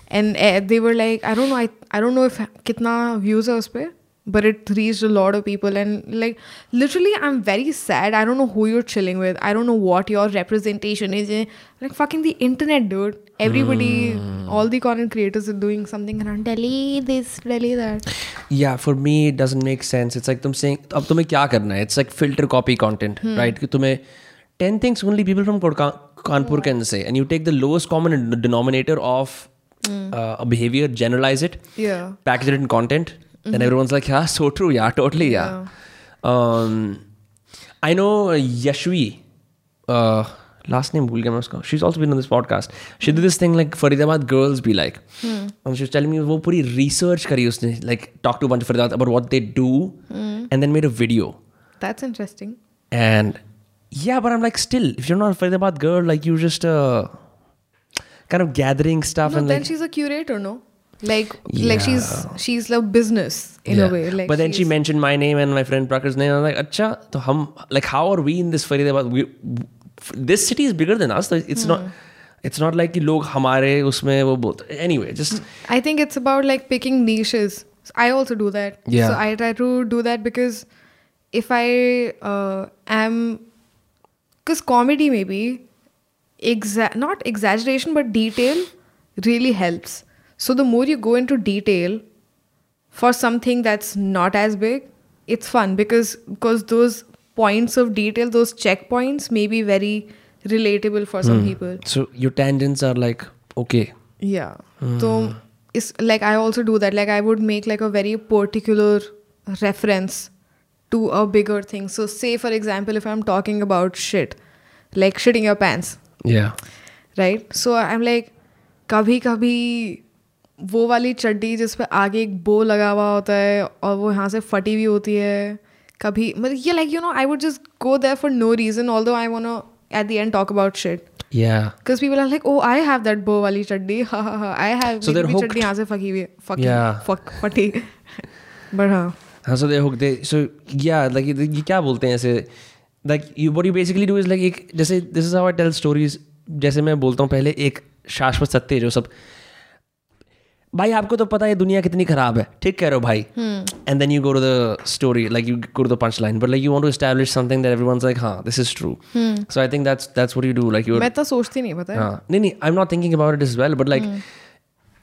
S2: and uh, they were like I don't know I I don't know if kitna views है उस पे but it reached a lot of people and like literally i'm very sad. I don't know who you're chilling with. I don't know what your representation is. Eh, like fucking the internet dude. Everybody mm. all the content creators are doing something around delhi this delhi that.
S1: Yeah for me it doesn't make sense. It's like them saying ab tumhe kya karna hai it's like filter copy content hmm. right? ki tumhe 10 things only people from Kodka, kanpur yeah. can say and you take the lowest common denominator of mm. uh, a behavior generalize it
S2: yeah.
S1: package it in content mm-hmm. and everyone's like, yeah, so true, yeah, totally, yeah. yeah. Um, I know Yashvi. Uh, last name bhul gaya she's also been on this podcast she did this thing like faridabad girls be like hmm. and she was telling me wo puri research kari usne like talked to a bunch of faridabad about what they do hmm. and then made a video
S2: that's interesting
S1: and yeah but i'm like still if you're not a faridabad girl like you're just a kind of gathering stuff
S2: no,
S1: and
S2: then
S1: like,
S2: she's a curator no like yeah. like she's she's like business in
S1: yeah.
S2: a way like
S1: but then she mentioned my name and my friend Prakar's name I'm like acha to hum like how are we in this Faridabad we this city is bigger than us so it's
S2: hmm.
S1: not it's not like log hamare usme wo bolte anyway just
S2: I think it's about like picking niches I also do that
S1: yeah.
S2: so I try to do that because if I uh, am because comedy maybe exa- not exaggeration but detail really helps so the more you go into detail for something that's not as big, it's fun because because those points of detail, those checkpoints may be very relatable for some mm. people.
S1: So your tangents are like okay.
S2: Yeah. Mm. So it's like I also do that. Like I would make like a very particular reference to a bigger thing. So say for example if I'm talking about shit, like shitting your pants.
S1: Yeah.
S2: Right? So I'm like kabhi kabhi वो वाली चड्डी जिस पे आगे एक बो लगा हुआ होता है और वो यहाँ से फटी हुई होती है कभी मतलब ये like you know I would just go there for no reason although I want at the end talk about shit
S1: yeah
S2: Because people are like, oh, I have that bow wali chaddi. Ha ha ha. I have.
S1: So they're hooked.
S2: यहाँ से फकी हुई है.
S1: Yeah.
S2: Fuck. फटी. But हाँ.
S1: हाँ so they hook they so yeah like ये क्या बोलते हैं ऐसे like you what you basically do is like एक जैसे this is how I tell stories जैसे मैं बोलता हूँ पहले एक शाश्वत सत्य है जो सब भाई आपको तो पता है दुनिया कितनी खराब है। ठीक कह रहे हो भाई। And then you go to the story like you go to the punch line but like you want to establish something that everyone's like हाँ this is true so I think that's that's what you do like you
S2: मैं तो सोचती नहीं पता है.
S1: नहीं नहीं I am not thinking about it is well but like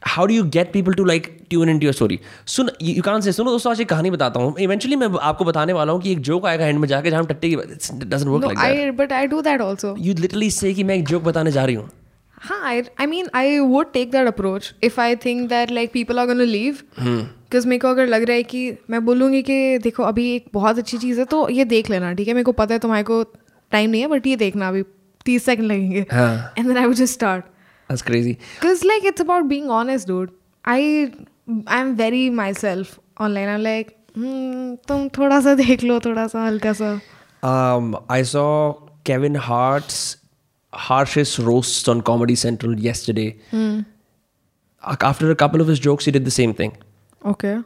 S1: how do you get people to like tune in to your story soon you कान से सुनो दोस्तों आज एक कहानी बताता हूँ। इवेंचुअली मैं आपको बताने वाला हूँ कि एक जोक आएगा एंड में जाके जहाँ टट्टे की
S2: doesn't
S1: work like
S2: that but I do that also.
S1: You literally say कि मैं एक जोक बताने जा रही हूँ।
S2: हाँ I mean I would take that approach if I think that like people are gonna leave because मेरे को अगर लग रहा है कि मैं बोलूँगी कि देखो अभी एक बहुत अच्छी चीज़ है तो ये देख लेना ठीक है? मेरे को पता है तुम्हारे को टाइम नहीं है बट ये देखना अभी तीस सेकंड लगेंगे। And then I would just
S1: start crazy
S2: because like it's about being honest dude I I am very myself online I like तुम थोड़ा सा देख लो थोड़ा सा हल्का सा.
S1: I saw Kevin Hart's harshest roasts on Comedy Central yesterday. After a couple of his jokes, he did the same thing.
S2: Okay.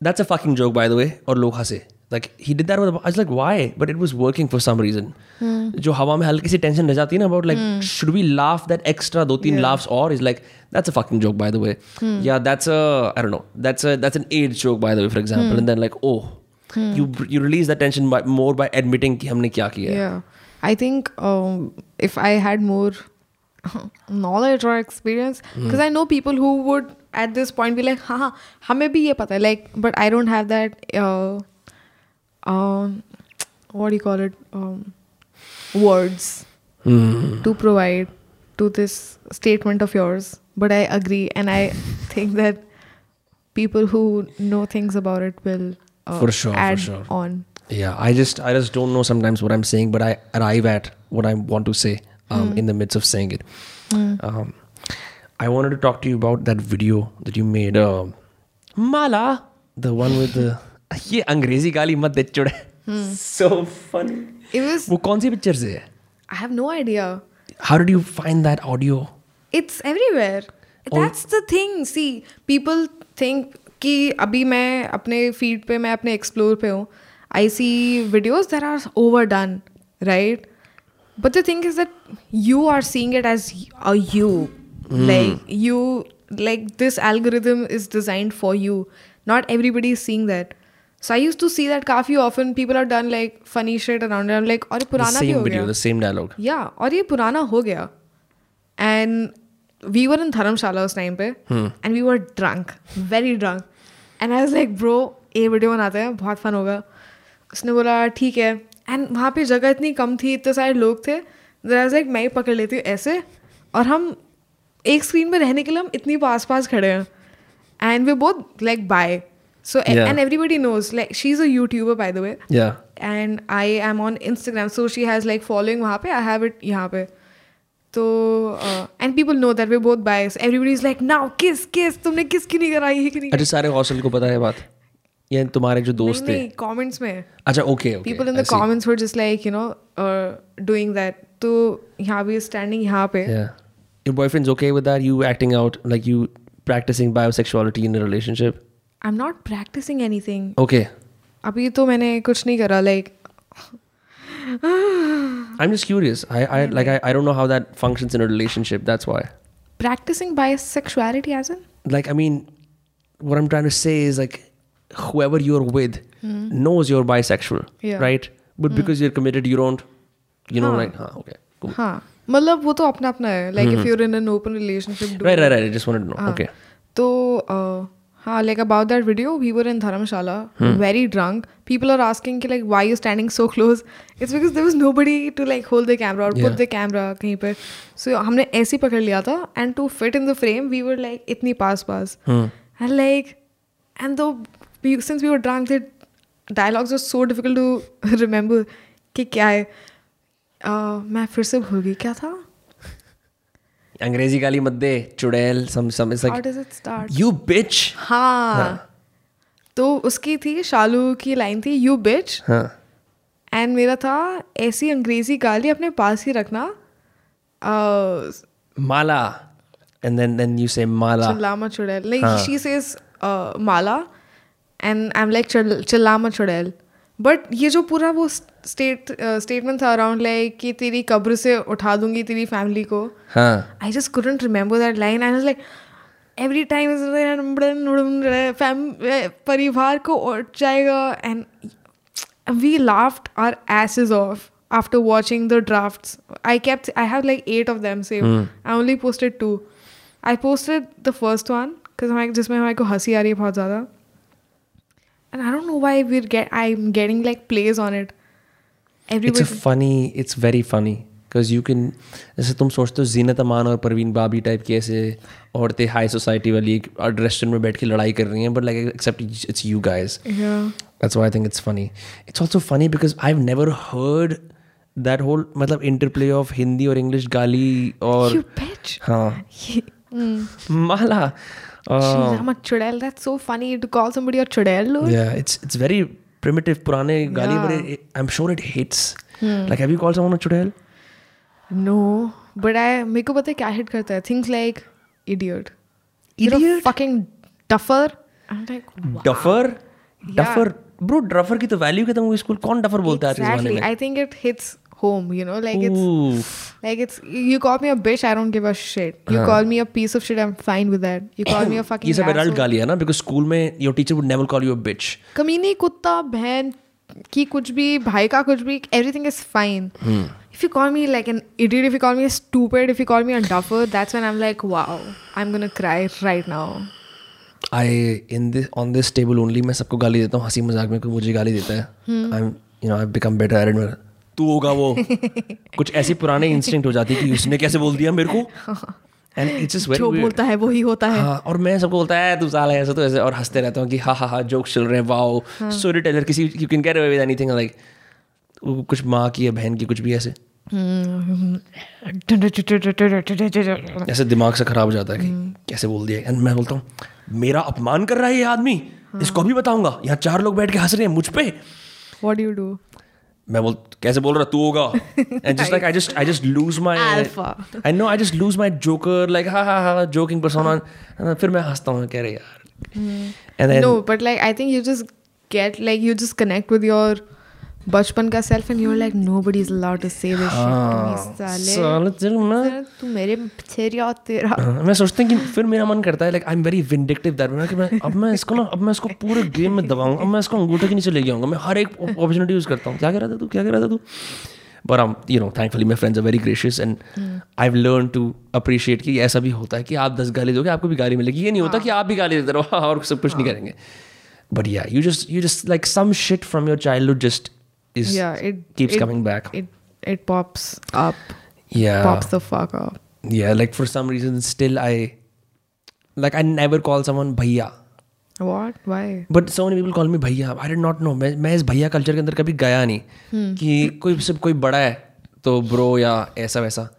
S1: That's a fucking joke, by the way. और लोग हंसे like he did that with I was like why but it was working for some reason जो हवा में हल्की सी tension रह जाती है ना about like should we laugh that extra दो तीन laughs और is like that's a fucking joke by the way yeah that's a I don't know that's a that's an AIDS joke by the way for example and then like oh you you release that tension by, more by admitting कि हमने क्या किया है
S2: Yeah. I think um, if I had more [LAUGHS] knowledge or experience, because I know people who would at this point be like, हाँ हमें भी ये पता है like, but I don't have that. Uh, um, what do you call it? Um, words
S1: Hmm.
S2: to provide to this statement of yours. But I agree, and I [LAUGHS] think that people who know things about it will uh,
S1: For sure, for
S2: add
S1: sure.
S2: on.
S1: Yeah, I just I just don't know sometimes what I'm saying, but I arrive at what I want to say um, in the midst of saying it. Um, I wanted to talk to you about that video that you made, uh, Mala, the one with the ये अंग्रेजी गाली मत दे चुड़े so funny
S2: It was
S1: वो कौन सी picture से है
S2: I have no idea.
S1: How did you find that audio?
S2: It's everywhere.
S1: और-
S2: That's the thing. See, people think कि अभी मैं अपने फीड पे मैं अपने एक्सप्लोर पे हूँ आई सी videos there are over done right but the thing is that you are seeing it as a you like you like this algorithm is designed for you not everybody is seeing that so I use to see that काफी often people are done like funny shed around like और ये
S1: The
S2: पुराना भी
S1: same
S2: हो
S1: video,
S2: गया
S1: the same dialogue.
S2: या और ये पुराना हो गया एंड वी वर इन धर्मशाला उस टाइम पे and we were drunk very drunk and I was like bro ये वीडियो बनाते हैं बहुत फन होगा उसने बोला ठीक है. एंड वहाँ पे जगह इतनी कम थी इतने सारे लोग थे दराज एक मैं ही पकड़ लेती हूँ ऐसे और हम एक स्क्रीन पर रहने के लिए हम इतनी पास पास खड़े हैं। And we both like
S1: bi
S2: so and everybody knows like she is a YouTuber by the
S1: way
S2: and I am on Instagram so she has like following वहाँ पे आई हैव इट यहाँ पे. तो and people know that we both bi everybody is like now kiss kiss तुमने किस की नहीं कराई है कि नहीं
S1: अरे सारे हॉस्टल को पता है बात। In the comments, दोस्त थे।
S2: कमेंट्स में।
S1: अच्छा okay
S2: just like the comments were just like you know doing that तो यहाँ
S1: your boyfriend's okay with that? You acting out like you practicing bisexuality in a relationship?
S2: I'm not practicing anything.
S1: Okay.
S2: abhi to maine kuch nahi kara like [SIGHS]
S1: i'm just curious. I i like I, I don't know how that functions in a relationship that's why.
S2: Practicing bisexuality as in?
S1: Like i mean what i'm trying to say is like whoever you're with knows you're bisexual,
S2: Yeah.
S1: right? But because you're committed, you don't. You know,
S2: Huh.
S1: like huh, okay, cool.
S2: हाँ मतलब वो तो अपना अपना है like if you're in an open relationship
S1: Right, right, right. I just wanted to know.
S2: हाँ.
S1: Okay.
S2: तो uh, हाँ like about that video we were in Dharamshala very drunk people are asking कि like why you standing so close it's because there was nobody to like hold the camera or
S1: Yeah.
S2: put the camera कहीं पे so हमने ऐसे ही पकड़ लिया था and to fit in the frame we were like इतनी पास पास and like and though we since we were drunk that dialogues are so difficult to remember कि क्या है। मैं फिर से भूल गई। क्या था?
S1: अंग्रेज़ी गाली मत दे चुड़ैल some some
S2: is
S1: like how
S2: does it start
S1: you bitch
S2: हाँ। तो उसकी थी शालू की लाइन थी यू बिच
S1: हाँ।
S2: एंड मेरा था ऐसी अंग्रेज़ी गाली अपने पास ही रखना।
S1: Mala. And then then you say Mala.
S2: चुड़ैल। नहीं
S1: हाँ।
S2: She says Mala. And I am like चिल्ला मत चुड़ैल बट ये जो पूरा वो स्टेट स्टेटमेंट uh, था अराउंड लाइक कि तेरी कब्र से उठा दूँगी तेरी फैमिली को I just couldn't remember that line I like every time परिवार को उठ जाएगा. And we laughed our asses off after watching the draft I kept I have like eight of them save I only posted two I posted the first one because जिसमें हमारे को हँसी आ रही है बहुत ज़्यादा. And I don't know why we're get I'm getting like plays on it.
S1: it's
S2: Everybody.
S1: a funny it's very funny because you can जैसे तुम सोचते हो जीनत अमान और परवीन बाबी टाइप की ऐसे औरतें हाई सोसाइटी वाली एक रेस्टोरेंट में बैठ के लड़ाई कर रही हैं but like accept it's you guys
S2: yeah.
S1: that's why I think it's funny it's also funny because I've never heard that whole मतलब interplay of Hindi or English गाली और
S2: You bitch.
S1: हाँ
S2: mm.
S1: Mala uh,
S2: I'm a chudel. That's so funny to call somebody a chudel. Lord.
S1: yeah it's it's very primitive पुराने गाली
S2: Yeah.
S1: बड़े I'm sure it hits Hmm. like have you called someone a chudel
S2: No, but I मेरे को पता है क्या hit करता है things like idiot, You're a
S1: Idiot?
S2: fucking duffer. I'm like wow.
S1: Duffer duffer bro duffer की तो value खत्म हुई स्कूल कौन डफर बोलता है आज के
S2: exactly.
S1: जमाने
S2: I it home. You know, like it's
S1: Oof.
S2: like it's you call me a bitch. I don't give a shit. You call me a piece of shit. I'm fine with that. You call me a fucking
S1: ये सब adult. गाली है ना because school में your teacher would never call you a bitch
S2: कमीनी कुत्ता बहन की कुछ भी भाई का कुछ भी everything is fine. If you call me like an idiot, if you call me a stupid, if you call me a duffer, that's when I'm like, wow, I'm gonna cry right now.
S1: I in this on this table only मैं सबको गाली देता हूँ हँसी मज़ाक में कोई मुझे गाली देता है M you know I become better at it तू होगा वो। [LAUGHS] कुछ ऐसी पुराने इंस्टिंक्ट हो जाती है कि उसने कैसे बोल दिया मेरे को। एंड इट्स जस्ट
S2: जो
S1: वेरी
S2: बोलता है वही होता है।
S1: हाँ और मैं सबको बोलता है तू साला ऐसा तो ऐसे और हँसते रहता हूँ कि हाँ हाँ हाँ जोक्स चल रहे हैं वाओ स्टोरी टेलर किसी you can get away with anything like कुछ माँ की या बहन की कुछ भी ऐसे। ऐसे दिमाग से खराब हो जाता है कि कैसे बोल दिया एंड मैं बोलता हूँ मेरा अपमान कर रहा है ये आदमी इसको भी बताऊँगा। यहाँ चार लोग बैठ के हंस रहे हैं मुझ पे।
S2: What you do?
S1: मैं बोल कैसे बोल रहा तू होगा। And just like I just I just lose
S2: my.
S1: I know I just lose my joker like ha ha ha joking persona फिर मैं हंसता हूँ कह रहे यार. And
S2: no but like I think you just get like you just connect with your बचपन का and you're like nobody is allowed to say this shit to me साले।
S1: साले तेरे मैं
S2: तू मेरे छेरिया और तेरा।
S1: हाँ, मैं सोचता हूँ कि फिर मेरा मन करता है like I am very vindictive that मैं कि मैं अब मैं इसको ना अब मैं इसको पूरे गेम में दबाऊँगा अब मैं इसको अंगूठे के नीचे ले जाऊँगा मैं हर एक अपॉर्चुनिटी यूज़ करता हूँ। क्या कह रहा था तू? क्या कह रहा था तू? But um you know thankfully my friends are very gracious and I've learned to appreciate कि ऐसा भी होता है कि आप दस गाली दोगे आपको भी गाली मिलेगी। ये नहीं होता कि आप भी गाली देते रहो [LAUGHS] और सब कुछ नहीं करेंगे। बट या you just you just like some shit from your childhood just is
S2: yeah it
S1: keeps
S2: it,
S1: coming back.
S2: it it pops up.
S1: Yeah.
S2: Pops the fuck up.
S1: Yeah like for some reason still I like I never call someone bhaiya
S2: what? Why?
S1: But so many people call me bhaiya I did not know मैं मैं इस भैया culture के अंदर कभी गया नहीं कि कोई सिर्फ़ कोई बड़ा है तो ब्रो या ऐसा वैसा।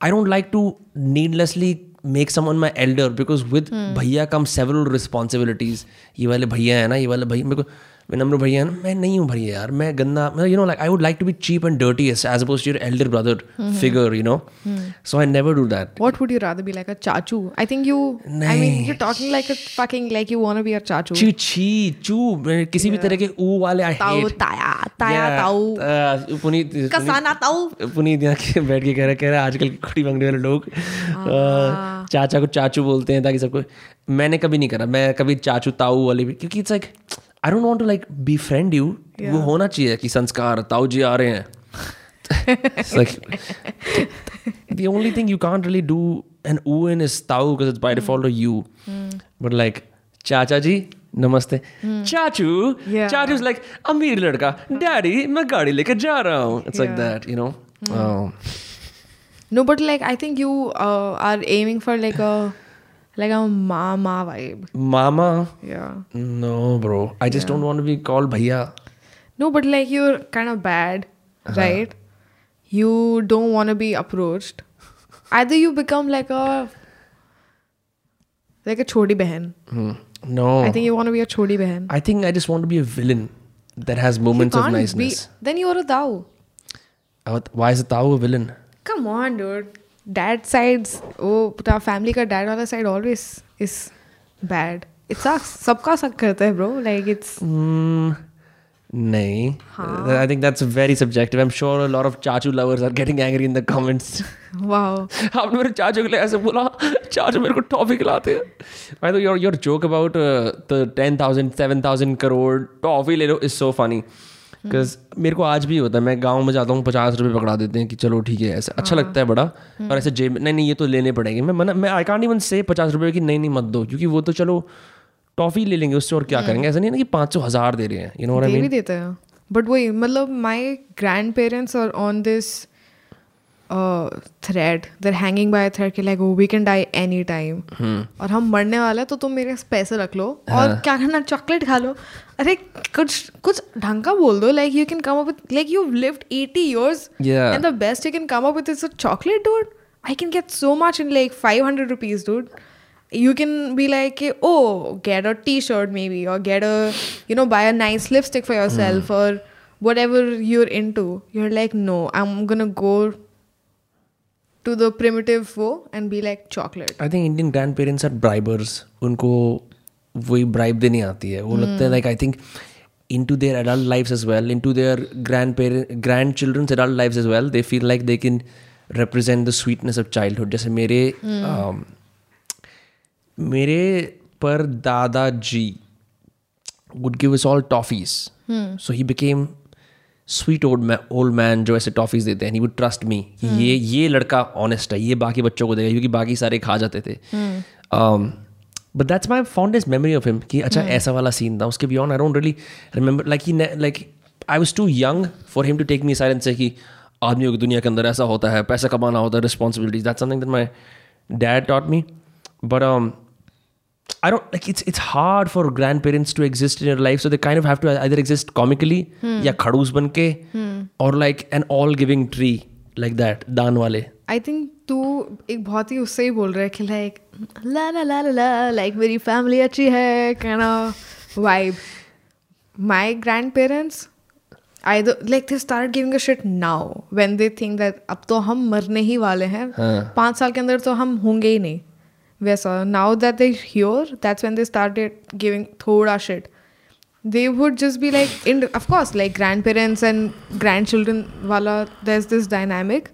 S1: I don't like to needlessly make someone my elder because with bhaiya come several responsibilities ये वाले भैया है ना ये वाले भैया मेरे को विनम्र भैया मैं नहीं हूँ भैया यार मैं गंदा मैं you know like I would like to be cheap and dirty as opposed your elder brother figure you know so I never do that
S2: what would you rather be like a chachu? I think you i mean you're talking like a fucking like you want to be a chachu.
S1: ची छी चू किसी भी तरह के ऊ वाले
S2: I
S1: hate
S2: taya taya tau
S1: uh, Puneet
S2: kasana tau
S1: Puneet यहाँ के बैठ के कह रहा कह रहा आजकल कुड़ी मंगने वाले लोग चाचा को चाचू बोलते हैं ताकि सबको मैंने कभी नहीं करा मैं कभी चाचू ताऊ वाले भी क्योंकि it's like I don't want to like be friend you वो होना चाहिए कि संस्कार ताऊ जी आ रहे हैं the only thing you can't really do an in is tau because it's by default a you but like चाचा जी नमस्ते चाचू. चाचू इज़ लाइक अमीर लड़का डैडी मैं गाड़ी लेकर जा रहा हूँ it's
S2: like.
S1: That you know
S2: no but like i think you uh, are aiming for like a like a mama vibe.
S1: Mama?
S2: Yeah.
S1: No, bro. I just yeah. don't want to be called bhaiya.
S2: No, but like you're kind of bad, uh-huh. right? You don't want to be approached. Either you become like a like a chodi behan.
S1: Hmm. No.
S2: I think you want to be a chodi behan.
S1: I think I just want to be a villain that has moments of niceness.
S2: Be, then you're a tau.
S1: Uh, why is a tau a villain?
S2: Come on, dude. Dad sides वो पूरा family का dad वाला side always is bad it's sucks सबका suck करता है bro like
S1: it's नहीं. I think that's very subjective I am sure a lot of chachu lovers are getting angry in the comments
S2: wow
S1: आपने मेरे चाचू के लिए ऐसे बोला चाचू मेरे को टॉफी खिलाते हैं. आई तो your your joke about the ten thousand seven thousand crore toffee ले लो इज़ सो फनी बिकॉज़ मेरे को आज भी होता है मैं गाँव में जाता हूँ पचास रुपये पकड़ा देते हैं कि चलो ठीक है ऐसा अच्छा लगता है बड़ा और ऐसे जेब नहीं नहीं ये तो लेने पड़ेंगे। मैं मना मैं आई कांट इवन से पचास रुपये की नहीं नहीं मत दो क्योंकि वो तो चलो टॉफी ले लेंगे उससे और क्या करेंगे? ऐसा नहीं ना कि पाँच सौ हज़ार दे रहे हैं यू नो
S2: भी देते हैं। बट वही मतलब my grandparents are on this thread they're hanging by thread के like we can die any time और हम मरने वाले हैं तो तुम मेरे पैसे रख लो और क्या करना चॉकलेट खा लो अरे कुछ कुछ ढंग का बोल दो like you can come up with like you lived 80 years
S1: Yeah.
S2: and the best you can come up with is a chocolate dude i can get so much in like 500 rupees dude you can be like oh get a t-shirt maybe or get a you know buy a nice lipstick for yourself or whatever you're into you're like no i'm gonna go to the primitive wo and be like chocolate
S1: I think Indian grand parents are ब्राइबर्स उनको वही bribe देनी आती है वो लगता है like I think in to their adult life as well in to their grand parent grand children's adult life as well they feel like they can represent the sweetness of childhood जैसे मेरे um, मेरे पर दादाजी would give us all toffees. So he became sweet old old man जो ऐसे toffees देते हैं he would trust me. कि ये ये लड़का ऑनेस्ट है ये बाकी बच्चों को देगा क्योंकि बाकी सारे खा जाते थे। But that's my fondest memory of him कि अच्छा ऐसा वाला सीन था। उसके beyond I don't really remember like he like I was too young for him to take me side से कि आदमियों की दुनिया के अंदर ऐसा होता है पैसा कमाना होता है responsibilities that something that my dad taught me but I don't like it's it's hard for grandparents to exist in your life, so they kind of have to either exist comically, hmm. या खड़ूस बन के, or like an all giving tree like that, दान वाले.
S2: I think तू एक बहुत ही उससे ही बोल रहा है कि like la la la la like मेरी फैमिली अच्छी है कहना vibe my grandparents either like they started giving a shit now when they think that अब तो हम मरने ही वाले हैं
S1: हाँ.
S2: पाँच साल के अंदर तो हम होंगे ही नहीं वैसा। Now that they're that's when they start giving थोड़ा shade they would just be like in of course like grandparents and grandchildren वाला the is this dynamic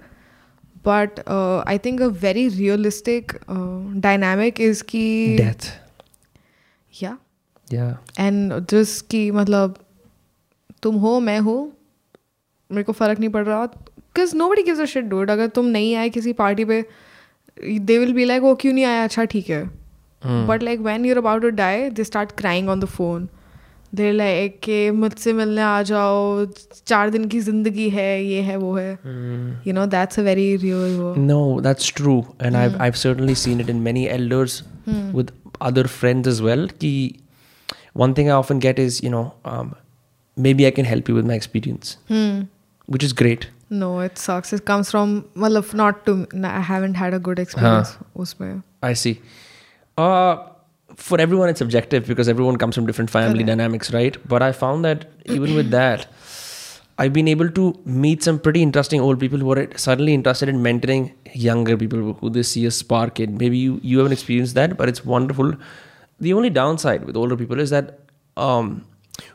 S2: but I think a very realistic dynamic is
S1: की
S2: and जिस की मतलब तुम हो मैं हूँ मेरे को फ़र्क नहीं पड़ रहा because nobody gives a shade dude अगर तुम नहीं आए किसी पार्टी पर दे विल बी लाइक वो क्यों नहीं आया अच्छा ठीक है but like when you're about to die they start crying on the phone they like के मुझसे मिलने आ जाओ चार दिन की ज़िंदगी है ये है वो है you know that's a very real वो
S1: No, that's true, and I've I've certainly seen it in many elders with other friends as well. Ki one thing I often get is you know um, maybe I can help you with my experience, which is great.
S2: No, it sucks. It comes from well, if not to I haven't had a good experience. Huh.
S1: I see. Uh, for everyone, it's subjective because everyone comes from different family dynamics, right? But I found that even with that, I've been able to meet some pretty interesting old people who are suddenly interested in mentoring younger people who they see a spark in. Maybe you, you haven't experienced that, but it's wonderful. The only downside with older people is that um,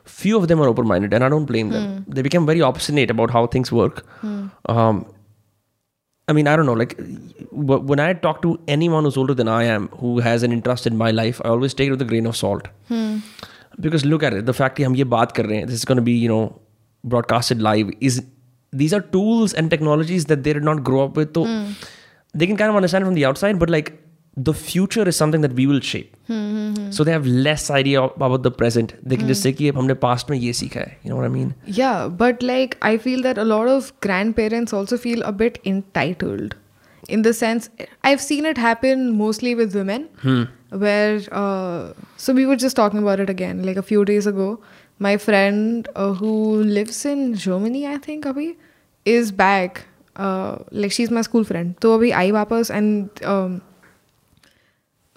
S1: few of them are open minded, and I don't blame them. They become very obstinate about how things work. Um, I mean, I don't know. Like, wh- when I talk to anyone who's older than I am, who has an interest in my life, I always take it with a grain of salt. Because look at it, the fact that हम ये बात कर रहे हैं, this is going to be, you know, broadcasted live. Is these are tools and technologies that they did not grow up with. So they can kind of understand from the outside, but like the future is something that we will shape. Hmm, hmm, hmm. so they have less idea about the present. They can just say ki humne past mein ye sikha hai you know what i mean?
S2: Yeah but like i feel that a lot of grandparents also feel a bit entitled. In the sense i've seen it happen mostly with women. Where uh, so we were just talking about it again like a few days ago. My friend uh, who lives in germany i think is back. Uh, like she's my school friend. so abhi aayi wapas and um,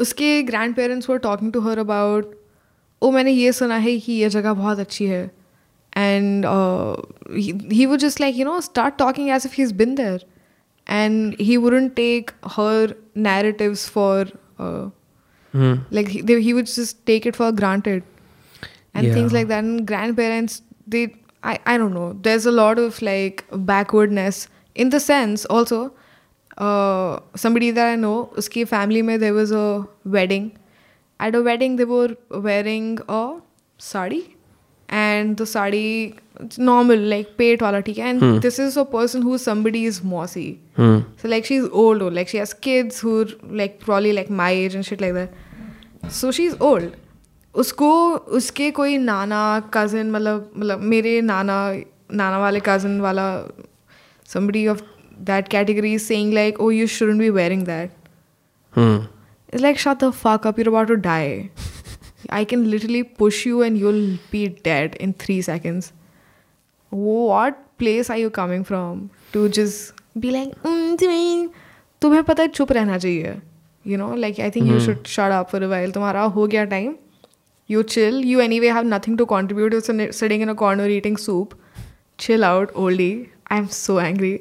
S2: उसके grandparents were talking to her about oh मैंने ये सुना है कि ये जगह बहुत अच्छी है and he would just like you know start talking as if he is been there and he wouldn't take her narratives for like he, they, he would just take it for granted and
S1: Yeah.
S2: things like that and grandparents they I, I don't know there's a lot of like backwardness in the sense also uh, somebody that I know uski family mein there was a wedding at a wedding they were wearing a sari and the sari it's normal like pet wala theek and this is a person who somebody is mossy Hmm. so like she's old old like she has kids who are like probably like my age and shit like that so she's old उसको उसके कोई नाना cousin मतलब मतलब मेरे नाना नाना वाले cousin वाला somebody of that category is saying like oh you shouldn't be wearing that
S1: Hmm.
S2: it's like shut the fuck up you're about to die [LAUGHS] I can literally push you and you'll be dead in three seconds what place are you coming from to just be like "Mm, तुम्हें तुम्हें पता है चुप रहना चाहिए you know like I think you should shut up for a while तुम्हारा हो गया time you chill you anyway have nothing to contribute you're sin- sitting in a corner eating soup chill out oldie I'm so angry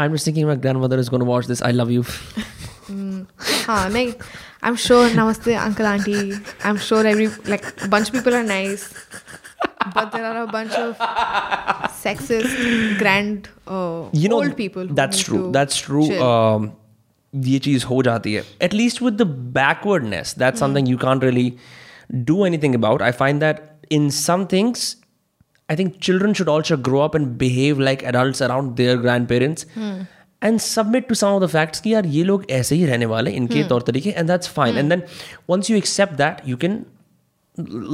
S1: I'm just thinking my grandmother is going to watch this. I love you.
S2: हाँ [LAUGHS] नहीं I'm sure namaste uncle auntie I'm sure every like a bunch of people are nice but there are a bunch of sexist grand uh,
S1: you know
S2: old people who
S1: that's
S2: need
S1: true
S2: to
S1: that's true
S2: chill.
S1: um ये चीज हो जाती है at least with the backwardness that's
S2: Hmm.
S1: something you can't really do anything about i find that in some things i think children should also grow up and behave like adults around their grandparents
S2: Hmm.
S1: and submit to some of the facts कि यार ये लोग ऐसे ही रहने वाले
S2: Hmm.
S1: इनके तौर तरीके and that's fine and then once you accept that you can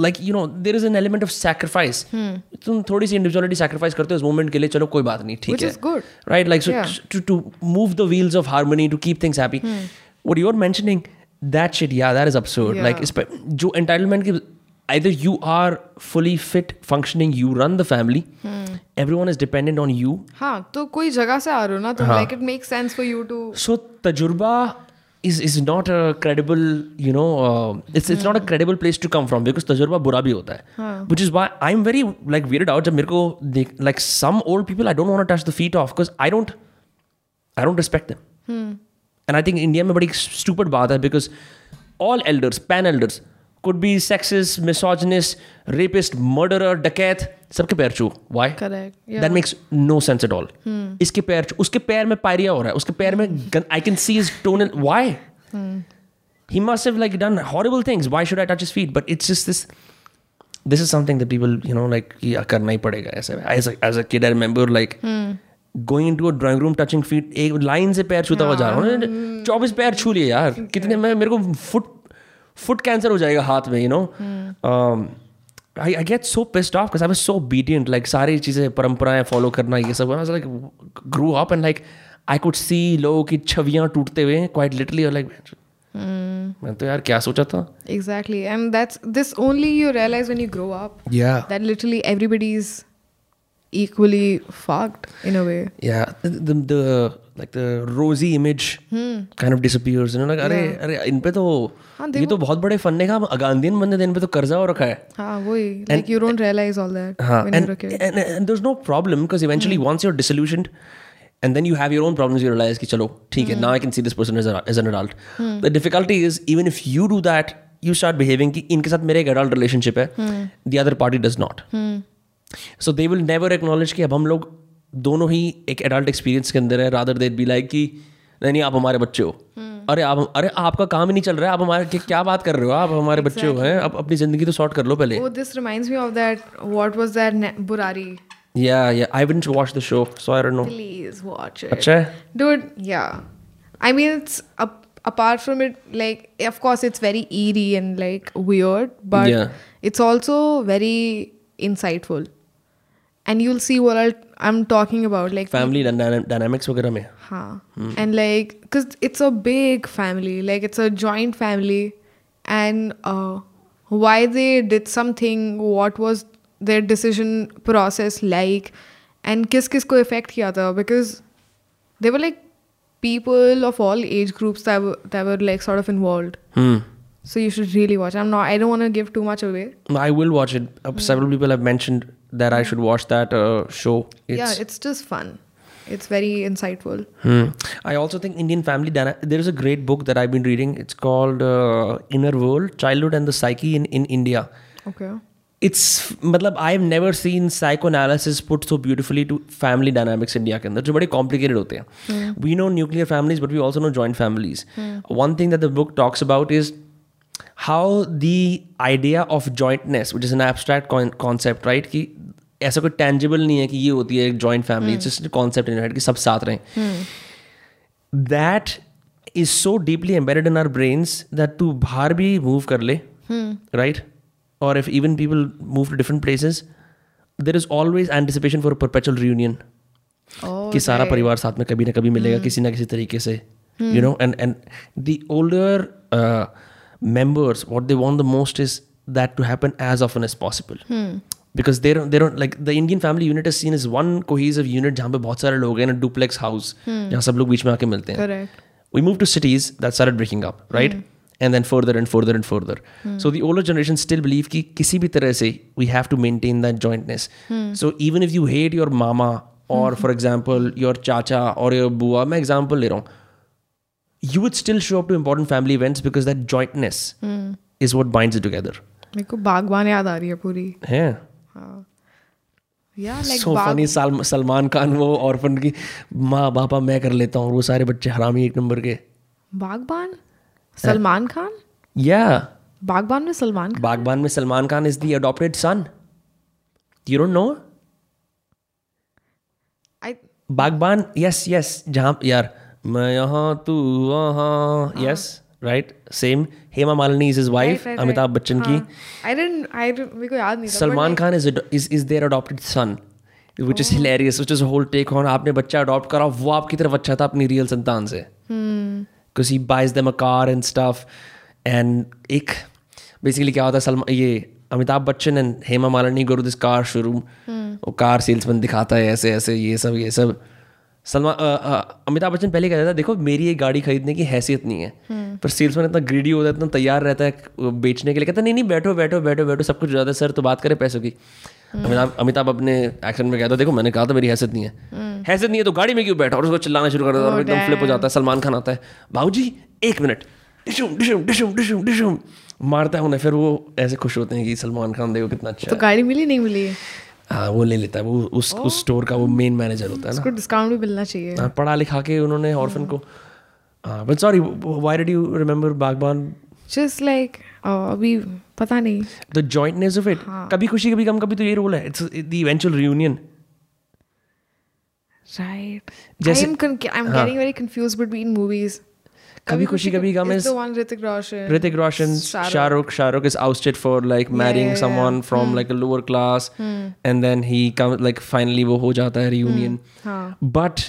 S1: like you know there is an element of sacrifice
S2: Hmm.
S1: तुम थोड़ी सी इंडिविजुअलिटी sacrifice करते हो उस मोमेंट के लिए चलो कोई बात नहीं ठीक
S2: Which
S1: है
S2: is good.
S1: right like so
S2: Yeah.
S1: to, to move the wheels of harmony to keep things happy what you're mentioning that shit yeah that is absurd like
S2: Yeah.
S1: इसपे- जो entitlement की either you are fully fit functioning you run the family. Hmm. everyone is dependent on you.
S2: हाँ तो कोई जगह से आ aa rahe
S1: ho
S2: like it makes sense for you to
S1: so tajurba is is not a credible you know uh, it's it's not a hmm. credible place to come from because tajurba bura bhi hota hai. Which is why i'm very like weirded out jab mere ko like some old people i don't want to touch the feet off because i don't i don't respect them. Hmm. and i think in india में बड़ी stupid बात है because all elders pan elders could be sexist, misogynist, rapist, murderer, डकैत सबके पैर छू। Why that makes no sense at all इसके पैर छू उसके पैर में पायरिया हो रहा है उसके पैर में I can see is tone and why he must have like done horrible things why should I touch his feet but it's just this this is something that people you know like ये करना ही पड़ेगा ऐसे as a kid I remember like going to a drawing room touching feet एक line से पैर छूता हुआ hmm. जा रहा हूँ। चौबीस पैर छू लिए यार। कितने मैं मेरे को फुट फुट कैंसर हो जाएगा हाथ में you know I I get so best of because I was so obedient like सारी चीज़ें परंपराएँ फॉलो करना ये सब। Like grow up and like I could see लोगों की छवियाँ टूटते हुए क्वाइट लिटली और लाइक Mm. मैं तो यार क्या सोचा था?
S2: Exactly and that's this only you realize when you grow up
S1: या
S2: that literally everybody is equally fucked in a way
S1: या the the, like the rosy image kind of disappears. You know, like अरे अरे इन पे तो
S2: हाँ,
S1: ये तो बहुत बड़े फन्ने का अगांधियन बंदे थे इन पे तो कर्जा हो रखा है
S2: हाँ वही like you don't realize all that
S1: हाँ, and,
S2: you're a kid.
S1: and, and there's no problem because eventually once you're disillusioned and then you have your own problems you realize कि चलो ठीक है now I can see this person as, a, as an adult the difficulty is even if you do that you start behaving कि इनके साथ मेरे एक adult relationship है the other party does not so they will never acknowledge कि अब हम लोग दोनों ही एक एडल्ट एक्सपीरियंस के अंदर है रादर देट बी लाइक कि नहीं नहीं आप हमारे बच्चे हो। अरे आप अरे आपका काम ही नहीं चल रहा है। आप हमारे क्या बात कर रहे हो? आप हमारे exactly. बच्चे हो हैं? अब अपनी ज़िंदगी तो सॉर्ट कर लो पहले।
S2: This reminds me of that what was that Burari
S1: yeah yeah I wouldn't watch the show so I
S2: And you'll see what I'll, I'm talking about. Like,
S1: Family dyna- dynamics वगैरह में.
S2: Huh. And like, because it's a big family, like it's a joint family, and uh, why they did something, what was their decision process like, and किस किस को affect किया था because they were like people of all age groups that were, that were like sort of involved.
S1: Hmm.
S2: So you should really watch. I'm not. I don't want to give too much away.
S1: I will watch it. Uh, Several people have mentioned that I should watch that uh, show. It's,
S2: yeah, it's just fun. It's very insightful.
S1: Hmm. I also think Indian family dyna- there is a great book that I've been reading. It's called uh, Inner World: Childhood and the Psyche in, in India.
S2: Okay.
S1: It's मतलब I've never seen psychoanalysis put so beautifully to family dynamics India के अंदर जो बड़े complicated होते हैं. We know nuclear families, but we also know joint families. One thing that the book talks about is how the idea of jointness which is an abstract concept right कि ऐसा कोई tangible नहीं है कि ये होती है जॉइंट फैमिली जिस कॉन्सेप्ट इन कि सब साथ रहें। That is so deeply embedded in our brains that to बाहर भी मूव कर ले राइट और if even people move to different places there is always anticipation for perpetual reunion कि सारा परिवार साथ में कभी ना कभी मिलेगा hmm. किसी ना किसी तरीके से you know and and their members what they want the most is that to happen as often as possible because they don't they don't like the indian family unit is seen as one cohesive unit जहाँ पे बहुत सारे लोग हैं in a duplex house जहाँ सब लोग बीच में आके मिलते हैं
S2: correct.
S1: we moved to cities that started breaking up right and then further and further and further so the older generation still believe कि किसी भी तरह से we have to maintain that jointness so even if you hate your mama or for example your chacha or your bua मैं example ले रहा हूँ you would still show up to important family events because that jointness is what binds it together.
S2: मेरे को बागबान याद आ रही है पूरी।
S1: है?
S2: या like
S1: so funny Salman Khan वो ऑर्फन की माँ बापा मैं कर लेता हूँ वो सारे बच्चे हरामी एक नंबर के।
S2: बागबान सलमान खान?
S1: या।
S2: बागबान में सलमान खान?
S1: बागबान में Salman Khan is the adopted son you don't know
S2: I
S1: Baghban yes yes जहाँ यार मैं यहाँ तू वहाँ। Yes right same Hema Malini is his wife Amitabh Bachchan की।
S2: आई डिडंट आई मेरे को याद नहीं
S1: Salman Khan is is is their adopted son which is hilarious which is whole take on आपने बच्चा अडॉप्ट करा वो आपकी तरफ़ अच्छा था अपनी रियल संतान से। Because he buys them a car and stuff and एक बेसिकली क्या होता है सलमान ये Amitabh Bachchan and Hema Malini go to this car showroom वो कार सेल्समैन दिखाता है ऐसे ऐसे ये सब ये सब। सलमान अमिताभ बच्चन पहले कहता था देखो मेरी एक गाड़ी खरीदने की हैसियत नहीं है। पर सेल्समैन इतना ग्रीडी होता है इतना तैयार रहता है बेचने के लिए कहता नहीं नहीं बैठो बैठो बैठो बैठो सब कुछ ज़्यादा सर तो बात करें पैसों की। अमिताभ अमिताभ अपने एक्शन में कहता देखो मैंने कहा था मेरी हैसियत नहीं है। हैसियत नहीं है तो गाड़ी में क्यों बैठा? और उसको चिल्लाना शुरू कर देता है और एकदम फ्लिप हो जाता है सलमान खान आता है भाऊ जी एक मिनट डिशुम डिशुम डिशुम डिशुम डिशुम। मारता है उन्हें फिर वो ऐसे खुश होते हैं कि सलमान खान देखो कितना अच्छा
S2: तो गाड़ी मिली नहीं मिली?
S1: हाँ वो ले लेता है। वो उस उस स्टोर का वो मेन मैनेजर होता है ना।
S2: उसको डिस्काउंट भी मिलना चाहिए।
S1: हाँ, पढ़ा लिखा के उन्होंने ऑर्फन को। But sorry why did you remember Baghban
S2: just like अभी पता नहीं।
S1: द जॉइंटनेस ऑफ़ इट कभी खुशी कभी गम कभी तो ये रोल है। It's the eventual reunion
S2: right
S1: जैसे-
S2: I am I am getting very confused between movies
S1: Kabhi Khushi Kabhi Gham
S2: is Hrithik Roshan
S1: Shahrukh Shahrukh is outed for like marrying someone from like a lower class and then he come like finally वो हो जाता है
S2: reunion
S1: but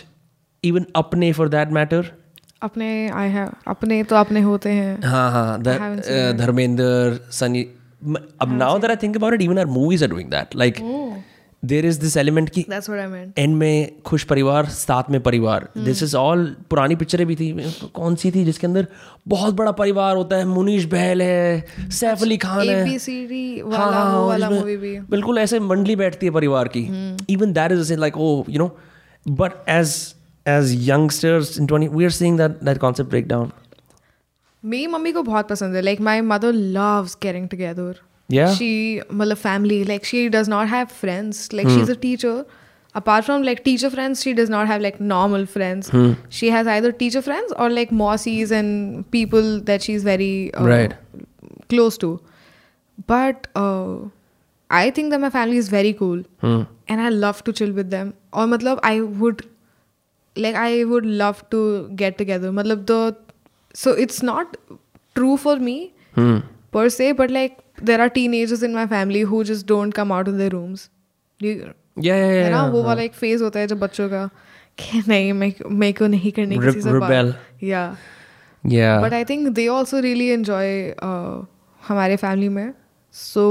S1: even अपने for that matter
S2: अपने I have अपने तो अपने होते हैं.
S1: हाँ हाँ धर्मेंद्र सनी अब now that I think about it even our movies are doing that like there is this element की एंड में खुश परिवार साथ में परिवार. दिस इज़ ऑल पुरानी पिक्चरें भी थी. कौन सी थी जिसके अंदर बहुत बड़ा परिवार होता है? मुनीश बहल है सैफ अली खान है. हाँ,
S2: वाला
S1: हाँ,
S2: वाला मूवी भी.
S1: बिल्कुल ऐसे मंडली बैठती है परिवार की. Even that is like oh you know but as as youngsters in twenty we are seeing that that concept break down
S2: मेरी मम्मी को बहुत पसंद है. Like my mother loves getting together
S1: yeah.
S2: She malab family like she does not have friends. Like she's hmm. a teacher. Apart from like teacher friends she does not have like normal friends. Hmm. She has either teacher friends or like mossies and people that she's very uh,
S1: right.
S2: close to. But uh, i think that my family is very cool. Hmm. And i love to chill with them. Or matlab i would like i would love to get together. Matlab the so it's not true for me per se but like there are teenagers in my family who just don't come out of their rooms Do you,
S1: या
S2: है ना
S1: या
S2: वो वाला एक phase होता है जब बच्चों का कि नहीं मैं मेरे को नहीं करनी
S1: Re-
S2: किसी से
S1: rebel.
S2: या
S1: या
S2: but I think they also really enjoy हमारे फैमिली में सो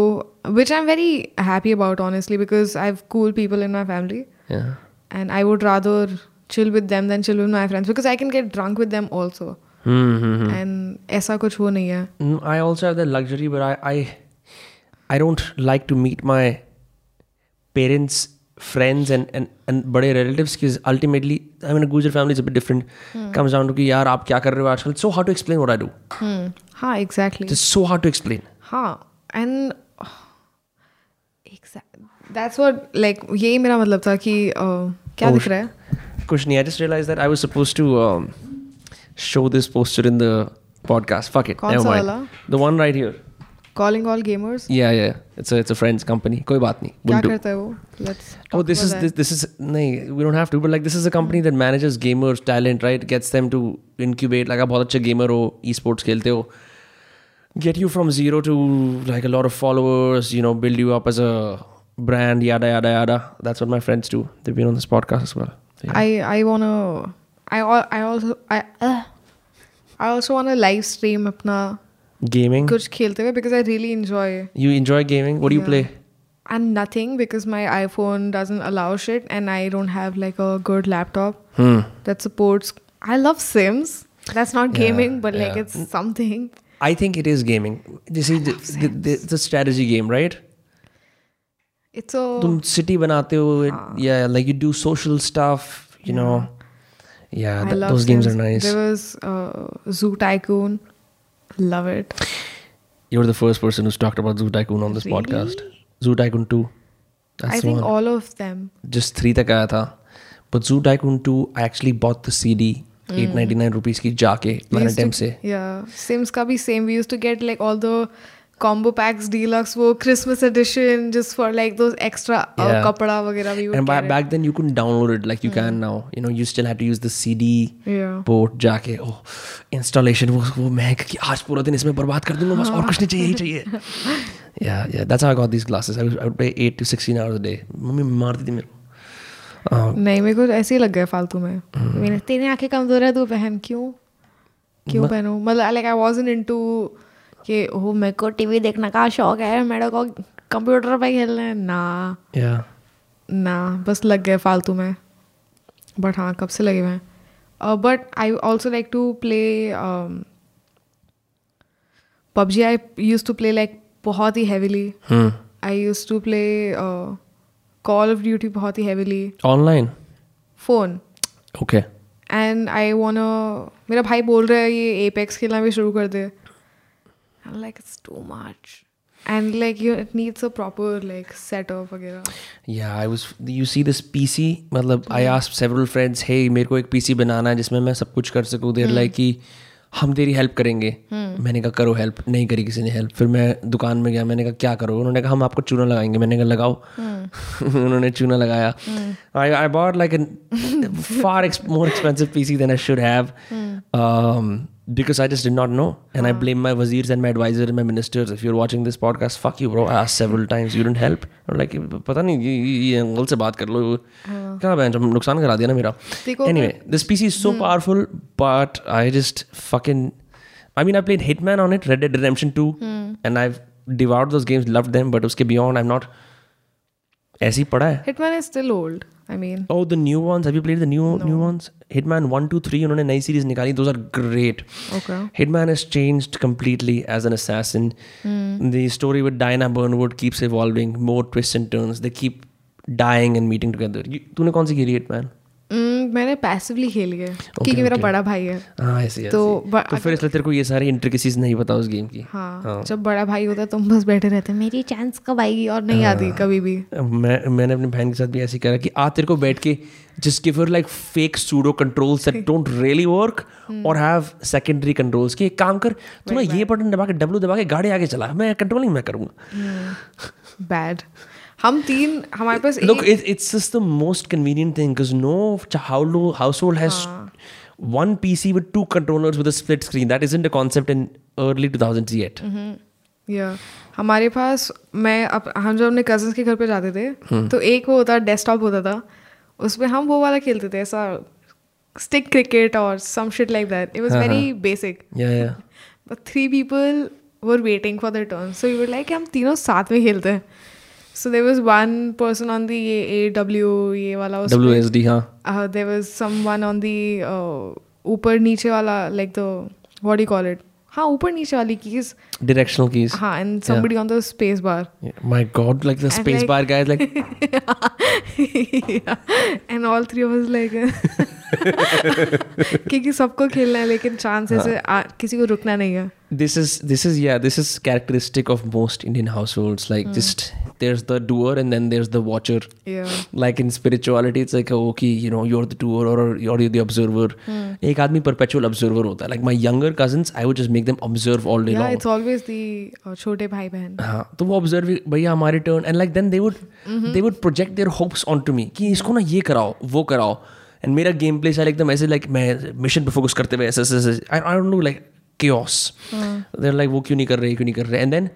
S2: विच I am very happy about honestly because I have cool people in my family
S1: या
S2: and I would rather chill with them than chill with my friends because I can get drunk with them also and ऐसा कुछ वो नहीं है।
S1: I also have the luxury but I I I don't like to meet my parents friends and and and बड़े relatives की ultimately I mean गुजर family is a bit different comes down to कि यार आप क्या कर रहे हो आजकल? So how to explain what I do
S2: हाँ exactly
S1: so how to explain
S2: हाँ एंड दैट्स व्हाट लाइक यही मेरा मतलब था कि uh, क्या
S1: oh,
S2: दिख रहा है?
S1: कुछ नहीं I just realize that I was supposed to show this poster in the podcast. Fuck it.
S2: कौन
S1: Never
S2: सा
S1: mind.
S2: वाला?
S1: The one right here.
S2: calling all gamers
S1: Yeah, yeah. It's a it's a friend's company. कोई बात नहीं.
S2: क्या
S1: We'll do.
S2: करता है वो let's
S1: Oh,
S2: talk
S1: this
S2: about
S1: is
S2: that.
S1: this, this is nahin, we don't have to, but like this is a company that manages gamers talent, right? Gets them to incubate. Like आप बहुत अच्छे gamer हो, esports खेलते हो, get you from zero to like a lot of followers. You know, build you up as a brand, yada yada yada. That's what my friends do. They've been on this podcast as well. So, yeah.
S2: I I wanna I al- I also I uh, I also wanna live stream अपना
S1: gaming.
S2: कुछ खेलते हुए because I really enjoy
S1: You enjoy gaming? What do you
S2: Yeah.
S1: play?
S2: and nothing because my iPhone doesn't allow shit and I don't have like a good laptop
S1: Hmm.
S2: that supports I love Sims. That's not
S1: Yeah,
S2: gaming, but like
S1: yeah.
S2: it's something.
S1: I think it is gaming. You see, the, the, the, it's a strategy game, right?
S2: It's a
S1: तुम city बनाते हो yeah like you do social stuff you know yeah
S2: I
S1: th-
S2: love
S1: those games are
S2: Sims.
S1: nice
S2: There was uh, Zoo Tycoon. Love it.
S1: you're the first person who's talked about Zoo Tycoon on this
S2: Really?
S1: podcast Zoo Tycoon 2 that's
S2: I
S1: the
S2: think
S1: one
S2: all of them.
S1: just 3 तक आया था but Zoo Tycoon 2 I actually bought the CD 899 rupees की जाके
S2: We
S1: मैंने
S2: used
S1: time
S2: to-
S1: से
S2: Yeah, Sims का भी same. We used to get like all the combo packs deluxe wo christmas edition just for like those extra uh,
S1: yeah.
S2: kapda vagera we would
S1: and by, back then you couldn't download it like you mm. can now you know you still had to use the cd
S2: yeah.
S1: port jaake oh installation wo wo main ki aaj pura din isme barbaad kar dunga bas aur kuch nahi chahiye hi chahiye yeah yeah that's how i got these glasses i would, I would play 8 to 16 hours a day mummy मारती थी मेरे को
S2: नहीं मेरे को ऐसे ही लग गया फालतू में मैंने तेरी आँखें कमज़ोर है तू पहन क्यों क्यों पहनूं मतलब like I was into कि ओह मेरे को टीवी देखने का शौक है मेरे को कंप्यूटर पे खेलना है। ना।
S1: या
S2: ना बस लग गए फालतू में। बट हाँ कब से लगे हुए हैं but I also like to play PUBG I use to play like बहुत ही
S1: heavily
S2: I use to play call of duty बहुत ही heavily
S1: online
S2: phone
S1: okay
S2: and I want मेरा भाई बोल रहा है ये एपेक्स खेलना भी शुरू कर दे। Like it's too much and like you it needs a proper like setup वगैरह.
S1: Yeah, I was. You see this PC? मतलब I asked several friends, hey, मेरे को एक PC बनाना है जिसमें मैं सब कुछ कर सकूँ. They're like कि हम तेरी हेल्प करेंगे. Hmm. मैंने कहा करो हेल्प नहीं करी किसी ने हेल्प फिर मैं दुकान में गया मैंने कहा क्या करो? उन्होंने कहा हम आपको चूना लगाएँगे. मैंने कहा लगाओ. Hmm. [LAUGHS] उन्होंने चूना लगाया। I I bought like far more expensive PC then I should have because I just did not know. And I blame my wazirs and my advisor and my ministers. If you're watching this podcast, fuck you, bro. I asked several [LAUGHS] times. You didn't help. Or like, पता नहीं ये ये uncle से बात कर लो क्या बहन जब नुकसान करा दिया ना मेरा
S2: देखो,
S1: anyway this PC is so powerful but I just fucking I mean I played Hitman on it Red Dead Redemption 2 and I've devoured those games loved them but उसके beyond I'm not ऐसे ही पड़ा है
S2: Hitman is still old. I mean,
S1: Oh, the new ones. Have you played the new new ones? Hitman one two three उन्होंने नई series निकाली। Those are great Hitman is change completely as an assassin the story with Diana Burnwood keeps evolving more twist and turns they keep dying and meeting together तूने कौन सी खेली hitman
S2: Mm, मैंने passively खेली है क्योंकि मेरा
S1: okay.
S2: बड़ा भाई है।
S1: हाँ ऐसे
S2: तो
S1: तो फिर इसलिए तेरे को ये सारी इंट्रिकेसीज नहीं पता उस गेम की?
S2: हाँ जब बड़ा भाई होता है तुम बस बैठे रहते हैं मेरी चांस कब आएगी? और नहीं आती कभी भी।
S1: मैं मैंने अपनी बहन के साथ भी ऐसे करा कि आ तेरे को बैठ के just give her like fake pseudo controls that don't really work और हैव सेकेंडरी कंट्रोल्स कि एक काम कर तू ना ये बटन दबा के डब्ल्यू दबा के गाड़ी आगे चला। मैं कंट्रोलिंग मैं करूँगा।
S2: बैड हम तीन हमारे पास
S1: it, it's just the most convenient thing because no ch- household household has one PC with two controllers with a split screen. That isn't a concept in early 2000s yet.
S2: या हमारे पास मैं up, हम जब अपने cousins के घर पे जाते थे तो एक वो होता डेस्कटॉप होता था उसमें हम वो वाला खेलते थे ऐसा स्टिक क्रिकेट और some shit like that it was very basic
S1: Yeah, yeah.
S2: But three people were waiting for the turn so you like हम तीनों साथ में खेलते हैं so there was one person on the ये ए डब्ल्यू ये वाला उस
S1: WSD, हाँ.
S2: There was someone on the ऊपर नीचे वाला like the what you call it हाँ ऊपर नीचे वाली कीज
S1: Directional keys.
S2: हाँ and somebody on the space bar
S1: Yeah, My God, like the
S2: And
S1: space
S2: like-
S1: bar guys, like
S2: and all three of us like क्योंकि सबको खेलना है लेकिन चांस ऐसे किसी को रुकना नहीं है।
S1: this is this is yeah this is characteristic of most Indian households. Like just there's the doer and then there's the watcher.
S2: Yeah.
S1: like in spirituality it's like oh, okay you know you're the doer or you're the observer एक आदमी perpetual observer होता है like my younger cousins I would just make them observe all day
S2: Yeah,
S1: long
S2: it's always the uh, छोटे भाई बहन
S1: हाँ तो वो ऑब्जर्व भैया हमारी turn and like then they would they would project their hopes on to me कि इसको ना ये कराओ वो कराओ एंड मेरा गेम प्ले से एकदम ऐसे लाइक मैं मिशन पे फोकस करते हुए ऐसे ऐसे ऐसे आई I don't know like chaos. They're like वो क्यों नहीं कर रहे क्यों नहीं कर रहे? And then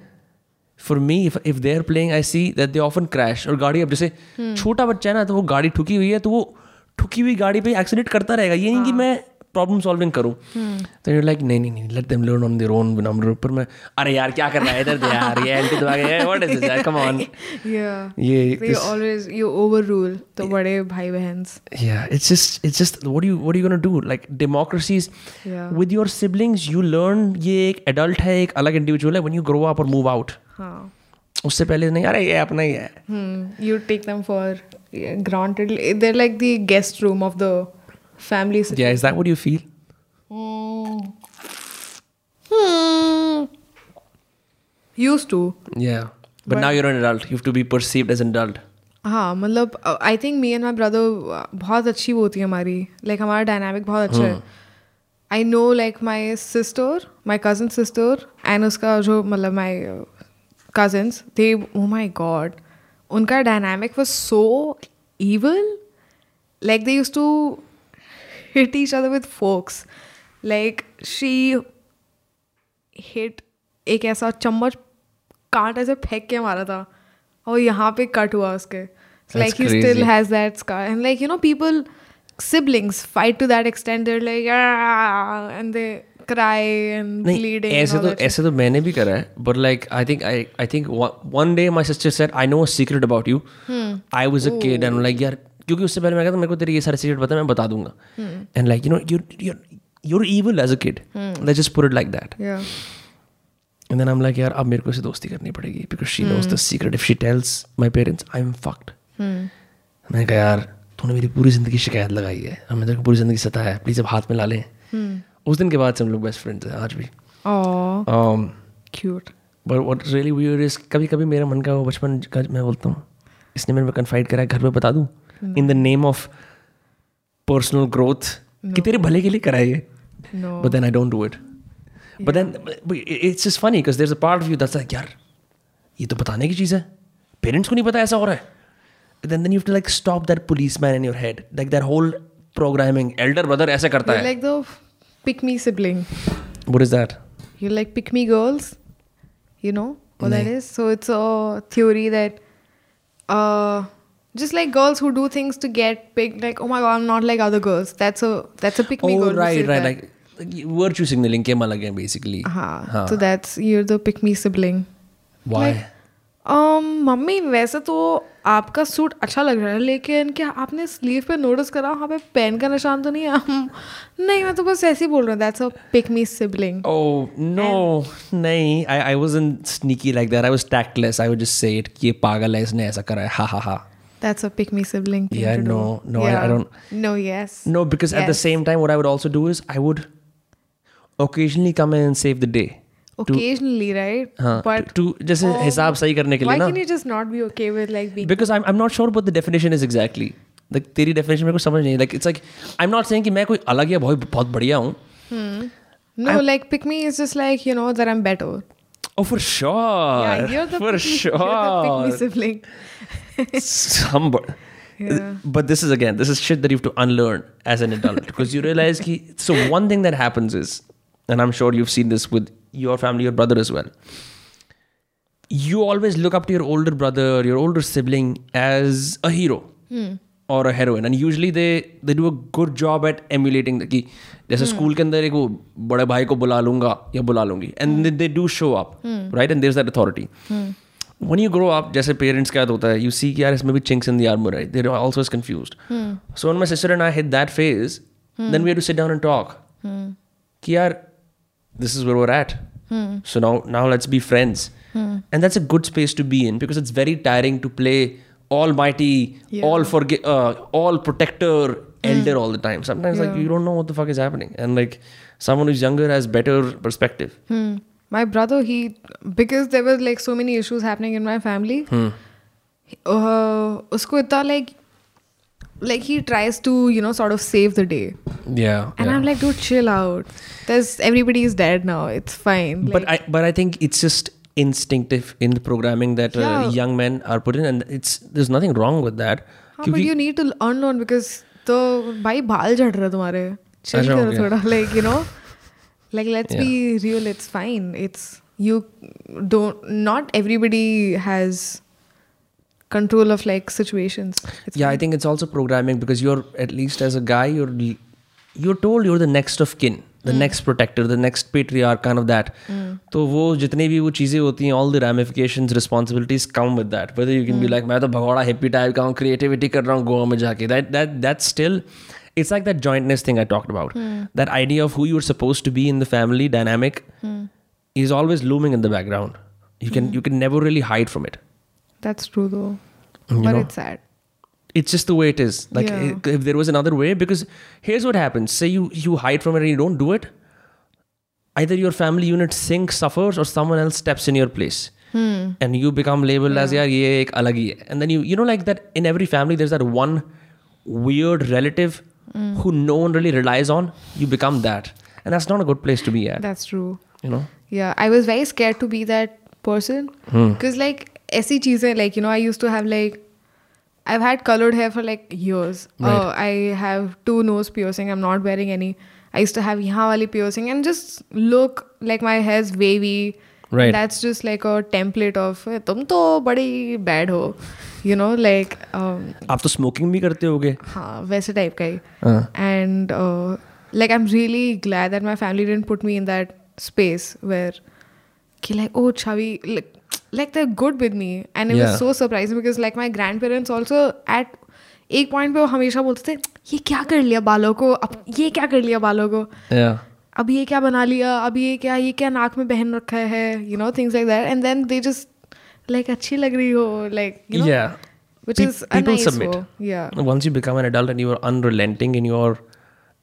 S1: for me if if they are playing I see that they often crash और गाड़ी अब जैसे छोटा बच्चा है ना तो वो गाड़ी ठुकी हुई है तो वो ठुकी हुई गाड़ी पे एक्सीडेंट करता रहेगा। ये नहीं कि मैं प्रॉब्लम सॉल्विंग करूँ। तो यू लाइक नहीं नहीं नहीं let them learn on their own number पर मैं अरे यार क्या कर रहा है इधर? दे यार ये एंटी दबा के what is this come
S2: on
S1: ये
S2: they always you overrule the बड़े भाई बहन्स
S1: या it's just it's just what you what you gonna do like democracies with your siblings you learn ये एक एडल्ट है एक अलग इंडिविजुअल है व्हेन यू ग्रो अप और मूव आउट
S2: हाँ.
S1: उससे पहले नहीं अरे ये अपना ही है.
S2: You take them for granted there like the guest room of the family sit-
S1: yeah is that what you feel?
S2: Hmm. Hmm. used to.
S1: Yeah. But, now you're an adult. You have to be perceived as an adult.
S2: हाँ मतलब I think me and my brother बहुत अच्छी वो होती है हमारी. Like हमारा dynamic बहुत अच्छा है. I know like my sister my cousin sister and उसका जो मतलब my cousins they oh my god उनका dynamic was so evil like they use to hit each other with forks like she hit एक ऐसा चम्मच can't ऐसे फेंक के मारा था और यहाँ पे कट हुआ उसके like
S1: he
S2: still has that scar and like you know people siblings fight to that extent they're like ah, and they cry and bleeding
S1: ऐसे तो ऐसे तो मैंने भी करा है but like I think I I think one, one day my sister said I know a secret about you hmm. I was a Ooh. kid and I'm like यार क्योंकि उससे पहले मैं कहता मेरे को तेरी ये सारे सीक्रेट पता है मैं बता दूँगा. And like you know you you're evil as a kid. let's just put it like that.
S2: Yeah.
S1: and then i'm like यार अब मेरे को इससे दोस्ती करनी पड़ेगी because she knows the secret. If she tells my parents i'm fucked. मैंने कहा यार तूने मेरी पूरी ज़िंदगी शिकायत लगाई है। मैं तेरे को पूरी ज़िंदगी सताया है। प्लीज़ अब हाथ में ला लें. उस दिन के बाद से हम लोग बेस्ट फ्रेंड्स हैं आज भी। Um, but what really is कभी कभी मेरे मन का वो बचपन का मैं बोलता हूँ इसने मेरे को कन्फाइड करा है घर पे बता दूँ? In the name of personal growth कि तेरे भले के लिए करा है ये
S2: No.
S1: but then I don't do it. But then but it- it's just funny because there's a part of you that's like, यार ये तो बताने की चीज़ है पेरेंट्स को नहीं पता ऐसा हो रहा है then then you have to like stop that policeman in your head like that whole programming elder brother ऐसे करता
S2: You're
S1: है
S2: like the pick me sibling.
S1: what is that
S2: You like pick me girls. You know what that is? So it's a theory that uh just like girls who do things to get picked, like, oh my god, I'm not like other girls. That's a that's a pick me
S1: oh
S2: girl.
S1: right right
S2: that.
S1: like, like virtue signaling came again basically
S2: हाँ, so that's you're the pick me sibling.
S1: why
S2: Like- um, mummy वैसे तो आपका suit अच्छा लग रहा है लेकिन क्या आपने स्लीव पे नोटिस करा वहाँ पे पेन का निशान तो नहीं है नहीं मैं तो बस ऐसे ही बोल रहा हूँ that's a pick me sibling
S1: Oh no, नहीं I I wasn't sneaky like that. I was tactless. I would just say it कि ये पागल है इसने ऐसा करा है हा हा हा.
S2: That's a pick me sibling thing
S1: Yeah,
S2: to do.
S1: no, no, I- I don't-
S2: No, yes.
S1: No, because at the
S2: Yes.
S1: same time, what I would also do is I would occasionally come in and save the day.
S2: Occasionally, right?
S1: हाँ,
S2: but
S1: to, to जैसे
S2: Oh.
S1: हिसाब सही करने के
S2: why
S1: लिए ना
S2: can you just not be okay with like being?
S1: because I'm I'm not sure what the definition is exactly. Like तेरी definition मेरे को समझ नहीं like it's like I'm not saying कि मैं कोई अलग या बहुत बहुत बढ़िया हूँ.
S2: no, like pick me is just like you know that I'm better.
S1: Oh for sure.
S2: yeah, you're the [LAUGHS]
S1: for
S2: pick me,
S1: sure.
S2: You're the pick me sibling. [LAUGHS]
S1: Somebody.
S2: Yeah.
S1: But this is again, this is shit that you have to unlearn as an adult [LAUGHS] because you realize ki, so one thing that happens is, and I'm sure you've seen this with your family, your brother as well. You always look up to your older brother, your older sibling as a hero or a heroine, and usually they they do a good job at emulating the कि जैसे school के अंदर एक वो बड़े भाई को बुला लूंगा या बुला लूंगी and they, they do show up right and there's that authority when you grow up जैसे पेरेंट्स क्या होता है you see कि यार इसमें भी chinks in the armor right they're also as confused so when my sister and I hit that phase then we had to sit down and talk कि यार this is where we're at so now now let's be friends and that's a good space to be in because it's very tiring to play almighty all forgi- uh, all protector elder all the time sometimes like you don't know what the fuck is happening and like someone who's younger has better perspective
S2: Hmm. My brother, he because there was like so many issues happening in my family. Uh, उसको इतना like like he tries to you know sort of save the day,
S1: yeah
S2: and I'm like, dude, chill out. There's everybody is dead now. It's fine.
S1: but
S2: Like,
S1: I but I think it's just instinctive in the programming that uh,
S2: Yeah.
S1: young men are put in, and it's there's nothing wrong with that.
S2: हाँ, but you need to unlearn because तो भाई बाल झड़ रहे तुम्हारे chill
S1: अच्छा,
S2: करो
S1: okay.
S2: थोड़ा like you know [LAUGHS] like let's be real it's fine it's you don't not everybody has control of like situations it's
S1: yeah, I think it's also programming because you're at least as a guy you're you're told you're the next of kin, the next protector, the next patriarch, kind of that. तो वो जितनी भी वो चीज़ें होती हैं all the ramifications, responsibilities come with that. Whether you can be like मैं तो भगोड़ा hippie type का हूँ, creativity कर रहा हूँ गोवा में जाके. That that that's still it's like that jointness thing I talked about. Hmm. That idea of who you're supposed to be in the family dynamic hmm. is always looming in the background. You can hmm. you can never really hide from it.
S2: that's true though.
S1: You
S2: but
S1: know?
S2: it's sad.
S1: It's just the way it is. Like
S2: Yeah.
S1: if there was another way because here's what happens. Say you you hide from it and you don't do it either your family unit sync suffers or someone else steps in your place. And you become labeled as yeah. Ye ek alag hi hai. And then you you know like that in every family there's that one weird relative who no one really relies on you become that and that's not a good place to be at
S2: that's true
S1: you know
S2: yeah i was very scared to be that person because like ऐसी चीजें like you know i used to have like i've had colored hair for like years
S1: Right.
S2: uh, i have two nose piercing i'm not wearing any i used to have यहाँ वाली piercing and just look like my hair's wavy
S1: Right.
S2: that's just like a template of "Eh, तुम तो बड़ी bad हो you know like
S1: आप तो smoking भी करते होगे।
S2: हाँ वैसे टाइप का ही। And like I am really glad that my family didn't put me in that space where कि like oh Chhavi like they good with me and it so surprise because like my grandparents also at एक point पे वो हमेशा बोलते थे ये क्या कर लिया बालों को? अब ये क्या कर लिया बालों को? अब ये क्या बना लिया? अब ये क्या ये क्या नाक में पहन रखा है? You know things like that and then they just like अच्छी लग रही हो like
S1: Yeah.
S2: which
S1: Pe-
S2: is a
S1: people
S2: nice
S1: submit.
S2: wo. yeah
S1: Once you become an adult and you are unrelenting in your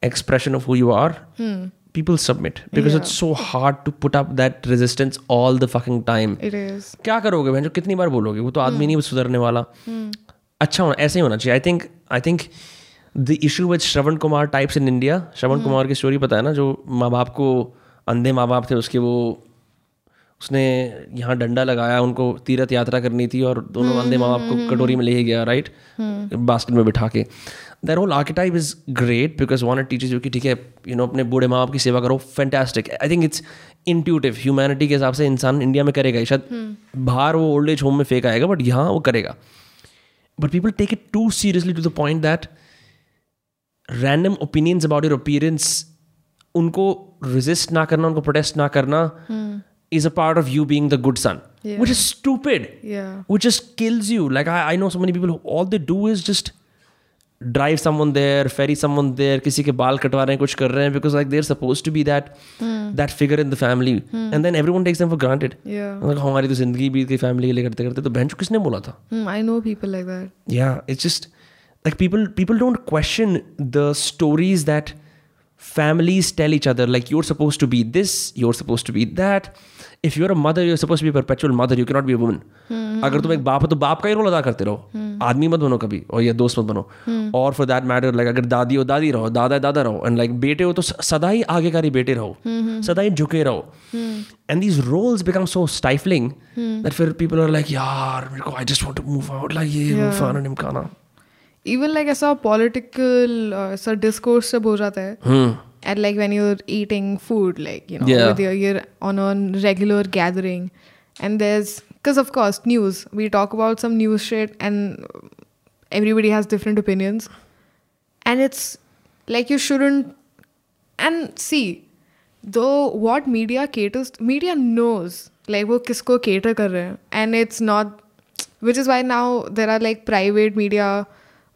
S1: expression of who you are, hmm. people submit because
S2: Yeah.
S1: it's so hard to put up that resistance all the fucking time.
S2: it is
S1: क्या करोगे बहन जो कितनी बार बोलोगे वो तो आदमी नहीं सुधरने वाला अच्छा होना ऐसे ही होना चाहिए I think I think the issue with Shravan Kumar types in India Shravan Kumar की स्टोरी पता है ना जो माँ बाप को अंधे माँ बाप थे उसके वो उसने यहाँ डंडा लगाया उनको तीर्थ यात्रा करनी थी और दोनों अंधे माँ बाप को कटोरी में ले गया राइट बास्केट में बिठा के। That whole archetype is great because one teachers जो कि ठीक है यू नो अपने बूढ़े माँ बाप की सेवा करो fantastic I think it's intuitive humanity के हिसाब से इंसान इंडिया में करेगा शायद बाहर वो ओल्ड एज होम में फेंक आएगा बट यहाँ वो करेगा। But people take it too seriously to the point that random opinions about your appearance उनको रिजिस्ट ना करना उनको प्रोटेस्ट ना करना is a part of you being the good son
S2: Yeah.
S1: which is stupid
S2: yeah
S1: which just kills you like I, I know so many people who all they do is just drive someone there ferry someone there किसी के बाल कटवा रहे हैं कुछ कर रहे हैं because like they're supposed to be that that figure in the family and then everyone takes them for granted
S2: yeah
S1: like हमारी तो जिंदगी बीत गई फैमिली के लिए करते करते तो बहन चो किसने बोला था
S2: Hmm, i know people like that
S1: yeah it's just like people people don't question the stories that families tell each other like you're supposed to be this you're supposed to be that A mother you're supposed to be a perpetual mother. You cannot be a अगर तुम एक बाप हो तो बाप का ही role अदा करते रहो। आदमी मत बनो कभी और या दोस्त मत बनो। और फॉर दैट मैटर लाइक अगर दादी हो दादी रहो दादा दादा रहो एंड लाइक बेटे हो तो सदा ही आगे कारी बेटे रहो। सदा ही झुके रहो। And these roles become so stifling that फिर पीपल आर लाइक यार मेरे को I just want to move out like ये
S2: Yeah.
S1: फलाना ढिमकाना
S2: even like ऐसा political uh, ऐसा discourse सब हो जाता है।
S1: Hmm.
S2: and like when you're eating food like you know
S1: Yeah.
S2: with your, you're on a regular gathering and there's because of course news we talk about some news shit and everybody has different opinions and it's like you shouldn't and see though what media caters media knows like वो किसको cater कर रहे हैं and it's not which is why now there are like private media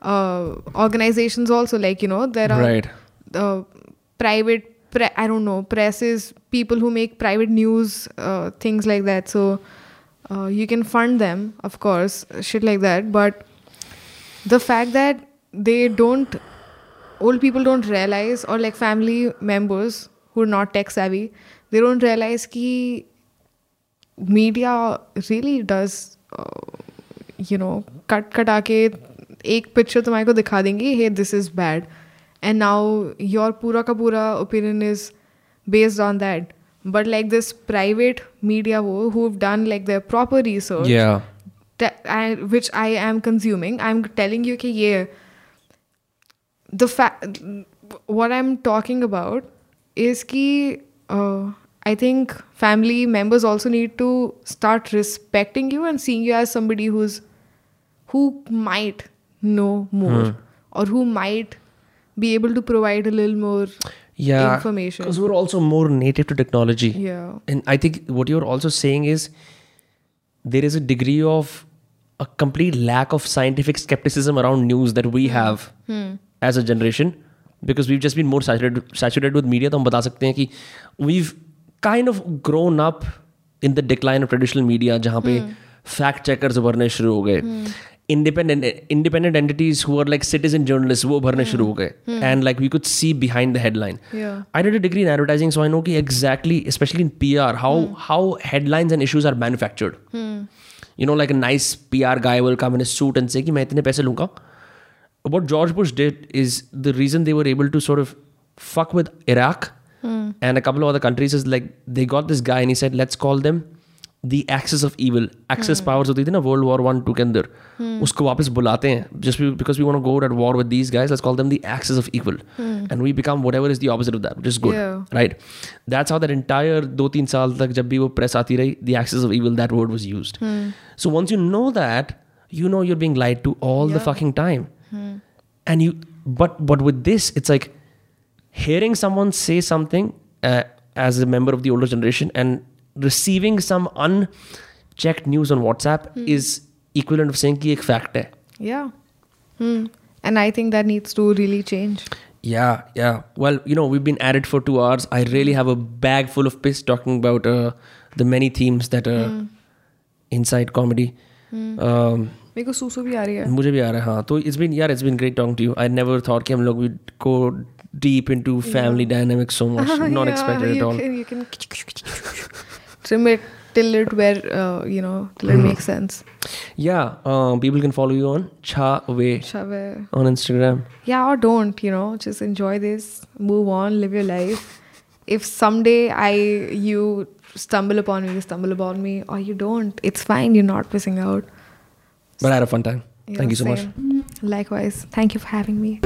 S2: uh, organizations also like you know there are
S1: Right.
S2: uh, private pre- i don't know presses people who make private news uh, things like that so uh, you can fund them of course shit like that but the fact that they don't old people don't realize or like family members who are not tech savvy they don't realize ki media really does uh, you know कट कटा के एक picture तुम्हारे को दिखा देंगे hey this is bad and now your pura ka pura opinion is based on that but like this private media wo, who've done like their proper research
S1: yeah te- I,
S2: which i am consuming i'm telling you ki yeah the fact what i'm talking about is ki uh, i think family members also need to start respecting you and seeing you as somebody who's who might know more hmm. or who might be able to provide a little more
S1: Yeah.
S2: information.
S1: Because we're also more native to technology.
S2: Yeah.
S1: And I think what you're also saying is there is a degree of a complete lack of scientific skepticism around news that we have as a generation because we've just been more saturated, saturated with media. तो हम बता सकते हैं कि we've kind of grown up in the decline of traditional media जहाँ पे fact checkers भरने शुरू हो गए independent independent entities who like citizen journalist वो भरने शुरू हो गए. And like we could see behind the headline I did degree in advertising so I know कि exactly specially in P R how how headlines and issues are manufactured you know like a nice P R guy well मैंने suit and say कि मैं इतने पैसे लूँगा. About George Bush that is the reason they were able to sort fuck with Iraq and a couple of the countries is like they got this guy and said let's call them the axis of evil. Axis powers होती थी ना World War One Two के अंदर उसको वापस बुलाते हैं just because we want to go at war with these guys let's call them the axis of evil and we become whatever is the opposite of that which is good
S2: Yeah.
S1: right that's how that entire दो तीन साल तक जब भी वो press आती रही the axis of evil that word was used so once you know that you know you're being lied to all the
S2: Yeah.
S1: fucking time and you but but with this it's like hearing someone say something uh, as a member of the older generation and receiving some unchecked news on whatsapp is equivalent of saying कि एक fact है
S2: Yeah. Hmm. and I think that needs to really change.
S1: Yeah, yeah. Well, you know, we've been at it for two hours. I really have a bag full of piss talking about uh, the many themes that are inside comedy. Um,
S2: मेरे को सूसू भी आ रही है
S1: मुझे भी आ रहा है हाँ तो इट्स बीन यार it's been great talking to you I never thought कि हम लोग go deep into family dynamics so much not
S2: Yeah,
S1: expected at
S2: you
S1: all
S2: Can, you can trim it till it where uh, you know till it makes sense.
S1: yeah um, people can follow you on cha way
S2: Shove.
S1: on instagram
S2: Yeah, or don't. You know, just enjoy this. Move on. Live your life. If someday I you stumble upon me, you stumble upon me, or you don't, it's fine. You're not missing out.
S1: but i had a fun time
S2: Yeah,
S1: thank you so much.
S2: Likewise. Thank you for having me.